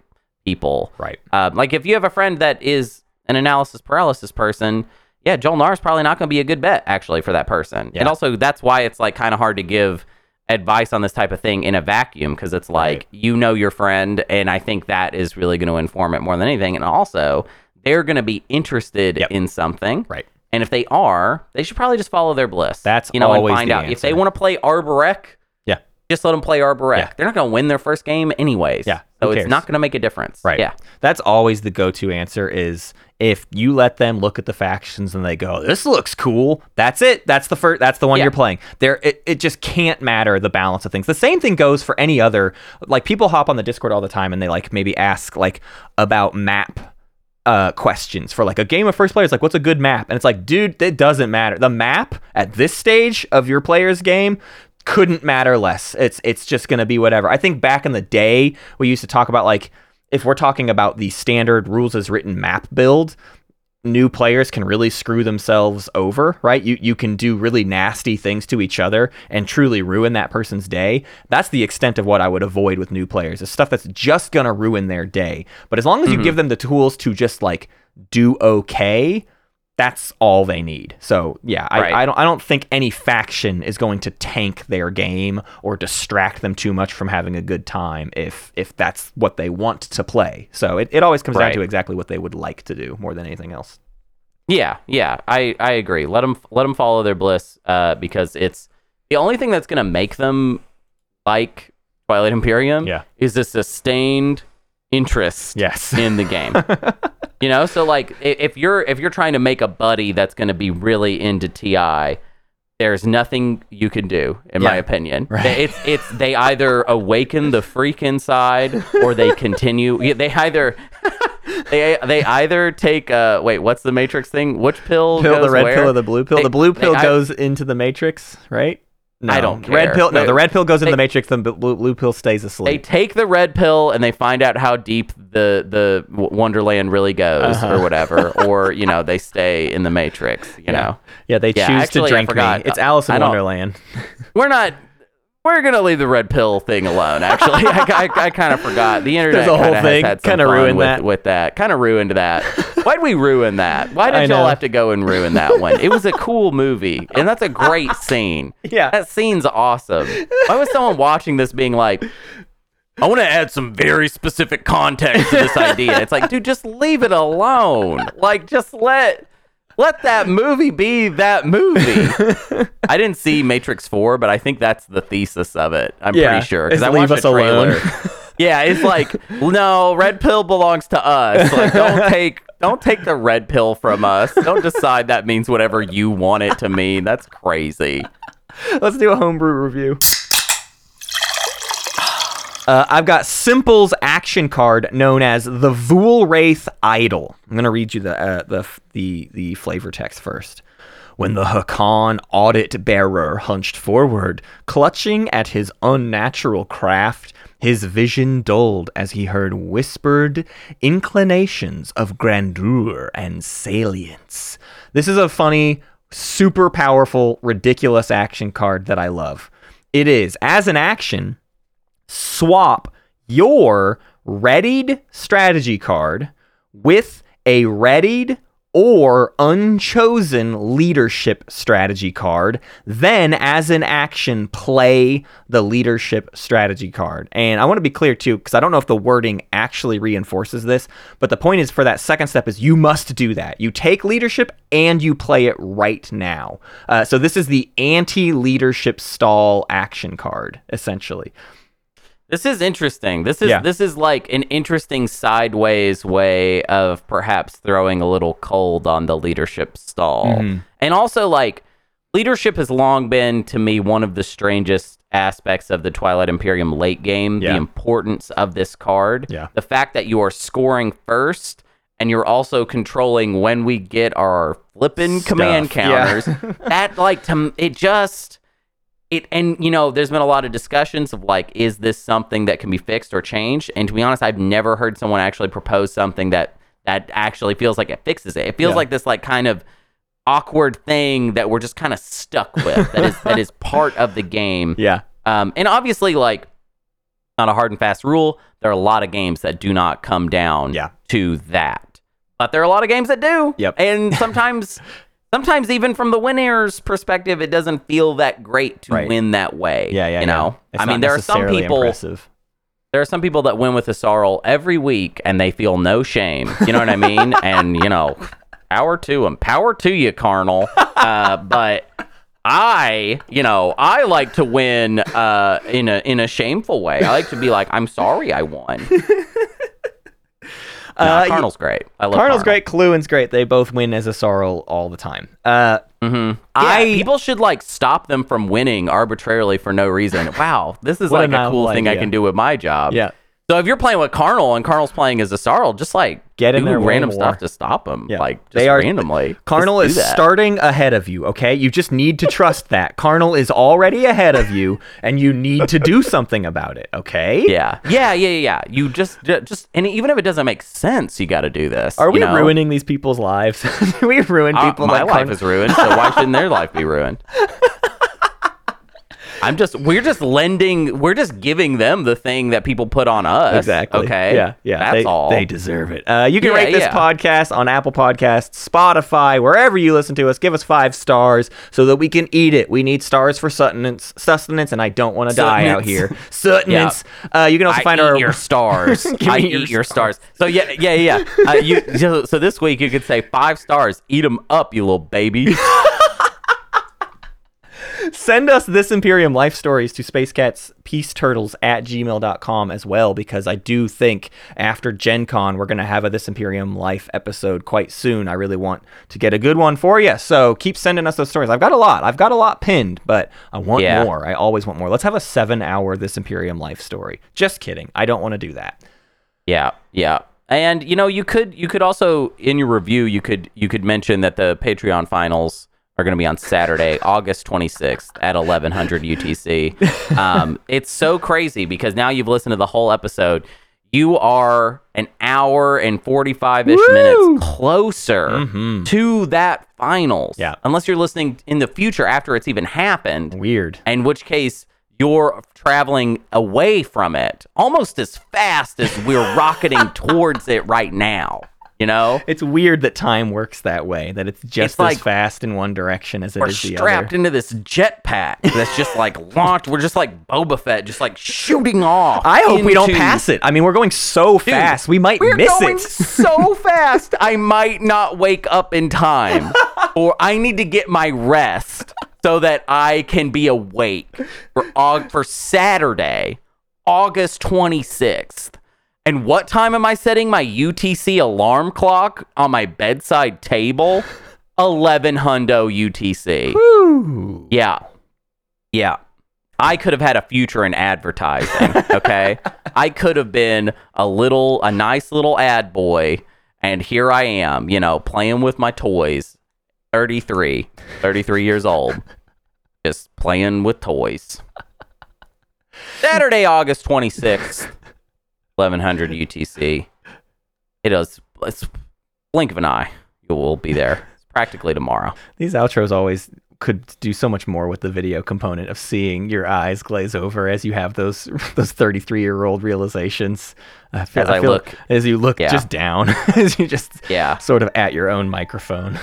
Speaker 2: people.
Speaker 1: Right.
Speaker 2: Um, like if you have a friend that is an analysis paralysis person, yeah, Jol-Nar is probably not going to be a good bet actually for that person.
Speaker 1: Yeah.
Speaker 2: And also that's why it's like kind of hard to give advice on this type of thing in a vacuum because it's like
Speaker 1: Right.
Speaker 2: you know your friend, and I think that is really going to inform it more than anything. And also they're going to be interested
Speaker 1: Yep.
Speaker 2: in something,
Speaker 1: Right.
Speaker 2: And if they are, they should probably just follow their bliss.
Speaker 1: That's
Speaker 2: you know
Speaker 1: always
Speaker 2: and find out if they want to play Arborec.
Speaker 1: Yeah.
Speaker 2: Just let them play Arborec.
Speaker 1: Yeah.
Speaker 2: They're not going to win their first game anyways.
Speaker 1: Yeah,
Speaker 2: So it's not going to make a difference.
Speaker 1: Right.
Speaker 2: Yeah.
Speaker 1: That's always the go-to answer is if you let them look at the factions and they go, "This looks cool." That's it. That's the first that's the one
Speaker 2: Yeah.
Speaker 1: you're playing. There it, it just can't matter the balance of things. The same thing goes for any other like people hop on the Discord all the time and they like maybe ask like about map uh, questions for like a game of first players like what's a good map? And it's like dude it doesn't matter. The map at this stage of your player's game couldn't matter less. It's it's just going to be whatever. I think back in the day we used to talk about like if we're talking about the standard rules as written map build new players can really screw themselves over, right? You you can do really nasty things to each other and truly ruin that person's day. That's the extent of what I would avoid with new players. Is stuff that's just going to ruin their day. But as long as you mm-hmm. give them the tools to just like do okay, that's all they need. So yeah, I,
Speaker 2: Right.
Speaker 1: I don't I don't think any faction is going to tank their game or distract them too much from having a good time if if that's what they want to play. So it, it always comes down to exactly what they would like to do more than anything else.
Speaker 2: Yeah, yeah, I, I agree. Let them let them follow their bliss, uh, because it's the only thing that's gonna make them like Twilight Imperium.
Speaker 1: Yeah.
Speaker 2: is a sustained interest.
Speaker 1: Yes.
Speaker 2: in the game. (laughs) you know, so like if you're if you're trying to make a buddy that's gonna be really into TI, there's nothing you can do, in my opinion.
Speaker 1: Right.
Speaker 2: It's it's they either awaken the freak inside or they continue. They either. (laughs) They, they either take uh wait what's the matrix thing which pill
Speaker 1: pill, the red
Speaker 2: where?
Speaker 1: pill or the blue pill.
Speaker 2: They-
Speaker 1: the blue pill
Speaker 2: ei-
Speaker 1: goes into the matrix, right?
Speaker 2: I don't care.
Speaker 1: Red pill. No, the red pill goes in the matrix. The blue, blue pill stays asleep.
Speaker 2: They take the red pill and they find out how deep the the Wonderland really goes,
Speaker 1: Uh-huh.
Speaker 2: or whatever, (laughs) or you know they stay in the Matrix. You know,
Speaker 1: yeah, they
Speaker 2: Yeah,
Speaker 1: choose
Speaker 2: actually,
Speaker 1: to drink me. It's Alice in Wonderland. (laughs) (laughs)
Speaker 2: we're not. We're gonna leave the red pill thing alone. Actually, I, I, I kind of forgot. The internet
Speaker 1: There's a whole
Speaker 2: kind of
Speaker 1: thing. Ruined
Speaker 2: with,
Speaker 1: that.
Speaker 2: with that. Kind of ruined that. Why'd we ruin that? Why
Speaker 1: I
Speaker 2: did y'all
Speaker 1: know.
Speaker 2: have to go and ruin that one? It was a cool movie, and that's a great scene.
Speaker 1: Yeah.
Speaker 2: that scene's awesome. Why was someone watching this being like? I want to add some very specific context to this idea. It's like, dude, just leave it alone. Like, just let let that movie be that movie. (laughs) I didn't see Matrix Four, but I think that's the thesis of it. I'm
Speaker 1: Yeah,
Speaker 2: pretty sure because I watched
Speaker 1: us
Speaker 2: a trailer. (laughs) yeah, it's like, no, red pill belongs to us. Like, don't (laughs) take don't take the red pill from us. Don't decide that means whatever you want it to mean. That's crazy.
Speaker 1: Let's do a homebrew review. Uh, I've got Simple's action card known as the Vuil'Raith Idol. I'm gonna read you the uh, the the the flavor text first. When the Hacan audit bearer hunched forward, clutching at his unnatural craft, his vision dulled as he heard whispered inclinations of grandeur and salience. This is a funny, super powerful, ridiculous action card that I love. It is, as an action, swap your readied strategy card with a readied or unchosen leadership strategy card. Then, as an action, play the leadership strategy card. And I want to be clear too, because I don't know if the wording actually reinforces this, but the point is for that second step is you must do that. You take leadership and you play it right now. Uh, so this is the anti-leadership stall action card, essentially.
Speaker 2: This is interesting. This is
Speaker 1: Yeah.
Speaker 2: this is like an interesting sideways way of perhaps throwing a little cold on the leadership stall.
Speaker 1: Mm-hmm.
Speaker 2: And also like leadership has long been to me one of the strangest aspects of the Twilight Imperium late game,
Speaker 1: Yeah.
Speaker 2: the importance of this card.
Speaker 1: Yeah.
Speaker 2: The fact that you are scoring first and you're also controlling when we get our flippin' command
Speaker 1: Stuff, yeah.
Speaker 2: counters. (laughs) that like to it just it and you know there's been a lot of discussions of like is this something that can be fixed or changed and to be honest i've never heard someone actually propose something that that actually feels like it fixes it it feels
Speaker 1: Yeah.
Speaker 2: like this like kind of awkward thing that we're just kind of stuck with that (laughs) is that is part of the game
Speaker 1: Yeah.
Speaker 2: um, and obviously like not a hard and fast rule there are a lot of games that do not come down
Speaker 1: Yeah.
Speaker 2: to that but there are a lot of games that do
Speaker 1: Yep.
Speaker 2: and sometimes (laughs) sometimes even from the winner's perspective it doesn't feel that great to
Speaker 1: Right.
Speaker 2: win that way
Speaker 1: Yeah, yeah.
Speaker 2: you
Speaker 1: yeah.
Speaker 2: know
Speaker 1: It's
Speaker 2: i mean there are some people
Speaker 1: impressive.
Speaker 2: there are some people that win with a sorrel every week and they feel no shame you know what i mean (laughs) and you know power to them power to you carnal uh, but I, you know, I like to win uh, in a in a shameful way. I like to be like, I'm sorry, I won. (laughs)
Speaker 1: Uh,
Speaker 2: Carnal's great. I love
Speaker 1: Carnal's
Speaker 2: Carnal.
Speaker 1: great. Cluin's great. They both win as a sorrel all the time. Uh,
Speaker 2: Mhm.
Speaker 1: I-
Speaker 2: Yeah, people should like stop them from winning arbitrarily for no reason. Wow, this is
Speaker 1: a
Speaker 2: like a
Speaker 1: novel
Speaker 2: cool thing I can do with my job.
Speaker 1: yeah.
Speaker 2: So if you're playing with Carnal and Carnal's playing as a Sorrel, just like
Speaker 1: Get in way
Speaker 2: random stuff to stop them.
Speaker 1: Yeah.
Speaker 2: Like just
Speaker 1: They are-
Speaker 2: randomly.
Speaker 1: Carnal is
Speaker 2: that.
Speaker 1: starting ahead of you, okay? You just need to trust that. Carnal is already ahead of you, and you need to do something about it, okay?
Speaker 2: Yeah, yeah, yeah, yeah, yeah. You just, just, and even if it doesn't make sense, you got to do this.
Speaker 1: Are we
Speaker 2: know?
Speaker 1: ruining these people's lives? (laughs) We ruin
Speaker 2: Uh,
Speaker 1: people
Speaker 2: my
Speaker 1: that
Speaker 2: life is ruined, so why shouldn't their life be ruined? (laughs) I'm just, we're just lending, we're just giving them the thing that people put on us.
Speaker 1: Exactly.
Speaker 2: Okay.
Speaker 1: Yeah. Yeah.
Speaker 2: That's
Speaker 1: they,
Speaker 2: all.
Speaker 1: They deserve it. Uh, you can
Speaker 2: Yeah,
Speaker 1: rate this
Speaker 2: yeah.
Speaker 1: podcast on Apple Podcasts, Spotify, wherever you listen to us. Give us five stars so that we can eat it. We need stars for sustenance, sustenance, and I don't want to die out here. (laughs) Sustenance. Uh, you can also
Speaker 2: I
Speaker 1: find
Speaker 2: eat
Speaker 1: our
Speaker 2: your (laughs) stars. (laughs) I eat
Speaker 1: your
Speaker 2: your stars. So yeah, yeah, yeah. Uh, you, so, so this week you could say five stars. Eat them up, you little baby.
Speaker 1: Send us this Imperium life stories to spacecats.peaceturtles at gmail.com as well, because I do think after Gen Con, we're going to have a This Imperium life episode quite soon. I really want to get a good one for you. So keep sending us those stories. I've got a lot. I've got a lot pinned, but I want
Speaker 2: Yeah.
Speaker 1: more. I always want more. Let's have a seven hour This Imperium life story. Just kidding. I don't want to do that.
Speaker 2: Yeah, yeah. And you know, you could you could also in your review you could you could mention that the Patreon finals are going to be on Saturday, August 26th at 1100 UTC. (laughs) Um, it's so crazy because now you've listened to the whole episode. You are an hour and 45 ish minutes closer
Speaker 1: Mhm.
Speaker 2: to that finals.
Speaker 1: Yeah.
Speaker 2: Unless you're listening in the future after it's even happened
Speaker 1: Weird.
Speaker 2: in which case you're traveling away from it almost as fast as we're rocketing (laughs) towards it right now. You know,
Speaker 1: It's weird that time works that way. That it's just
Speaker 2: It's like-
Speaker 1: as fast in one direction as it
Speaker 2: we're strapped into this jetpack that's just like (laughs) launched. We're just like Boba Fett, just like shooting off.
Speaker 1: I hope we don't pass it. I mean, we're going so
Speaker 2: Dude,
Speaker 1: fast. We might
Speaker 2: we're
Speaker 1: miss
Speaker 2: going
Speaker 1: it. (laughs)
Speaker 2: so fast. I might not wake up in time, (laughs) or I need to get my rest so that I can be awake for Aug- for Saturday, August twenty sixth. And what time am I setting my UTC alarm clock on my bedside table? (laughs) Eleven hundo UTC.
Speaker 1: Woo.
Speaker 2: Yeah. Yeah. I could have had a future in advertising, (laughs) okay? I could have been a little a nice little ad boy and here I am, you know, playing with my toys. 33, 33 years old. Just playing with toys. Saturday, August 26th, 1100 UTC. It is it's blink of an eye. You will be there. (laughs) It's practically tomorrow.
Speaker 1: These outros always could do so much more with the video component of seeing your eyes glaze over as you have those (laughs) those 33 year old realizations. I feel,
Speaker 2: As I
Speaker 1: feel-
Speaker 2: look-
Speaker 1: as you look
Speaker 2: yeah.
Speaker 1: just down, (laughs) as you just
Speaker 2: Yeah.
Speaker 1: sort of at your own microphone.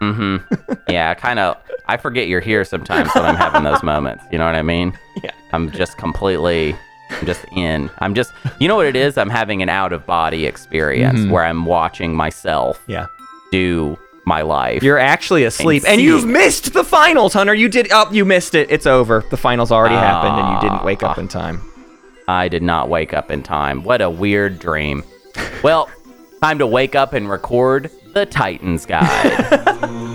Speaker 2: Mm-hmm. Yeah, kind of. I forget you're here sometimes when I'm having those moments. You know what I mean?
Speaker 1: Yeah.
Speaker 2: I'm just completely, I'm just in. I'm just, you know what it is? I'm having an out of body experience
Speaker 1: Mhm.
Speaker 2: where I'm watching myself
Speaker 1: Yeah.
Speaker 2: do my life.
Speaker 1: You're actually asleep, and,
Speaker 2: seeing-
Speaker 1: you've missed the finals, Hunter. You did. Oh, you missed it. It's over. The finals already happened, and you didn't wake up in time.
Speaker 2: I did not wake up in time. What a weird dream. (laughs) Well, time to wake up and record the Titans Guide. (laughs)